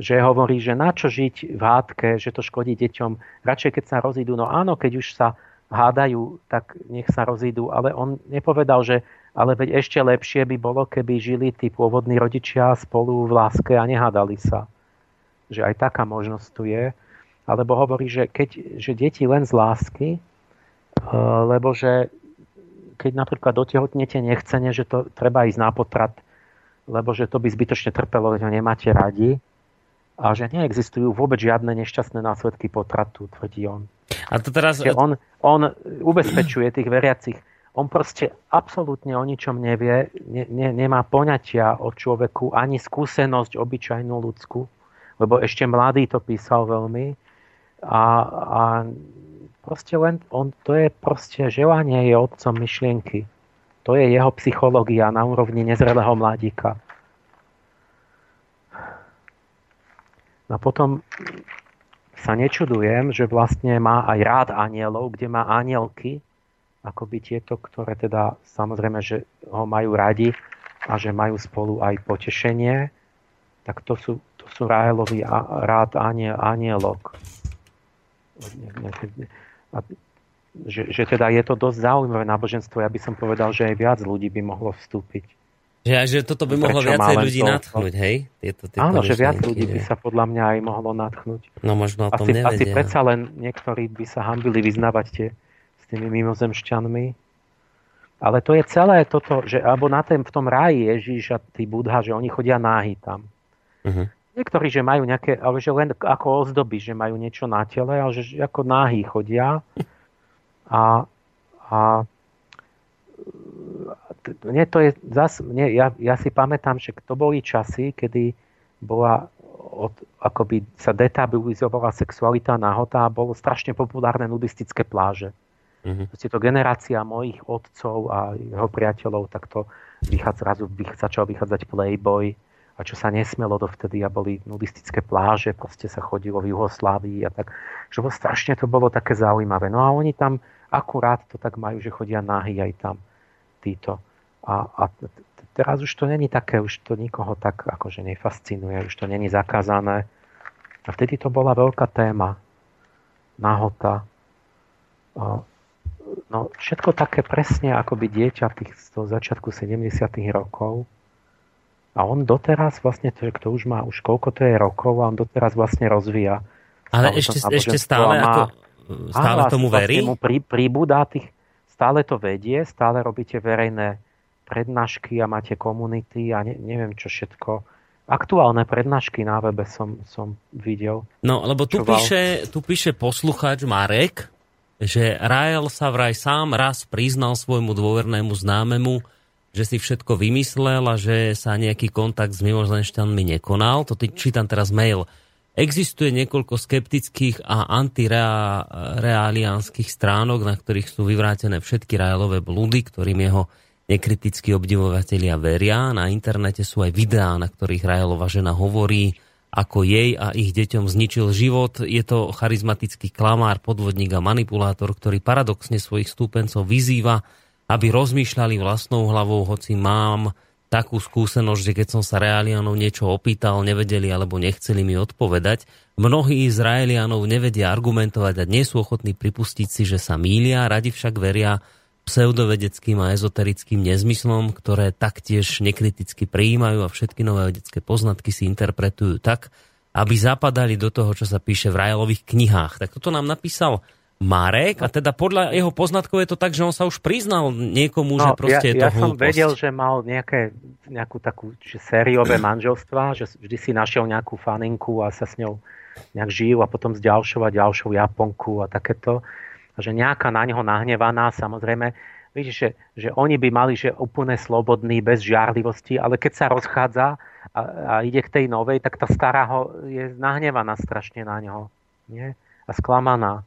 Že hovorí, že na čo žiť v hádke, že to škodí deťom. Radšej, keď sa rozídu, no áno, keď už sa hádajú, tak nech sa rozídu. Ale on nepovedal, že ale veď ešte lepšie by bolo, keby žili tí pôvodní rodičia spolu v láske a nehádali sa. Že aj taká možnosť tu je. Alebo hovorí, že, keď, že deti len z lásky, e, lebo že keď napríklad dotehotnete nechcene, že to treba ísť na potrat, lebo že to by zbytočne trpelo, že ho nemáte radi a že neexistujú vôbec žiadne nešťastné následky potratu, tvrdí on. A to teraz... on, on ubezpečuje tých veriacich, on proste absolútne o ničom nevie, ne, ne, nemá poňatia o človeku, ani skúsenosť obyčajnú ľudskú, lebo ešte mladý to písal veľmi. A, a proste len, on, to je proste, želanie je otcom myšlienky. To je jeho psychológia na úrovni nezrelého mladíka. A potom sa nečudujem, že vlastne má aj rád anielov, kde má anielky, akoby tieto, ktoré teda samozrejme, že ho majú radi a že majú spolu aj potešenie, tak to sú, to sú Rahelovi rád aniel, anielok. A, že, že teda je to dosť zaujímavé náboženstvo. Ja by som povedal, že aj viac ľudí by mohlo vstúpiť. Že, že toto by mohlo Prečo viacej ľudí to, natchnúť, hej? Tieto, tieto áno, že viac ľudí by sa podľa mňa aj mohlo natchnúť. No možno o tom asi, nevedia. Asi predsa len niektorí by sa hambili vyznávať tie tými mimozemšťanmi. Ale to je celé toto, že alebo na tém, v tom ráji Ježíš a tí Budha, že oni chodia náhy tam. Uh-huh. Niektorí, že majú nejaké, ale že len ako ozdoby, že majú niečo na tele, ale že ako náhy chodia. A, a nie, to je zas, nie, ja, ja si pamätám, že to boli časy, kedy bola od, akoby sa detabilizovala sexualita nahota a bolo strašne populárne nudistické pláže. Mm-hmm. Proste to generácia mojich otcov a jeho priateľov, tak to vychádza, zrazu začal vychádzať Playboy a čo sa nesmelo dovtedy a boli nudistické pláže, proste sa chodilo v Juhoslávii a tak. Že bolo, strašne to bolo také zaujímavé. No a oni tam akurát to tak majú, že chodia nahy aj tam títo. A, a teraz už to není také, už to nikoho tak akože nefascinuje, už to není zakázané. A vtedy to bola veľká téma. Nahota. No, všetko také presne ako by dieťa tých, z toho začiatku 70 rokov. A on doteraz vlastne, to, kto už má už koľko to je rokov, a on doteraz vlastne rozvíja. Ale ešte, ešte stále, má, ako, stále áno, tomu verí? Vlastne mu pri, pribúda tých, stále to vedie, stále robíte verejné prednášky a máte komunity a ne, neviem čo všetko. Aktuálne prednášky na webe som, som videl. No, lebo tu píše, tu píše poslucháč Marek, že Rael sa vraj sám raz priznal svojmu dôvernému známemu, že si všetko vymyslel a že sa nejaký kontakt s mimozenšťanmi nekonal. To čítam teraz mail. Existuje niekoľko skeptických a antirealiánskych stránok, na ktorých sú vyvrátené všetky Raelové blúdy, ktorým jeho nekritickí obdivovatelia veria. Na internete sú aj videá, na ktorých Raelova žena hovorí, ako jej a ich deťom zničil život. Je to charizmatický klamár, podvodník a manipulátor, ktorý paradoxne svojich stúpencov vyzýva, aby rozmýšľali vlastnou hlavou, hoci mám takú skúsenosť, že keď som sa Realianov niečo opýtal, nevedeli alebo nechceli mi odpovedať. Mnohí Izraelianov nevedia argumentovať a nie sú ochotní pripustiť si, že sa mília, radi však veria pseudovedeckým a ezoterickým nezmyslom, ktoré taktiež nekriticky prijímajú a všetky nové vedecké poznatky si interpretujú tak, aby zapadali do toho, čo sa píše v Rajelových knihách. Tak toto nám napísal Marek a teda podľa jeho poznatkov je to tak, že on sa už priznal niekomu, no, že proste ja, je to Ja som hlúposť. vedel, že mal nejaké, nejakú takú že sériové manželstva, že vždy si našiel nejakú faninku a sa s ňou nejak žil a potom s ďalšou a ďalšou Japonku a takéto že nejaká na neho nahnevaná, samozrejme, vidíš, že, že oni by mali, že úplne slobodný, bez žiarlivosti, ale keď sa rozchádza a, a ide k tej novej, tak tá stará ho je nahnevaná strašne na neho. Nie? A sklamaná.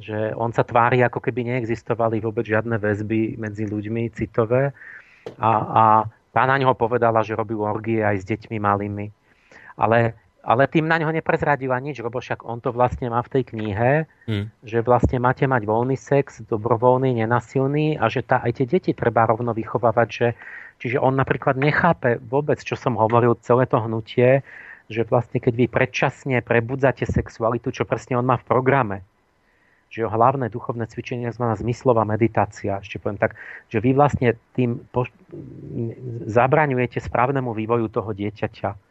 Že on sa tvári, ako keby neexistovali vôbec žiadne väzby medzi ľuďmi citové. A, a tá na neho povedala, že robí orgie aj s deťmi malými. Ale ale tým na ňo neprezradila nič, lebo však on to vlastne má v tej knihe, hmm. že vlastne máte mať voľný sex, dobrovoľný, nenasilný a že tá, aj tie deti treba rovno vychovávať, že, čiže on napríklad nechápe vôbec, čo som hovoril, celé to hnutie, že vlastne keď vy predčasne prebudzate sexualitu, čo presne on má v programe, že jeho hlavné duchovné cvičenie je zmyslová meditácia. Ešte poviem tak, že vy vlastne tým po, zabraňujete správnemu vývoju toho dieťaťa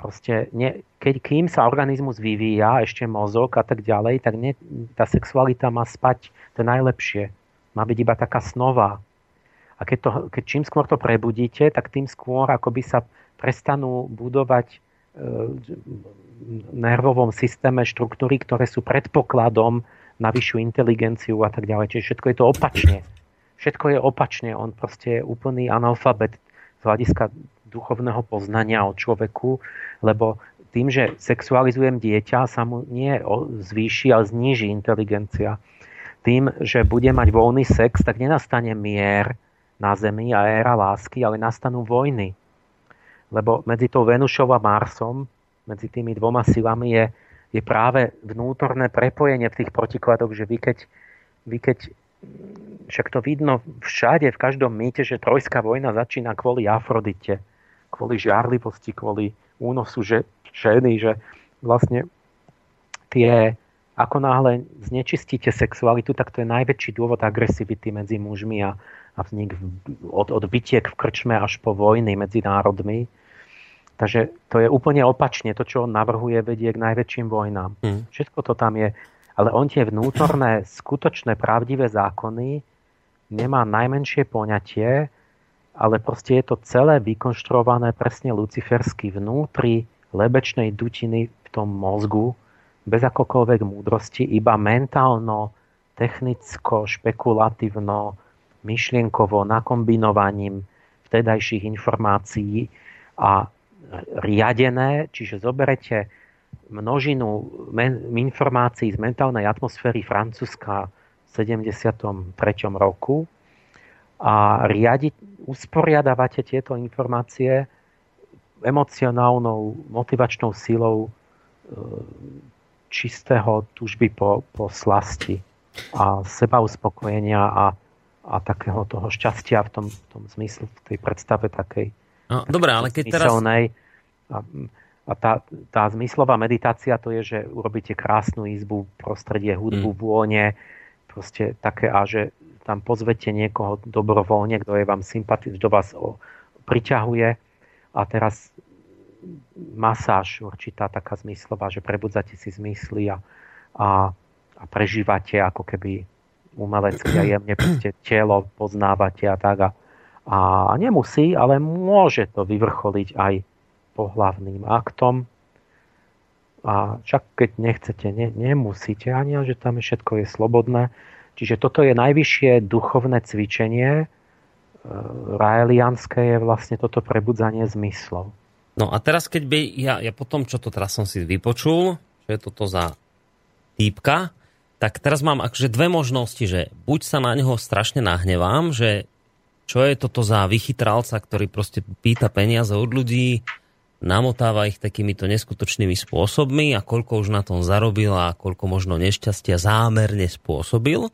proste ne, keď, kým sa organizmus vyvíja, ešte mozog a tak ďalej, tak ne, tá sexualita má spať to najlepšie. Má byť iba taká snová. A keď, to, keď čím skôr to prebudíte, tak tým skôr akoby sa prestanú budovať e, nervovom systéme štruktúry, ktoré sú predpokladom na vyššiu inteligenciu a tak ďalej. Čiže všetko je to opačne. Všetko je opačne. On proste je úplný analfabet z hľadiska duchovného poznania o človeku, lebo tým, že sexualizujem dieťa, sa mu nie zvýši, ale zníži inteligencia. Tým, že bude mať voľný sex, tak nenastane mier na Zemi a éra lásky, ale nastanú vojny. Lebo medzi tou Venušou a Marsom, medzi tými dvoma silami je, je práve vnútorné prepojenie v tých protikladoch, že vy keď, vy keď však to vidno všade, v každom mýte, že trojská vojna začína kvôli Afrodite kvôli žiarlivosti, kvôli únosu že, ženy, že vlastne tie, ako náhle znečistíte sexualitu, tak to je najväčší dôvod agresivity medzi mužmi a, a vznik od, od bytiek v krčme až po vojny medzi národmi. Takže to je úplne opačne. To, čo on navrhuje, vedie k najväčším vojnám. Mm. Všetko to tam je. Ale on tie vnútorné, skutočné, pravdivé zákony nemá najmenšie poňatie ale proste je to celé vykonštruované presne lucifersky vnútri lebečnej dutiny v tom mozgu, bez akokoľvek múdrosti, iba mentálno, technicko, špekulatívno, myšlienkovo, nakombinovaním vtedajších informácií a riadené, čiže zoberete množinu informácií z mentálnej atmosféry Francúzska v 73. roku a riadiť, usporiadavate tieto informácie emocionálnou, motivačnou sílou e, čistého tužby po, po slasti a seba uspokojenia a, a takého toho šťastia v tom, v tom zmyslu, v tej predstave takej. No, Dobre, ale keď teraz... A, a tá, tá zmyslová meditácia to je, že urobíte krásnu izbu, prostredie, hudbu, mm. vône, proste také a že tam pozvete niekoho dobrovoľne, kto je vám sympatický, kto vás priťahuje. A teraz masáž určitá taká zmyslová, že prebudzate si zmysly a, a, a prežívate ako keby umelecky a jemne telo poznávate a tak a, a nemusí, ale môže to vyvrcholiť aj pohlavným aktom. A však keď nechcete, ne, nemusíte ani, že tam všetko je slobodné Čiže toto je najvyššie duchovné cvičenie. E, Raelianské je vlastne toto prebudzanie zmyslov. No a teraz, keď by ja, ja potom, čo to teraz som si vypočul, že je toto za týpka, tak teraz mám akože dve možnosti, že buď sa na neho strašne nahnevám, že čo je toto za vychytralca, ktorý proste pýta peniaze od ľudí, namotáva ich takýmito neskutočnými spôsobmi a koľko už na tom zarobil a koľko možno nešťastia zámerne spôsobil.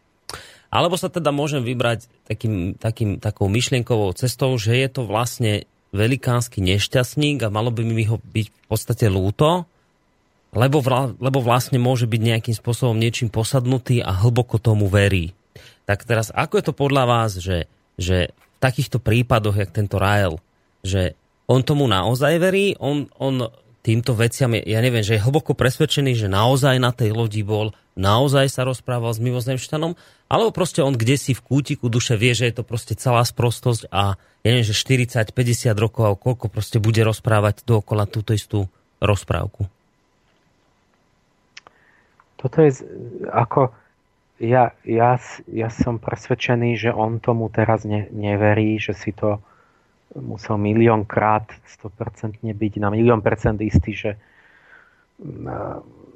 Alebo sa teda môžem vybrať takým, takým, takou myšlienkovou cestou, že je to vlastne velikánsky nešťastník a malo by mi ho byť v podstate lúto, lebo, vla, lebo vlastne môže byť nejakým spôsobom niečím posadnutý a hlboko tomu verí. Tak teraz, ako je to podľa vás, že, že v takýchto prípadoch, jak tento Rael, že on tomu naozaj verí, on, on týmto veciam, ja neviem, že je hlboko presvedčený, že naozaj na tej lodi bol, naozaj sa rozprával s mimozemšťanom, alebo proste on kde si v kútiku duše vie, že je to proste celá sprostosť a ja neviem, že 40-50 rokov a koľko proste bude rozprávať dookola túto istú rozprávku. Toto je ako... Ja, ja, ja som presvedčený, že on tomu teraz ne, neverí, že si to musel miliónkrát 100% byť na milión percent istý, že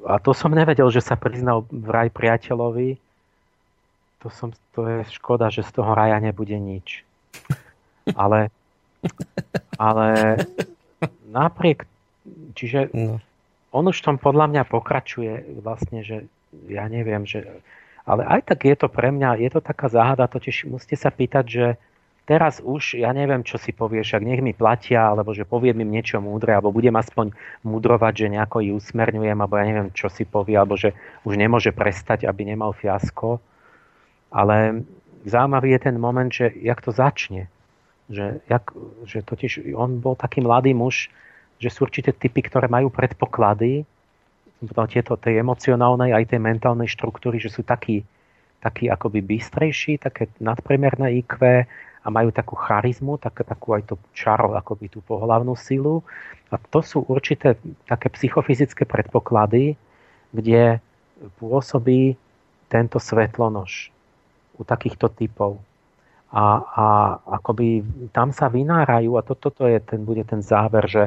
a to som nevedel, že sa priznal vraj priateľovi, to, som, to je škoda, že z toho raja nebude nič. Ale, ale napriek, čiže no. on už tom podľa mňa pokračuje vlastne, že ja neviem, že ale aj tak je to pre mňa, je to taká záhada, totiž musíte sa pýtať, že teraz už, ja neviem, čo si povieš, ak nech mi platia, alebo že poviem im niečo múdre, alebo budem aspoň mudrovať, že nejako ju usmerňujem, alebo ja neviem, čo si povie, alebo že už nemôže prestať, aby nemal fiasko. Ale zaujímavý je ten moment, že jak to začne. Že, jak, že totiž on bol taký mladý muž, že sú určité typy, ktoré majú predpoklady, tieto tej emocionálnej aj tej mentálnej štruktúry, že sú takí, takí akoby bystrejší, také nadpremerné IQ a majú takú charizmu, tak, takú aj to čaro, akoby tú pohlavnú silu. A to sú určité také psychofyzické predpoklady, kde pôsobí tento svetlonož u takýchto typov. A, a akoby tam sa vynárajú, a toto to, to je ten, bude ten záver, že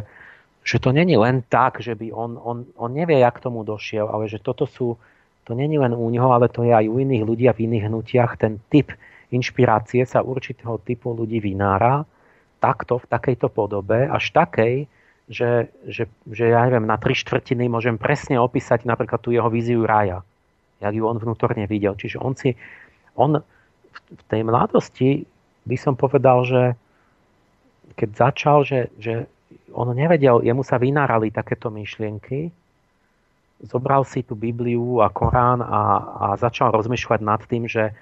že to není len tak, že by on, on, on nevie, jak tomu došiel, ale že toto sú, to není len u neho, ale to je aj u iných ľudí a v iných hnutiach. Ten typ inšpirácie sa určitého typu ľudí vynára takto, v takejto podobe, až takej, že, že, že ja neviem, na tri štvrtiny môžem presne opísať napríklad tú jeho víziu rája, jak ju on vnútorne videl. Čiže on si, on v tej mladosti by som povedal, že keď začal, že, že on nevedel, jemu sa vynárali takéto myšlienky, zobral si tú Bibliu a Korán a, a začal rozmýšľať nad tým, že e,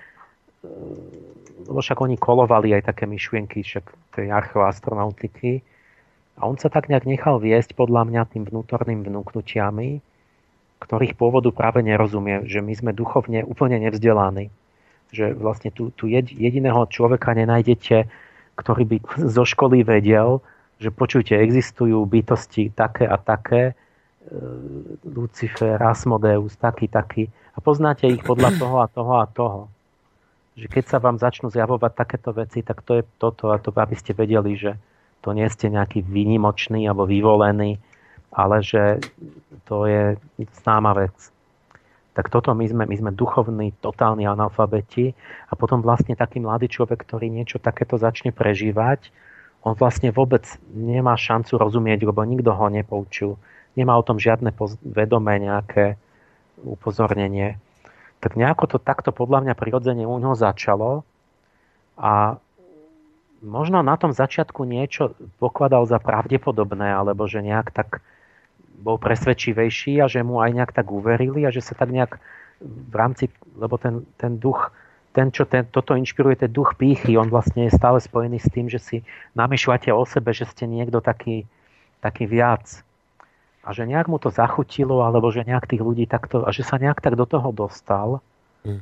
lebo však oni kolovali aj také myšlienky, však tej archeoastronautiky. A on sa tak nejak nechal viesť podľa mňa tým vnútorným vnúknutiami, ktorých pôvodu práve nerozumie, že my sme duchovne úplne nevzdelaní. Že vlastne tu, tu jediného človeka nenájdete, ktorý by zo školy vedel, že počujte, existujú bytosti také a také, e, Lucifer, Asmodeus, taký, taký, a poznáte ich podľa toho a toho a toho. Že keď sa vám začnú zjavovať takéto veci, tak to je toto a to, aby ste vedeli, že to nie ste nejaký výnimočný alebo vyvolený, ale že to je známa vec. Tak toto my sme, my sme duchovní, totálni analfabeti a potom vlastne taký mladý človek, ktorý niečo takéto začne prežívať, on vlastne vôbec nemá šancu rozumieť, lebo nikto ho nepoučil. Nemá o tom žiadne vedomé nejaké upozornenie. Tak nejako to takto podľa mňa prirodzene u neho začalo a možno na tom začiatku niečo pokladal za pravdepodobné, alebo že nejak tak bol presvedčivejší a že mu aj nejak tak uverili a že sa tak nejak v rámci, lebo ten, ten duch ten, čo ten, toto inšpiruje, ten duch pýchy, on vlastne je stále spojený s tým, že si namýšľate o sebe, že ste niekto taký, taký viac. A že nejak mu to zachutilo, alebo že nejak tých ľudí takto, a že sa nejak tak do toho dostal. Mm.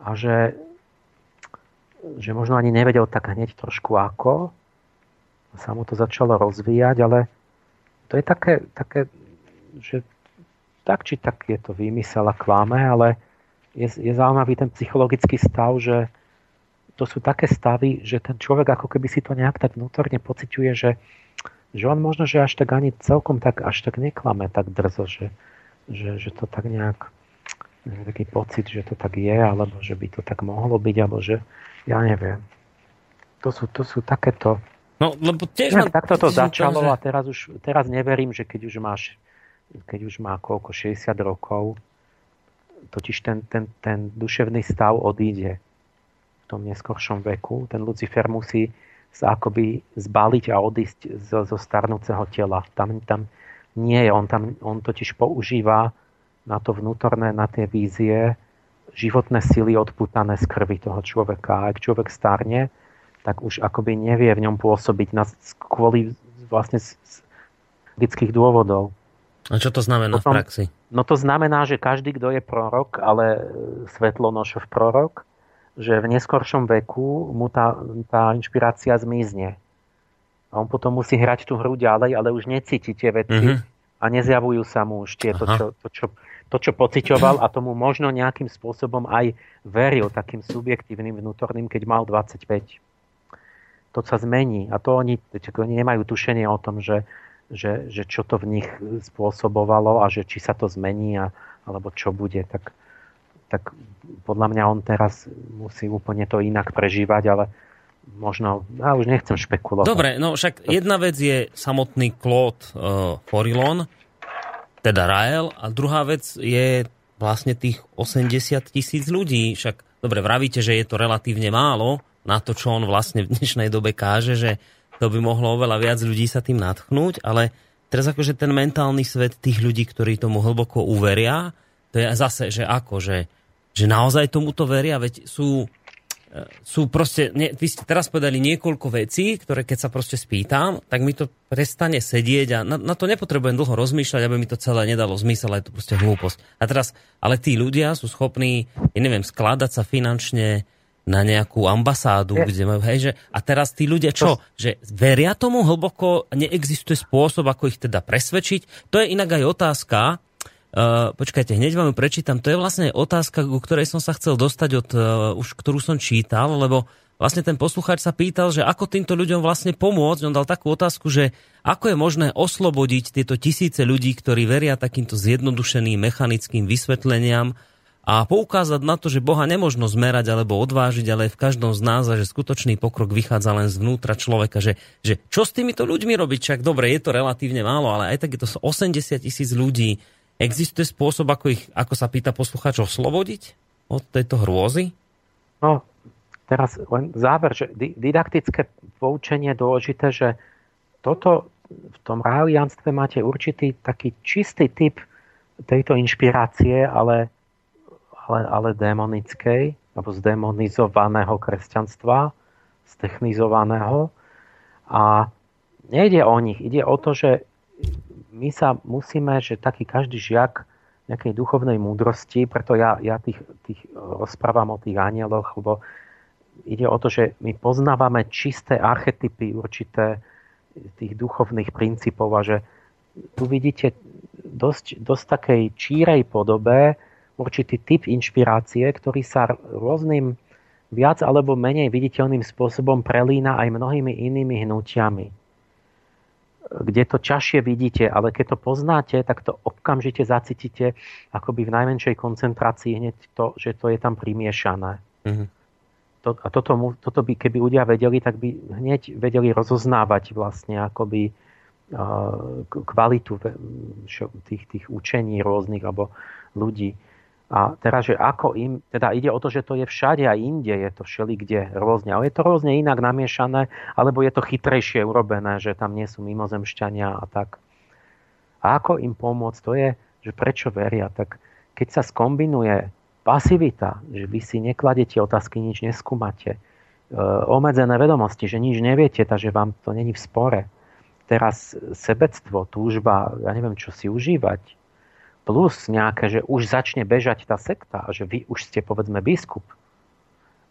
A že, že možno ani nevedel tak hneď trošku ako. Sa mu to začalo rozvíjať, ale to je také, také že tak či tak je to výmysel a klame, ale je, je zaujímavý ten psychologický stav, že to sú také stavy, že ten človek ako keby si to nejak tak vnútorne pociťuje, že, že on možno, že až tak ani celkom tak až tak neklame tak drzo, že, že, že to tak nejak taký pocit, že to tak je, alebo že by to tak mohlo byť, alebo že ja neviem. To sú, to sú takéto... No, lebo tiež mám... Takto to začalo že... a teraz už teraz neverím, že keď už máš keď už má koľko, 60 rokov, totiž ten, ten, ten duševný stav odíde v tom neskoršom veku. Ten Lucifer musí sa akoby zbaliť a odísť zo, zo starnúceho tela. Tam, tam nie je, on, tam, on totiž používa na to vnútorné, na tie vízie životné sily odputané z krvi toho človeka. A ak človek starne, tak už akoby nevie v ňom pôsobiť na, kvôli vlastne z, z logických dôvodov. A čo to znamená Potom, v praxi? No to znamená, že každý, kto je prorok, ale svetlonošov prorok, že v neskoršom veku mu tá, tá inšpirácia zmizne. A on potom musí hrať tú hru ďalej, ale už necíti tie veci mm-hmm. a nezjavujú sa mu už tie, to čo, to, čo, to, čo pociťoval a tomu možno nejakým spôsobom aj veril takým subjektívnym vnútorným, keď mal 25. To sa zmení a to oni, oni nemajú tušenie o tom, že že, že čo to v nich spôsobovalo a že či sa to zmení a, alebo čo bude, tak, tak podľa mňa on teraz musí úplne to inak prežívať, ale možno, ja už nechcem špekulovať. Dobre, no však jedna vec je samotný Claude uh, Forilon teda Rael a druhá vec je vlastne tých 80 tisíc ľudí. Však dobre, vravíte, že je to relatívne málo na to, čo on vlastne v dnešnej dobe káže, že to by mohlo oveľa viac ľudí sa tým natchnúť, ale teraz akože ten mentálny svet tých ľudí, ktorí tomu hlboko uveria, to je zase, že ako, že, že naozaj tomuto veria, veď sú sú proste, ne, vy ste teraz povedali niekoľko vecí, ktoré keď sa proste spýtam, tak mi to prestane sedieť a na, na to nepotrebujem dlho rozmýšľať, aby mi to celé nedalo zmysel, je to proste hlúposť. A teraz, ale tí ľudia sú schopní, ja neviem, skladať sa finančne na nejakú ambasádu, je. kde majú, hej, že, a teraz tí ľudia čo, to... že veria tomu hlboko, neexistuje spôsob, ako ich teda presvedčiť. To je inak aj otázka, Uh, počkajte, hneď vám ju prečítam. To je vlastne otázka, ku ktorej som sa chcel dostať, od, uh, už ktorú som čítal, lebo vlastne ten poslucháč sa pýtal, že ako týmto ľuďom vlastne pomôcť. On dal takú otázku, že ako je možné oslobodiť tieto tisíce ľudí, ktorí veria takýmto zjednodušeným mechanickým vysvetleniam a poukázať na to, že Boha nemožno zmerať alebo odvážiť, ale v každom z nás a že skutočný pokrok vychádza len zvnútra človeka. Že, že čo s týmito ľuďmi robiť? Čak dobre, je to relatívne málo, ale aj tak je to 80 tisíc ľudí Existuje spôsob, ako, ich, ako sa pýta poslucháč, oslobodiť od tejto hrôzy? No, teraz len záver, že didaktické poučenie je dôležité, že toto v tom rálianstve máte určitý taký čistý typ tejto inšpirácie, ale, ale, ale démonickej, alebo zdemonizovaného kresťanstva, stechnizovaného. A nejde o nich, ide o to, že my sa musíme, že taký každý žiak nejakej duchovnej múdrosti, preto ja, ja tých, tých rozprávam o tých anieloch, lebo ide o to, že my poznávame čisté archetypy určité tých duchovných princípov a že tu vidíte dosť, dosť takej čírej podobe určitý typ inšpirácie, ktorý sa rôznym viac alebo menej viditeľným spôsobom prelína aj mnohými inými hnutiami kde to ťažšie vidíte, ale keď to poznáte, tak to okamžite zacítite akoby v najmenšej koncentrácii hneď to, že to je tam primiešané. Mm-hmm. To, a toto, toto by, keby ľudia vedeli, tak by hneď vedeli rozoznávať vlastne akoby kvalitu tých, tých učení rôznych alebo ľudí. A teraz, že ako im, teda ide o to, že to je všade a inde, je to všelikde rôzne, ale je to rôzne inak namiešané, alebo je to chytrejšie urobené, že tam nie sú mimozemšťania a tak. A ako im pomôcť, to je, že prečo veria. Tak keď sa skombinuje pasivita, že vy si nekladete otázky, nič neskúmate, e, obmedzené vedomosti, že nič neviete, takže vám to není v spore. Teraz sebectvo, túžba, ja neviem, čo si užívať, plus nejaké, že už začne bežať tá sekta že vy už ste povedzme biskup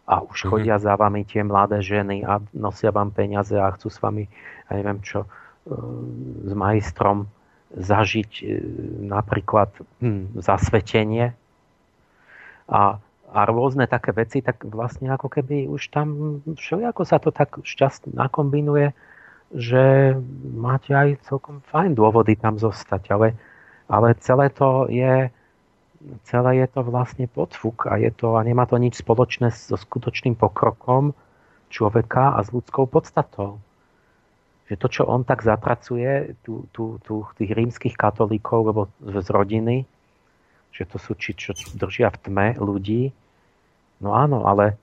a už mm-hmm. chodia za vami tie mladé ženy a nosia vám peniaze a chcú s vami, ja neviem čo, e, s majstrom zažiť e, napríklad hm, zasvetenie a, a rôzne také veci, tak vlastne ako keby už tam všelijako sa to tak šťastne nakombinuje, že máte aj celkom fajn dôvody tam zostať, ale ale celé to je celé je to vlastne podfuk a, je to, a nemá to nič spoločné so skutočným pokrokom človeka a s ľudskou podstatou. Že to, čo on tak zapracuje, tu, tu, tu tých rímskych katolíkov, lebo z rodiny, že to sú či, čo držia v tme ľudí, no áno, ale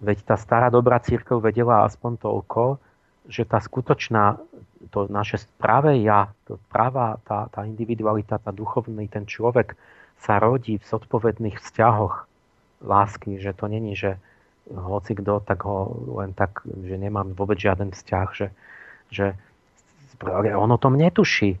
veď tá stará dobrá církev vedela aspoň toľko, že tá skutočná to naše práve ja, to práva, tá, tá individualita, tá duchovný, ten človek sa rodí v zodpovedných vzťahoch lásky, že to není, že hoci kto, tak ho len tak, že nemám vôbec žiaden vzťah, že, že on o tom netuší.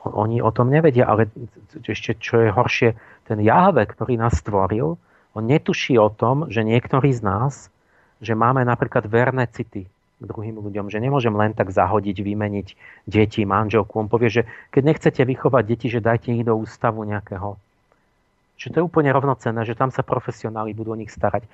Oni o tom nevedia, ale ešte čo je horšie, ten Jahve, ktorý nás stvoril, on netuší o tom, že niektorí z nás, že máme napríklad verné city, k druhým ľuďom, že nemôžem len tak zahodiť, vymeniť deti, manželku. On povie, že keď nechcete vychovať deti, že dajte ich do ústavu nejakého. Že to je úplne rovnocenné, že tam sa profesionáli budú o nich starať.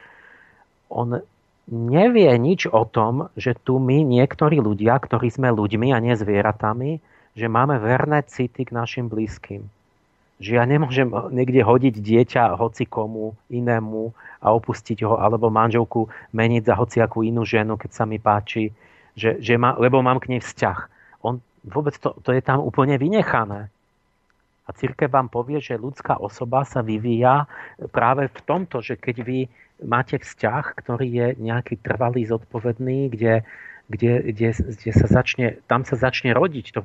On nevie nič o tom, že tu my, niektorí ľudia, ktorí sme ľuďmi a nie zvieratami, že máme verné city k našim blízkym že ja nemôžem niekde hodiť dieťa hoci komu inému a opustiť ho, alebo manželku meniť za hociakú inú ženu, keď sa mi páči, že, že má, lebo mám k nej vzťah. On, vôbec to, to je tam úplne vynechané. A církev vám povie, že ľudská osoba sa vyvíja práve v tomto, že keď vy máte vzťah, ktorý je nejaký trvalý, zodpovedný, kde, kde, kde, kde sa začne, tam sa začne rodiť to,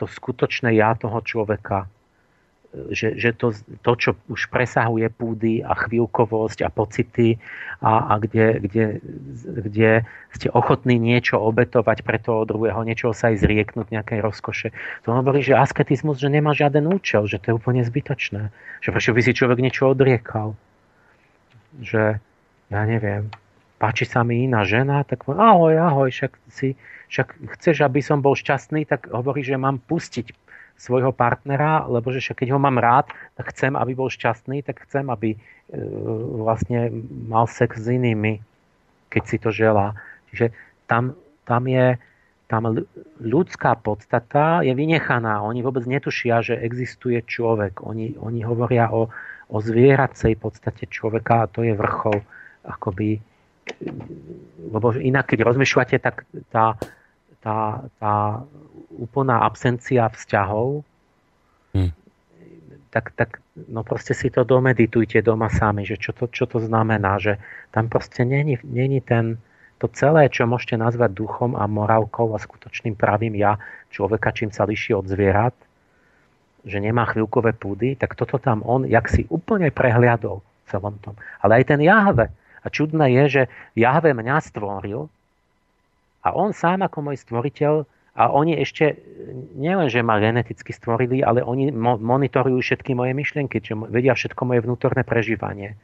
to skutočné ja toho človeka že, že to, to, čo už presahuje púdy a chvíľkovosť a pocity a, a kde, kde, kde ste ochotní niečo obetovať pre toho druhého, niečo sa aj zrieknúť nejakej rozkoše. To hovorí, že asketizmus, že nemá žiaden účel, že to je úplne zbytočné. Že prečo by si človek niečo odriekal. Že, ja neviem, páči sa mi iná žena, tak ahoj, ahoj, však, si, však chceš, aby som bol šťastný, tak hovorí, že mám pustiť svojho partnera, lebo že keď ho mám rád, tak chcem, aby bol šťastný, tak chcem, aby e, vlastne mal sex s inými, keď si to želá. Čiže tam, tam je tam ľudská podstata je vynechaná. Oni vôbec netušia, že existuje človek. Oni, oni hovoria o, o zvieracej podstate človeka a to je vrchol akoby lebo inak, keď rozmýšľate, tak tá, tá, tá úplná absencia vzťahov, hmm. tak, tak no proste si to domeditujte doma sami, že čo to, čo to znamená, že tam proste není, není ten, to celé, čo môžete nazvať duchom a morálkou a skutočným pravým ja človeka, čím sa liší od zvierat, že nemá chvíľkové púdy, tak toto tam on, jak si úplne prehliadol v celom tom. Ale aj ten Jahve. A čudné je, že Jahve mňa stvoril a on sám ako môj stvoriteľ a oni ešte nielen, že ma geneticky stvorili, ale oni mo- monitorujú všetky moje myšlienky, čo vedia všetko moje vnútorné prežívanie.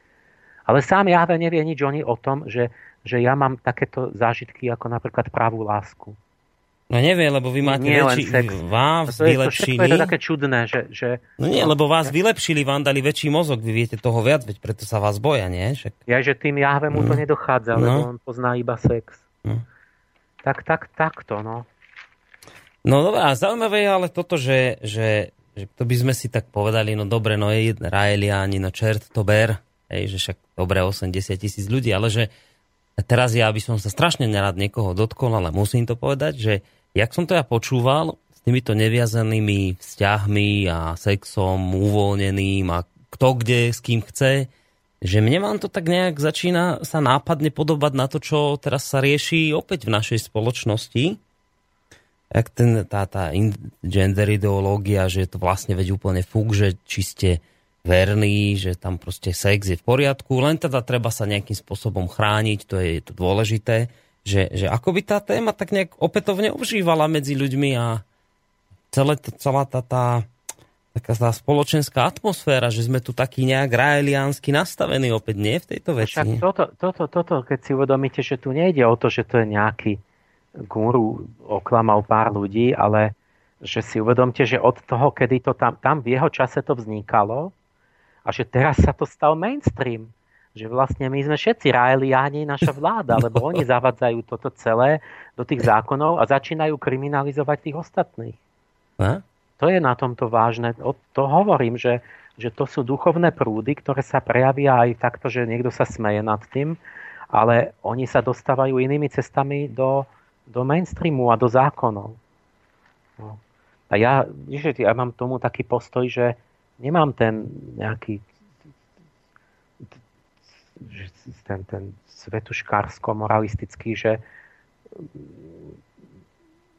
Ale sám Jahve nevie nič oni o tom, že, že ja mám takéto zážitky ako napríklad pravú lásku. No nevie, lebo vy máte nie väčší... Vás to vylepšili... To je to také čudné, že... že no nie, lebo vás vylepšili, vám dali väčší mozog, vy viete toho viac, veď preto sa vás boja, nie? Však... Ja, že tým Jahve mu to mm. nedochádza, no. lebo on pozná iba sex. No. Tak, tak, takto, no. No dobré, a zaujímavé je ale toto, že, že, že to by sme si tak povedali, no dobre, no je Raeliani, no čert to ber, hej, že však dobre 80 tisíc ľudí, ale že teraz ja by som sa strašne nerad niekoho dotkol, ale musím to povedať, že jak som to ja počúval s týmito neviazanými vzťahmi a sexom uvoľneným a kto kde s kým chce, že mne vám to tak nejak začína sa nápadne podobať na to, čo teraz sa rieši opäť v našej spoločnosti, jak ten, tá, tá gender ideológia, že je to vlastne veď úplne fúk, že či ste verní, že tam proste sex je v poriadku, len teda treba sa nejakým spôsobom chrániť, to je, je to dôležité, že, že ako by tá téma tak nejak opätovne obžívala medzi ľuďmi a celé, celá tá, tá taká tá spoločenská atmosféra, že sme tu taký nejak raeliánsky nastavení opäť nie v tejto veci. Však toto, toto, toto, keď si uvedomíte, že tu nejde o to, že to je nejaký guru oklamal pár ľudí, ale že si uvedomte, že od toho, kedy to tam, tam v jeho čase to vznikalo a že teraz sa to stal mainstream. Že vlastne my sme všetci Raeliáni, naša vláda, lebo oni zavadzajú toto celé do tých zákonov a začínajú kriminalizovať tých ostatných. A? To je na tomto vážne. O to hovorím, že, že to sú duchovné prúdy, ktoré sa prejavia aj takto, že niekto sa smeje nad tým, ale oni sa dostávajú inými cestami do, do mainstreamu a do zákonov. No. A ja, že ja mám tomu taký postoj, že nemám ten nejaký ten, ten svetuškársko-moralistický, že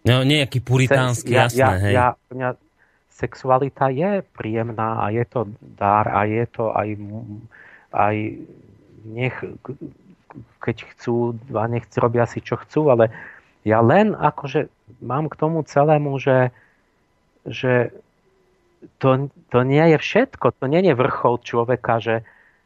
No, nejaký puritánsky, ja, jasné, ja, hej. Ja, mňa, sexualita je príjemná a je to dar a je to aj, aj nech, keď chcú a nech robia si čo chcú, ale ja len akože mám k tomu celému, že, že to, to nie je všetko, to nie je vrchol človeka, že,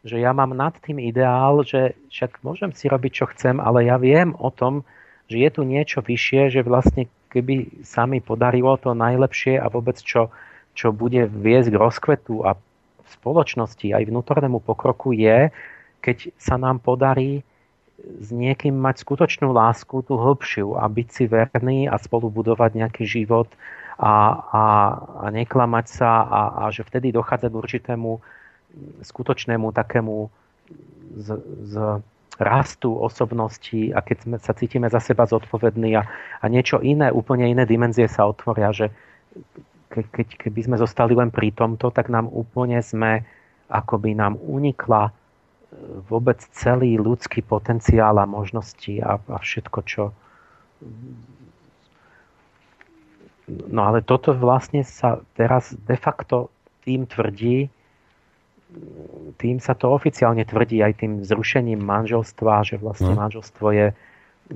že ja mám nad tým ideál, že však môžem si robiť, čo chcem, ale ja viem o tom, že je tu niečo vyššie, že vlastne keby sa mi podarilo to najlepšie a vôbec čo, čo bude viesť k rozkvetu a v spoločnosti aj vnútornému pokroku je, keď sa nám podarí s niekým mať skutočnú lásku, tú hĺbšiu a byť si verný a spolu budovať nejaký život a, a, a neklamať sa a, a že vtedy dochádza k určitému skutočnému takému z, z rastu osobnosti a keď sme, sa cítime za seba zodpovední a, a niečo iné, úplne iné dimenzie sa otvoria, že ke, keď, keby sme zostali len pri tomto, tak nám úplne sme, ako by nám unikla e, vôbec celý ľudský potenciál a možnosti a, a všetko, čo... No ale toto vlastne sa teraz de facto tým tvrdí, tým sa to oficiálne tvrdí aj tým zrušením manželstva, že vlastne no. manželstvo je,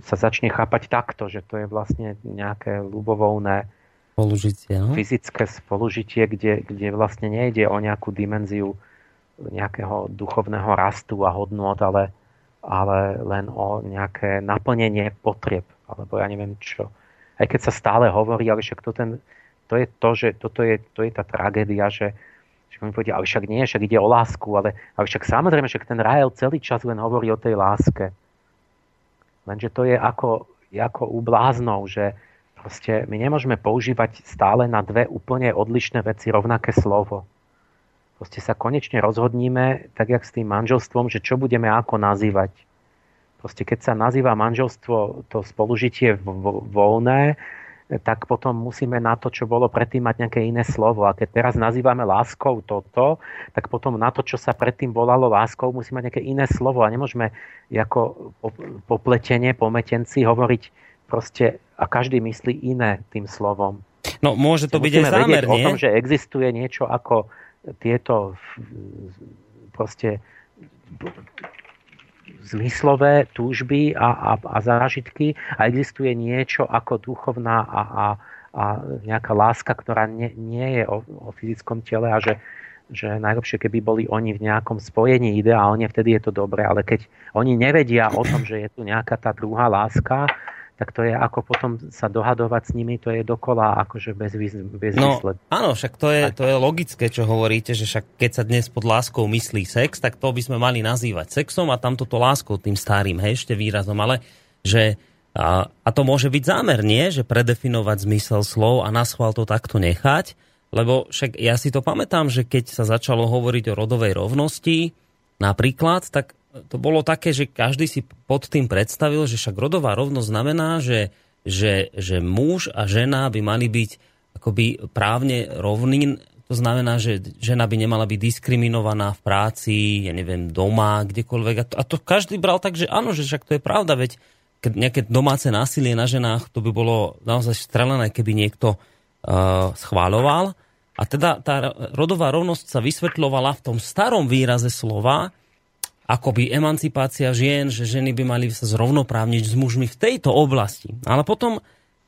sa začne chápať takto, že to je vlastne nejaké ľubovoľné spolužitie, no? fyzické spolužitie, kde, kde vlastne nejde o nejakú dimenziu nejakého duchovného rastu a hodnot, ale, ale len o nejaké naplnenie potrieb, alebo ja neviem čo. Aj keď sa stále hovorí, ale však to, ten, to je to, že toto je, to je tá tragédia, že však mi povedia, ale však nie, však ide o lásku, ale, ale však samozrejme, však ten Rael celý čas len hovorí o tej láske. Lenže to je ako, ako u bláznov, že proste my nemôžeme používať stále na dve úplne odlišné veci rovnaké slovo. Proste sa konečne rozhodníme, tak jak s tým manželstvom, že čo budeme ako nazývať. Proste keď sa nazýva manželstvo to spolužitie voľné, tak potom musíme na to, čo bolo predtým, mať nejaké iné slovo. A keď teraz nazývame láskou toto, tak potom na to, čo sa predtým volalo láskou, musíme mať nejaké iné slovo. A nemôžeme ako popletenie, pometenci hovoriť proste a každý myslí iné tým slovom. No môže to byť aj zámer, o tom, že existuje niečo ako tieto proste zmyslové túžby a, a, a zážitky a existuje niečo ako duchovná a, a, a nejaká láska, ktorá nie, nie je o, o fyzickom tele a že, že najlepšie, keby boli oni v nejakom spojení ideálne, vtedy je to dobré, ale keď oni nevedia o tom, že je tu nejaká tá druhá láska, tak to je ako potom sa dohadovať s nimi, to je dokola akože bez, bez no, Áno, však to je, to je logické, čo hovoríte, že však keď sa dnes pod láskou myslí sex, tak to by sme mali nazývať sexom a tamto to láskou tým starým, hej, ešte výrazom, ale že a, a to môže byť zámer, nie? Že predefinovať zmysel slov a na schvál to takto nechať, lebo však ja si to pamätám, že keď sa začalo hovoriť o rodovej rovnosti, napríklad, tak to bolo také, že každý si pod tým predstavil, že však rodová rovnosť znamená, že, že, že muž a žena by mali byť akoby právne rovní. To znamená, že žena by nemala byť diskriminovaná v práci, ja neviem, doma, kdekoľvek. A to, a to každý bral tak, že áno, že však to je pravda, veď keď nejaké domáce násilie na ženách, to by bolo naozaj strelené, keby niekto uh, schváľoval. A teda tá rodová rovnosť sa vysvetľovala v tom starom výraze slova, akoby emancipácia žien, že ženy by mali sa zrovnoprávniť s mužmi v tejto oblasti. Ale potom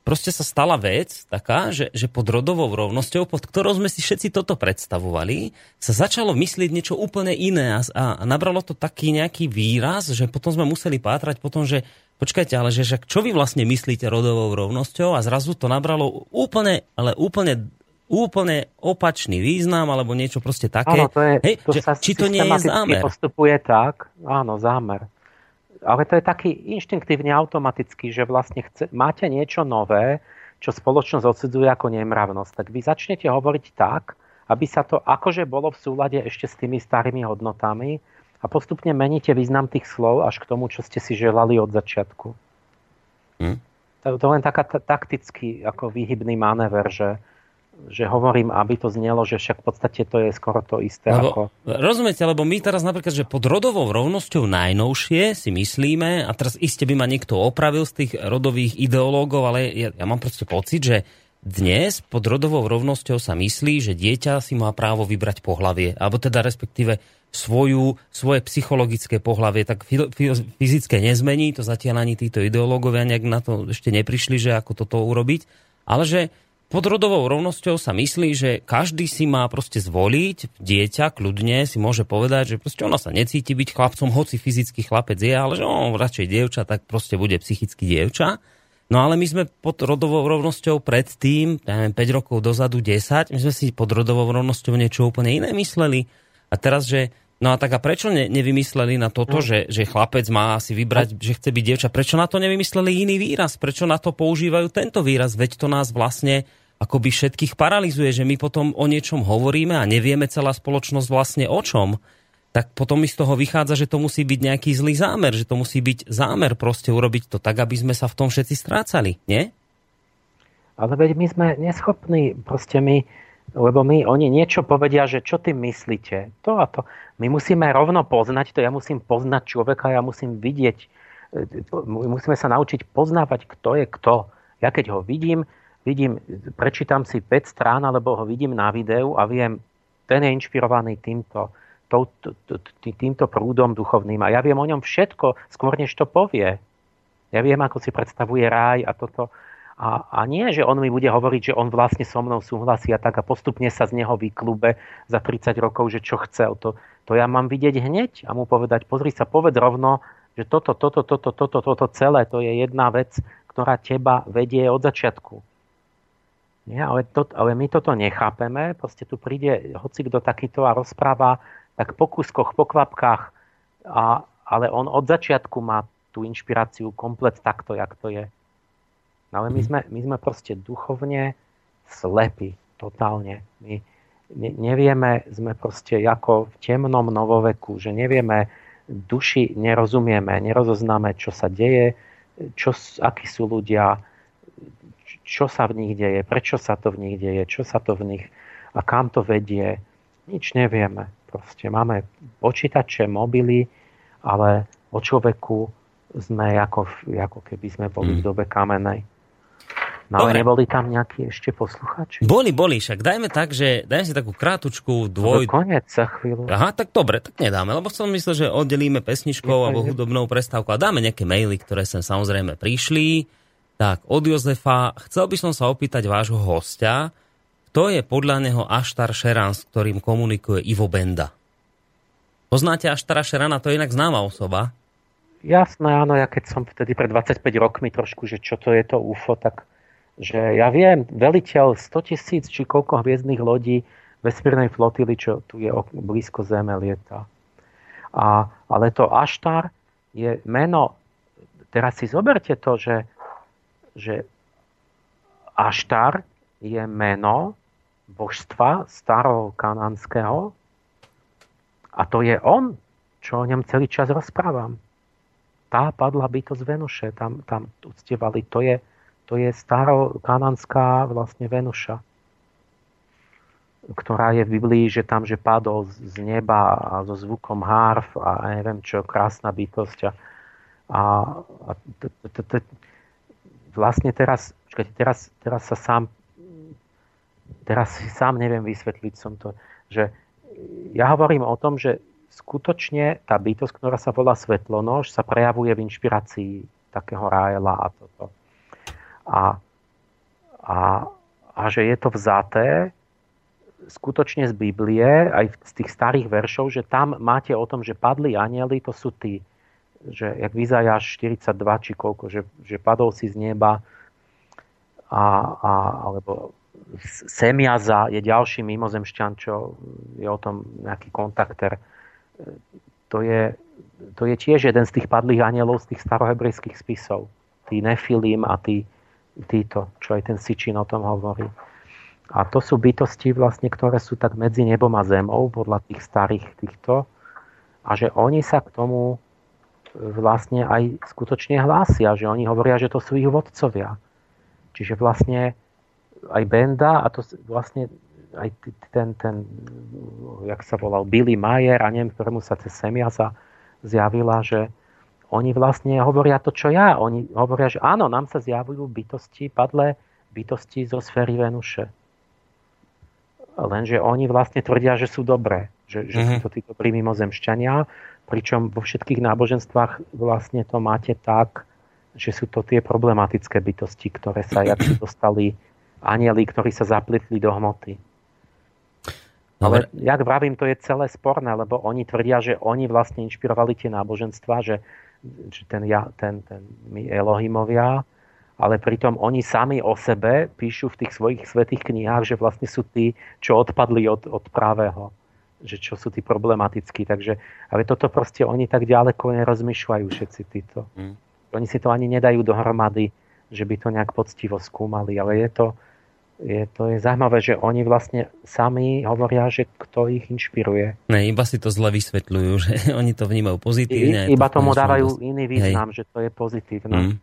proste sa stala vec taká, že, že pod rodovou rovnosťou, pod ktorou sme si všetci toto predstavovali, sa začalo myslieť niečo úplne iné a, a nabralo to taký nejaký výraz, že potom sme museli pátrať potom, že počkajte, ale že, že čo vy vlastne myslíte rodovou rovnosťou a zrazu to nabralo úplne, ale úplne úplne opačný význam alebo niečo proste také. Áno, to je, Hej, to že, sa či to nie je zámer? postupuje tak, áno, zámer. Ale to je taký inštinktívne automatický, že vlastne chce, máte niečo nové, čo spoločnosť odsudzuje ako nemravnosť. Tak vy začnete hovoriť tak, aby sa to akože bolo v súlade ešte s tými starými hodnotami a postupne meníte význam tých slov až k tomu, čo ste si želali od začiatku. Hm? To, to len taká taktický ako výhybný manéver, že, že hovorím, aby to znelo, že však v podstate to je skoro to isté lebo, ako... Rozumiete, lebo my teraz napríklad, že pod rodovou rovnosťou najnovšie si myslíme, a teraz iste by ma niekto opravil z tých rodových ideológov, ale ja, ja mám proste pocit, že dnes pod rodovou rovnosťou sa myslí, že dieťa si má právo vybrať pohlavie, alebo teda respektíve svoju, svoje psychologické pohlavie, tak fyzické nezmení, to zatiaľ ani títo ideológovia nejak na to ešte neprišli, že ako toto urobiť, ale že pod rodovou rovnosťou sa myslí, že každý si má proste zvoliť, dieťa kľudne si môže povedať, že proste ona sa necíti byť chlapcom, hoci fyzický chlapec je, ale že on radšej dievča, tak proste bude psychicky dievča. No ale my sme pod rodovou rovnosťou predtým, neviem, 5 rokov dozadu, 10, my sme si pod rodovou rovnosťou niečo úplne iné mysleli. A teraz, že No a tak a prečo ne, nevymysleli na toto, no. že, že chlapec má si vybrať, že chce byť dievča? Prečo na to nevymysleli iný výraz? Prečo na to používajú tento výraz? Veď to nás vlastne akoby všetkých paralizuje, že my potom o niečom hovoríme a nevieme celá spoločnosť vlastne o čom. Tak potom mi z toho vychádza, že to musí byť nejaký zlý zámer, že to musí byť zámer proste urobiť to tak, aby sme sa v tom všetci strácali, nie? Ale veď my sme neschopní, proste my, lebo my, oni niečo povedia, že čo ty myslíte, to a to. My musíme rovno poznať to, ja musím poznať človeka, ja musím vidieť, musíme sa naučiť poznávať, kto je kto. Ja keď ho vidím, vidím, prečítam si 5 strán, alebo ho vidím na videu a viem, ten je inšpirovaný týmto, týmto prúdom duchovným a ja viem o ňom všetko, skôr než to povie. Ja viem, ako si predstavuje ráj a toto. A, a nie, že on mi bude hovoriť, že on vlastne so mnou súhlasí a tak a postupne sa z neho vyklube za 30 rokov, že čo chcel. To, to ja mám vidieť hneď a mu povedať, pozri sa, poved rovno, že toto, toto, toto, toto, toto celé, to je jedna vec, ktorá teba vedie od začiatku. Nie, ale, to, ale my toto nechápeme, proste tu príde hoci kto takýto a rozpráva tak po kuskoch, po kvapkách, a, ale on od začiatku má tú inšpiráciu komplet takto, jak to je. Ale my sme, my sme proste duchovne slepí, totálne. My ne, nevieme, sme proste ako v temnom novoveku, že nevieme, duši nerozumieme, nerozoznáme, čo sa deje, čo, akí sú ľudia, čo sa v nich deje, prečo sa to v nich deje, čo sa to v nich a kam to vedie. Nič nevieme. Proste máme počítače, mobily, ale o človeku sme ako, ako keby sme boli v dobe kamenej. No ale neboli tam nejakí ešte posluchači? Boli, boli, však dajme tak, že dajme si takú krátučku dvoj... No, koniec za chvíľu. Aha, tak dobre, tak nedáme, lebo som myslel, že oddelíme pesničkou alebo hudobnou prestávku a dáme nejaké maily, ktoré sem samozrejme prišli. Tak, od Jozefa, chcel by som sa opýtať vášho hostia, kto je podľa neho Aštar Šeran, s ktorým komunikuje Ivo Benda? Poznáte Aštara Šerana, to je inak známa osoba. Jasné, áno, ja keď som vtedy pred 25 rokmi trošku, že čo to je to UFO, tak že ja viem, veliteľ 100 tisíc či koľko hviezdnych lodí vesmírnej flotily, čo tu je blízko Zeme, lieta. A, ale to Aštar je meno, teraz si zoberte to, že, že Aštar je meno božstva starého kanánského a to je on, čo o ňom celý čas rozprávam. Tá padla bytosť Venuše, tam, tam uctievali, to je, to je starokananská vlastne Venuša, ktorá je v Biblii, že tam, že padol z neba a so zvukom harf a neviem čo, krásna bytosť. A, a, a t, t, t, vlastne teraz, počkajte, teraz, teraz sa sám teraz si sám neviem vysvetliť som to, že ja hovorím o tom, že skutočne tá bytosť, ktorá sa volá svetlonož, sa prejavuje v inšpirácii takého Rájela a toto a, a, a že je to vzaté skutočne z Biblie, aj z tých starých veršov, že tam máte o tom, že padli anieli, to sú tí, že jak Vizajáš 42 či koľko, že, že padol si z neba a, a, alebo Semiaza je ďalší mimozemšťan, čo je o tom nejaký kontakter. To je, to je tiež jeden z tých padlých anielov z tých starohebrejských spisov. Tí Nefilim a tí, títo, čo aj ten Sičin o tom hovorí. A to sú bytosti, vlastne, ktoré sú tak medzi nebom a zemou, podľa tých starých týchto. A že oni sa k tomu e, vlastne aj skutočne hlásia, že oni hovoria, že to sú ich vodcovia. Čiže vlastne aj Benda a to vlastne aj ten, ten, jak sa volal, Billy Mayer a neviem, ktorému sa cez Semiasa zjavila, že, oni vlastne hovoria to, čo ja. Oni hovoria, že áno, nám sa zjavujú bytosti, padlé bytosti zo sféry Venuše. Lenže oni vlastne tvrdia, že sú dobré. Že, že mm-hmm. sú to tí dobrí mimozemšťania. Pričom vo všetkých náboženstvách vlastne to máte tak, že sú to tie problematické bytosti, ktoré sa jak si dostali anieli, ktorí sa zapletli do hmoty. Ale jak vravím, to je celé sporné, lebo oni tvrdia, že oni vlastne inšpirovali tie náboženstva, že ten, ja, ten, ten my Elohimovia, ale pritom oni sami o sebe píšu v tých svojich svetých knihách, že vlastne sú tí, čo odpadli od, od pravého že čo sú tí problematickí. Takže, ale toto proste oni tak ďaleko nerozmýšľajú všetci títo. Mm. Oni si to ani nedajú dohromady, že by to nejak poctivo skúmali, ale je to, je, to je zaujímavé, že oni vlastne sami hovoria, že kto ich inšpiruje. Ne, iba si to zle vysvetľujú, že oni to vnímajú pozitívne. I, iba tomu dávajú iný význam, Hej. že to je pozitívne. Mm.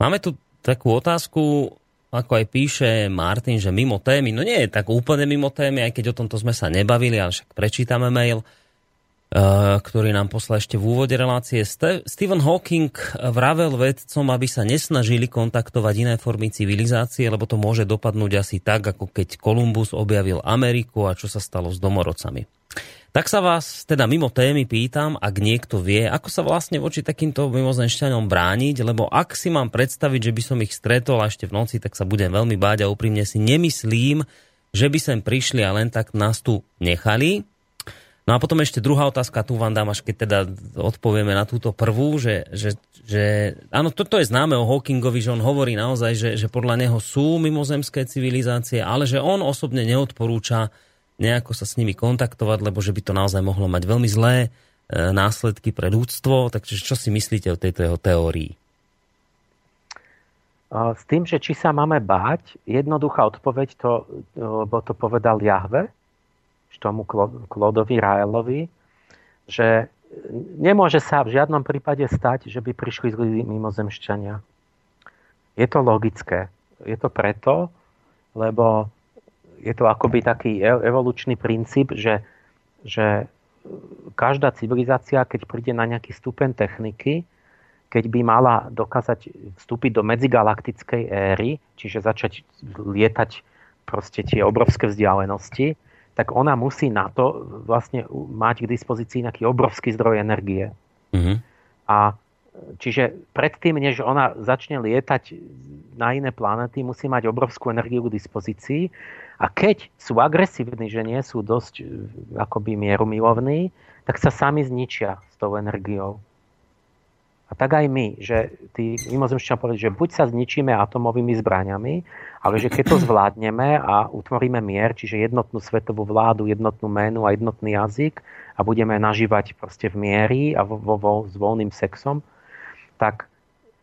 Máme tu takú otázku ako aj píše Martin, že mimo témy, no nie je tak úplne mimo témy, aj keď o tomto sme sa nebavili, ale však prečítame mail, ktorý nám poslal ešte v úvode relácie. Stephen Hawking vravel vedcom, aby sa nesnažili kontaktovať iné formy civilizácie, lebo to môže dopadnúť asi tak, ako keď Kolumbus objavil Ameriku a čo sa stalo s domorodcami. Tak sa vás teda mimo témy pýtam, ak niekto vie, ako sa vlastne voči takýmto mimozenšťanom brániť, lebo ak si mám predstaviť, že by som ich stretol a ešte v noci, tak sa budem veľmi báť a úprimne si nemyslím, že by sem prišli a len tak nás tu nechali. No a potom ešte druhá otázka, tu vám dám, až keď teda odpovieme na túto prvú, že, že, že áno, toto je známe o Hawkingovi, že on hovorí naozaj, že, že podľa neho sú mimozemské civilizácie, ale že on osobne neodporúča nejako sa s nimi kontaktovať, lebo že by to naozaj mohlo mať veľmi zlé e, následky pre ľudstvo. Takže čo si myslíte o tejto jeho teórii? S tým, že či sa máme báť, jednoduchá odpoveď, to, lebo to povedal Jahve, tomu Klodovi Raelovi, že nemôže sa v žiadnom prípade stať, že by prišli zlí mimozemšťania. Je to logické. Je to preto, lebo je to akoby taký evolučný princíp, že, že každá civilizácia, keď príde na nejaký stupeň techniky, keď by mala dokázať vstúpiť do medzigalaktickej éry, čiže začať lietať proste tie obrovské vzdialenosti, tak ona musí na to vlastne mať k dispozícii nejaký obrovský zdroj energie. Mm-hmm. A čiže predtým, než ona začne lietať na iné planety, musí mať obrovskú energiu k dispozícii a keď sú agresívni, že nie sú dosť e, akoby mierumilovní, tak sa sami zničia s tou energiou. A tak aj my, že tí mimozemšťania povedali, že buď sa zničíme atomovými zbraniami, ale že keď to zvládneme a utvoríme mier, čiže jednotnú svetovú vládu, jednotnú menu a jednotný jazyk a budeme nažívať proste v miery a vo, vo, vo, s voľným sexom, tak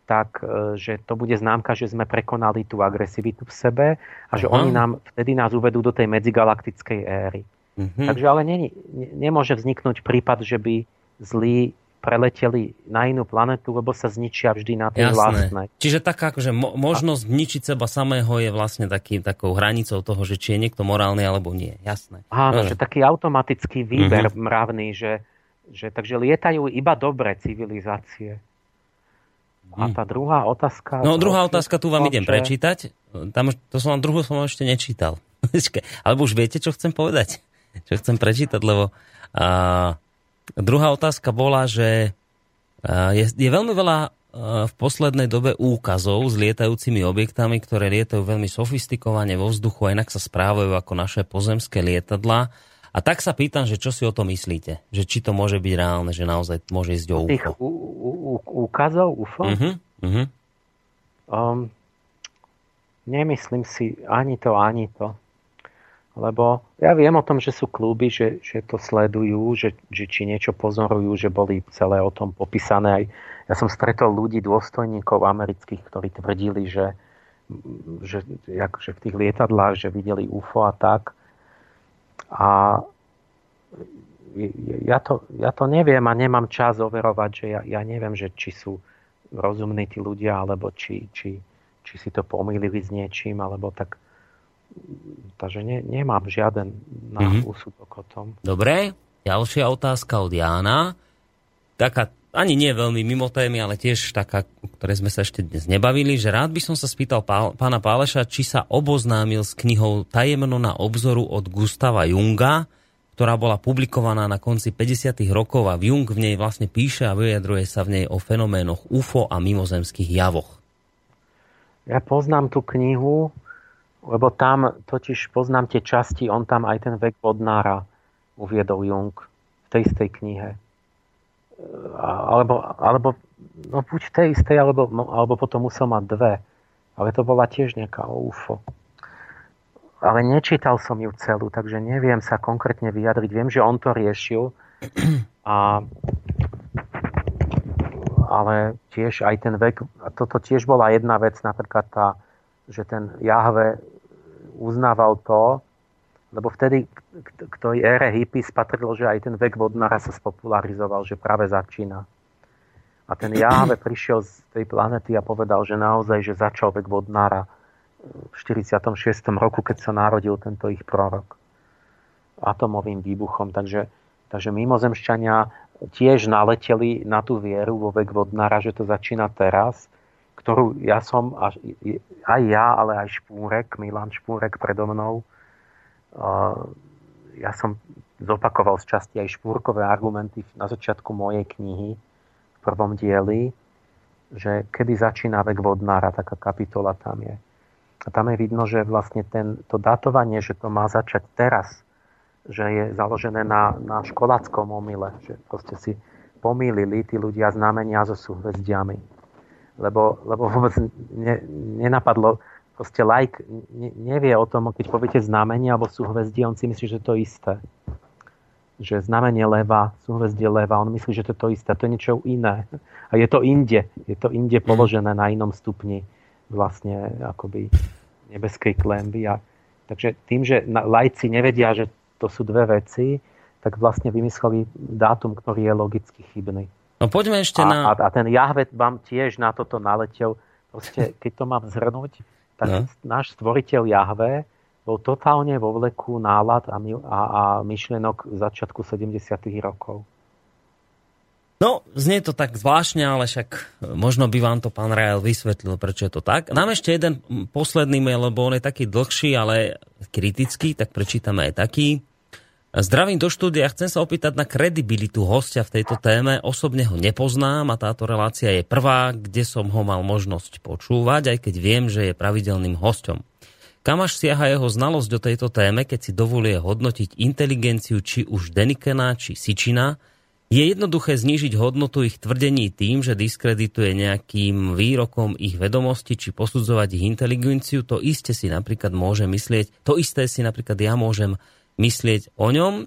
tak e, že to bude známka, že sme prekonali tú agresivitu v sebe a že Aha. oni nám vtedy nás uvedú do tej medzigalaktickej éry. Mhm. Takže ale nie, nemôže vzniknúť prípad, že by zlí preleteli na inú planetu, lebo sa zničia vždy na tej vlastnej. Čiže taká akože mo- možnosť zničiť seba samého je vlastne taký, takou hranicou toho, že či je niekto morálny alebo nie. Jasné. Áno, že taký automatický výber uh-huh. mravný, že, že takže lietajú iba dobré civilizácie. A tá druhá otázka... No druhá otázka, tu vám idem prečítať. Tam, to som vám druhú som ešte nečítal. Alebo už viete, čo chcem povedať? Čo chcem prečítať, lebo a, druhá otázka bola, že a, je, je veľmi veľa a, v poslednej dobe úkazov s lietajúcimi objektami, ktoré lietajú veľmi sofistikovane vo vzduchu a inak sa správajú ako naše pozemské lietadla a tak sa pýtam, že čo si o to myslíte? Že či to môže byť reálne, že naozaj môže ísť o UFO? Tých úkazov UFO? Uh-huh, uh-huh. Um, nemyslím si ani to, ani to. Lebo ja viem o tom, že sú kluby, že, že to sledujú, že, že či niečo pozorujú, že boli celé o tom popísané. Aj, ja som stretol ľudí, dôstojníkov amerických, ktorí tvrdili, že, že, že v tých lietadlách, že videli UFO a tak. A ja to, ja to neviem a nemám čas overovať, že ja, ja neviem, že či sú rozumní tí ľudia, alebo či, či, či si to pomýlili s niečím, alebo tak takže ne, nemám žiaden na mm-hmm. úsudok o tom. Dobre, ďalšia otázka od Jána. Taká ani nie veľmi mimo témy, ale tiež taká, o ktorej sme sa ešte dnes nebavili, že rád by som sa spýtal pál, pána Páleša, či sa oboznámil s knihou Tajemno na obzoru od Gustava Junga, ktorá bola publikovaná na konci 50. rokov a Jung v nej vlastne píše a vyjadruje sa v nej o fenoménoch UFO a mimozemských javoch. Ja poznám tú knihu, lebo tam totiž poznám tie časti, on tam aj ten vek vodnára uviedol Jung v tej istej knihe alebo, alebo no buď tej istej, alebo, no, alebo potom musel mať dve. Ale to bola tiež nejaká UFO. Ale nečítal som ju celú, takže neviem sa konkrétne vyjadriť. Viem, že on to riešil. A, ale tiež aj ten vek, toto tiež bola jedna vec, napríklad tá, že ten Jahve uznával to, lebo vtedy k tej ére hippies patrilo, že aj ten vek vodnára sa spopularizoval, že práve začína. A ten Jahve prišiel z tej planety a povedal, že naozaj, že začal vek vodnára v 46. roku, keď sa narodil tento ich prorok atomovým výbuchom. Takže, takže mimozemšťania tiež naleteli na tú vieru vo vek vodnára, že to začína teraz, ktorú ja som, aj ja, ale aj Špúrek, Milan Špúrek predo mnou, ja som zopakoval z časti aj Špúrkové argumenty na začiatku mojej knihy v prvom dieli, že kedy začína vek vodnára, taká kapitola tam je. A tam je vidno, že vlastne ten, to datovanie, že to má začať teraz, že je založené na, na školáckom omyle, že proste si pomýlili tí ľudia znamenia so súhvezdiami. Lebo, lebo vôbec ne, nenapadlo, proste like ne, nevie o tom, keď poviete znamenie alebo súhvezdie, on si myslí, že to isté. Že znamenie leva, súhvezdie leva, on myslí, že to je to isté. To je niečo iné. A je to inde. Je to inde položené na inom stupni vlastne akoby nebeskej klemby. A, takže tým, že lajci nevedia, že to sú dve veci, tak vlastne vymysleli dátum, ktorý je logicky chybný. No poďme ešte a, na... A, a ten Jahvet vám tiež na toto naletel. Proste, keď to mám zhrnúť, tak no. náš stvoriteľ Jahve bol totálne vo vleku nálad a, a, a myšlienok začiatku 70. rokov. No, znie to tak zvláštne, ale však e, možno by vám to pán Rajal vysvetlil, prečo je to tak. Nám ešte jeden posledný mail, lebo on je taký dlhší, ale kritický, tak prečítame aj taký. Zdravím do štúdia, chcem sa opýtať na kredibilitu hostia v tejto téme. Osobne ho nepoznám a táto relácia je prvá, kde som ho mal možnosť počúvať, aj keď viem, že je pravidelným hostom. Kam až siaha jeho znalosť do tejto téme, keď si dovoluje hodnotiť inteligenciu či už Denikena, či Sičina, je jednoduché znížiť hodnotu ich tvrdení tým, že diskredituje nejakým výrokom ich vedomosti či posudzovať ich inteligenciu. To isté si napríklad môže myslieť, to isté si napríklad ja môžem myslieť o ňom,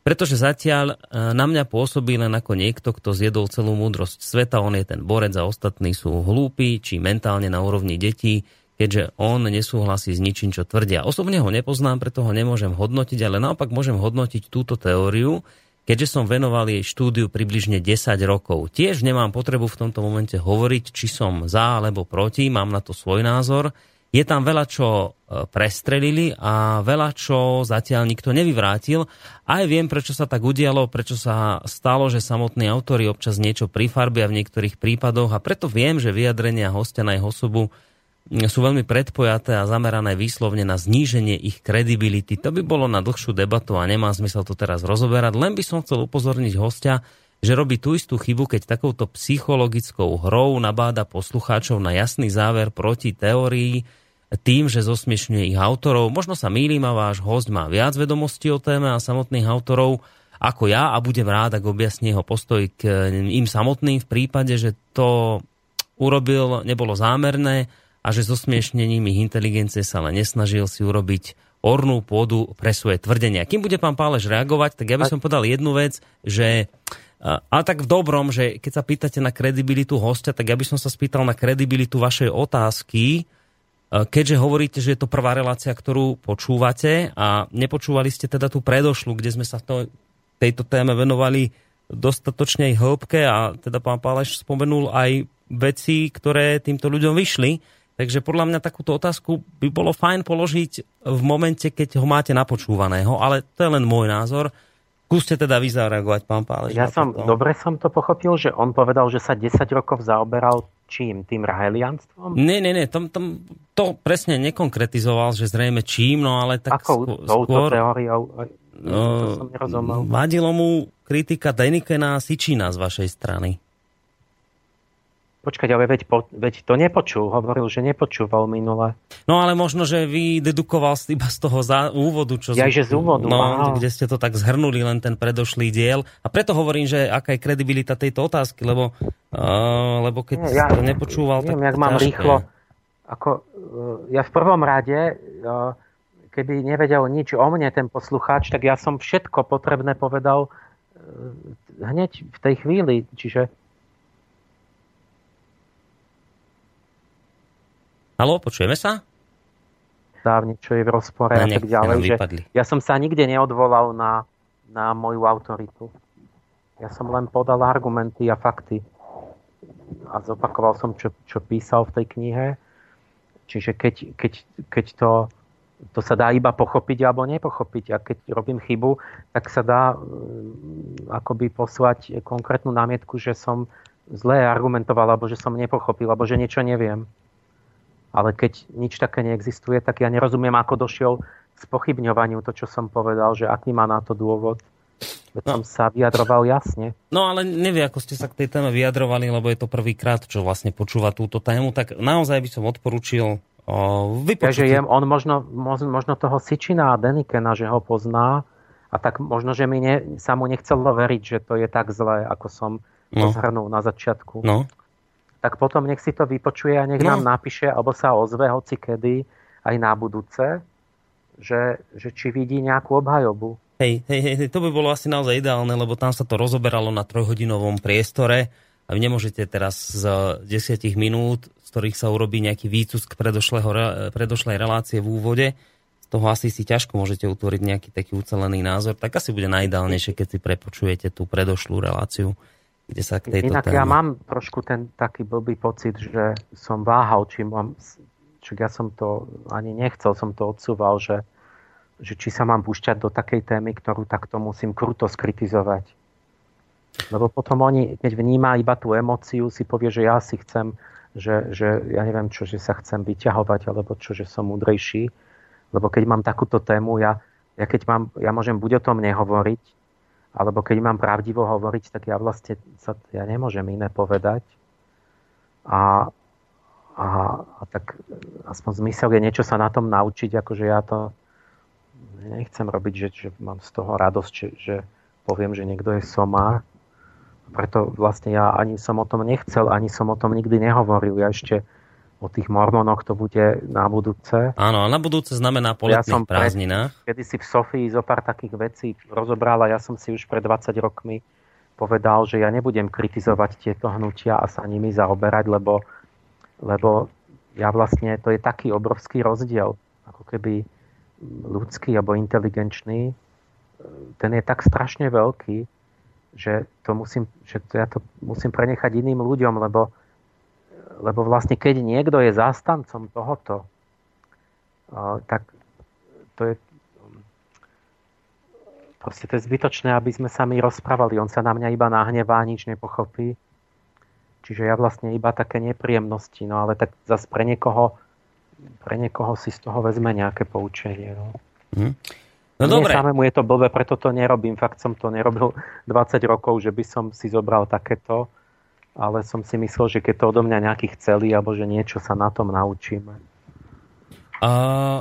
pretože zatiaľ e, na mňa pôsobí len ako niekto, kto zjedol celú múdrosť sveta. On je ten borec a ostatní sú hlúpi či mentálne na úrovni detí, keďže on nesúhlasí s ničím, čo tvrdia. Osobne ho nepoznám, preto ho nemôžem hodnotiť, ale naopak môžem hodnotiť túto teóriu, keďže som venoval jej štúdiu približne 10 rokov. Tiež nemám potrebu v tomto momente hovoriť, či som za alebo proti, mám na to svoj názor. Je tam veľa, čo e, prestrelili a veľa, čo zatiaľ nikto nevyvrátil. Aj viem, prečo sa tak udialo, prečo sa stalo, že samotní autori občas niečo prifarbia v niektorých prípadoch a preto viem, že vyjadrenia hostia na ich osobu sú veľmi predpojaté a zamerané výslovne na zníženie ich kredibility. To by bolo na dlhšiu debatu a nemá zmysel to teraz rozoberať. Len by som chcel upozorniť hostia, že robí tú istú chybu, keď takouto psychologickou hrou nabáda poslucháčov na jasný záver proti teórii tým, že zosmiešňuje ich autorov. Možno sa mýlim a váš host má viac vedomostí o téme a samotných autorov ako ja a budem rád, ak objasní jeho postoj k im samotným v prípade, že to urobil, nebolo zámerné a že zosmiešnením ich inteligencie sa len nesnažil si urobiť ornú pôdu pre svoje tvrdenia. Kým bude pán Pálež reagovať, tak ja by som povedal jednu vec, že ale tak v dobrom, že keď sa pýtate na kredibilitu hostia, tak ja by som sa spýtal na kredibilitu vašej otázky, keďže hovoríte, že je to prvá relácia, ktorú počúvate a nepočúvali ste teda tú predošlu, kde sme sa to, tejto téme venovali dostatočnej hĺbke a teda pán Páleš spomenul aj veci, ktoré týmto ľuďom vyšli. Takže podľa mňa takúto otázku by bolo fajn položiť v momente, keď ho máte napočúvaného, ale to je len môj názor. Skúste teda vy zareagovať, pán Páleš. Ja som, dobre som to pochopil, že on povedal, že sa 10 rokov zaoberal čím? Tým rahelianstvom? Nie, nie, nie, tom, tom, to presne nekonkretizoval, že zrejme čím, no ale tak Ako skôr... touto teóriou? No, vadilo mu kritika Denikena a Sičina z vašej strany. Počkať, ale veď, po, veď to nepočul. Hovoril, že nepočúval minule. No ale možno, že vy dedukoval iba z toho za, úvodu, čo... Ja, že z úvodu. No, aha. kde ste to tak zhrnuli, len ten predošlý diel. A preto hovorím, že aká je kredibilita tejto otázky, lebo, uh, lebo keď ja, to nepočúval, neviem, tak jak mám ťažké. rýchlo. Ako, uh, ja v prvom rade, uh, keby nevedel nič o mne ten poslucháč, tak ja som všetko potrebné povedal uh, hneď v tej chvíli. Čiže Halo, počujeme sa? Dávne, čo je v rozpore a, a tak ďalej. Že ja som sa nikde neodvolal na, na moju autoritu. Ja som len podal argumenty a fakty. A zopakoval som, čo, čo písal v tej knihe. Čiže keď, keď, keď to, to sa dá iba pochopiť alebo nepochopiť. A keď robím chybu, tak sa dá mm, akoby poslať konkrétnu námietku, že som zle argumentoval, alebo že som nepochopil, alebo že niečo neviem. Ale keď nič také neexistuje, tak ja nerozumiem, ako došiel spochybňovaniu to, čo som povedal, že aký má na to dôvod. Veď no. som sa vyjadroval jasne. No ale nevie, ako ste sa k tej téme vyjadrovali, lebo je to prvýkrát, čo vlastne počúva túto tému, tak naozaj by som odporučil vypočuť. Takže je, on možno, možno toho Sičina a Denikena, že ho pozná, a tak možno, že mi ne, sa mu nechcelo veriť, že to je tak zlé, ako som no. to zhrnul na začiatku. No. Tak potom nech si to vypočuje a nech no. nám napíše, alebo sa ozve hoci kedy aj na budúce, že, že či vidí nejakú obhajobu. Hej, hej, hej, to by bolo asi naozaj ideálne, lebo tam sa to rozoberalo na trojhodinovom priestore a vy nemôžete teraz z desiatich minút, z ktorých sa urobí nejaký výcusk predošlej relácie v úvode, z toho asi si ťažko môžete utvoriť nejaký taký ucelený názor, tak asi bude najideálnejšie, keď si prepočujete tú predošlú reláciu, kde sa k tejto Inak téme... ja mám trošku ten taký blbý pocit, že som váhal, či mám, či ja som to ani nechcel, som to odsúval, že že či sa mám púšťať do takej témy, ktorú takto musím kruto skritizovať. Lebo potom oni, keď vníma iba tú emóciu, si povie, že ja si chcem, že, že ja neviem čo, že sa chcem vyťahovať, alebo čo, že som múdrejší. Lebo keď mám takúto tému, ja, ja, keď mám, ja môžem buď o tom nehovoriť, alebo keď mám pravdivo hovoriť, tak ja vlastne sa, ja nemôžem iné povedať. A, a, a tak aspoň zmysel je niečo sa na tom naučiť, akože ja to nechcem robiť, že, že mám z toho radosť, že, že poviem, že niekto je somár. Preto vlastne ja ani som o tom nechcel, ani som o tom nikdy nehovoril. Ja ešte o tých mormonoch to bude na budúce. Áno, a na budúce znamená po ja som prázdninách. Kedy si v Sofii zo pár takých vecí rozobral a ja som si už pred 20 rokmi povedal, že ja nebudem kritizovať tieto hnutia a sa nimi zaoberať, lebo, lebo ja vlastne, to je taký obrovský rozdiel. Ako keby ľudský alebo inteligenčný, ten je tak strašne veľký, že to musím, že to ja to musím prenechať iným ľuďom, lebo, lebo vlastne keď niekto je zástancom tohoto, tak to je proste to je zbytočné, aby sme sa my rozprávali. On sa na mňa iba nahnevá, nič nepochopí. Čiže ja vlastne iba také nepríjemnosti. No ale tak zase pre niekoho pre niekoho si z toho vezme nejaké poučenie. No. Hm. No Mne dobre. samému je to blbé, preto to nerobím. Fakt som to nerobil 20 rokov, že by som si zobral takéto, ale som si myslel, že keď to odo mňa nejaký chceli, alebo že niečo sa na tom naučíme. Uh,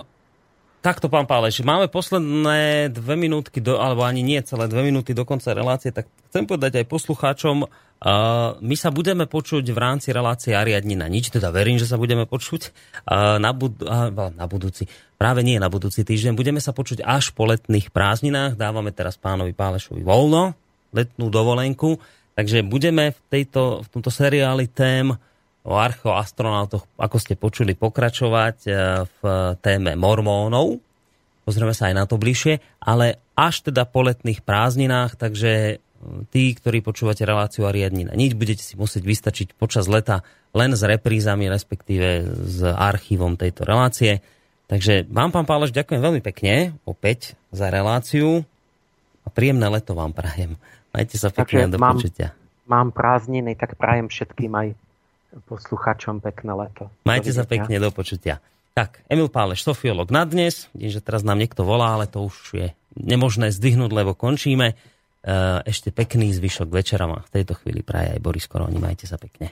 takto, pán Páleš, máme posledné dve minútky, do, alebo ani nie celé dve minúty do konca relácie, tak chcem povedať aj poslucháčom, Uh, my sa budeme počuť v rámci relácie Ariadnina. Nič, teda verím, že sa budeme počuť uh, na, bud- uh, na budúci, práve nie na budúci týždeň. Budeme sa počuť až po letných prázdninách. Dávame teraz pánovi Pálešovi voľno, letnú dovolenku. Takže budeme v, tejto, v tomto seriáli tém o archeoastronautoch, ako ste počuli, pokračovať v téme mormónov. Pozrieme sa aj na to bližšie, ale až teda po letných prázdninách, takže tí, ktorí počúvate reláciu a riadnina nič, budete si musieť vystačiť počas leta len s reprízami, respektíve s archívom tejto relácie. Takže vám, pán Pálež, ďakujem veľmi pekne opäť za reláciu a príjemné leto vám prajem. Majte sa pekne do mám, počutia. Mám prázdniny, tak prajem všetkým aj posluchačom pekné leto. Majte sa pekne do počutia. Tak, Emil Páleš, sofiolog na dnes. Vidím, že teraz nám niekto volá, ale to už je nemožné zdvihnúť, lebo končíme. Eh, ešte pekný zvyšok večera má v tejto chvíli praje aj Boris Koroni. Majte sa pekne.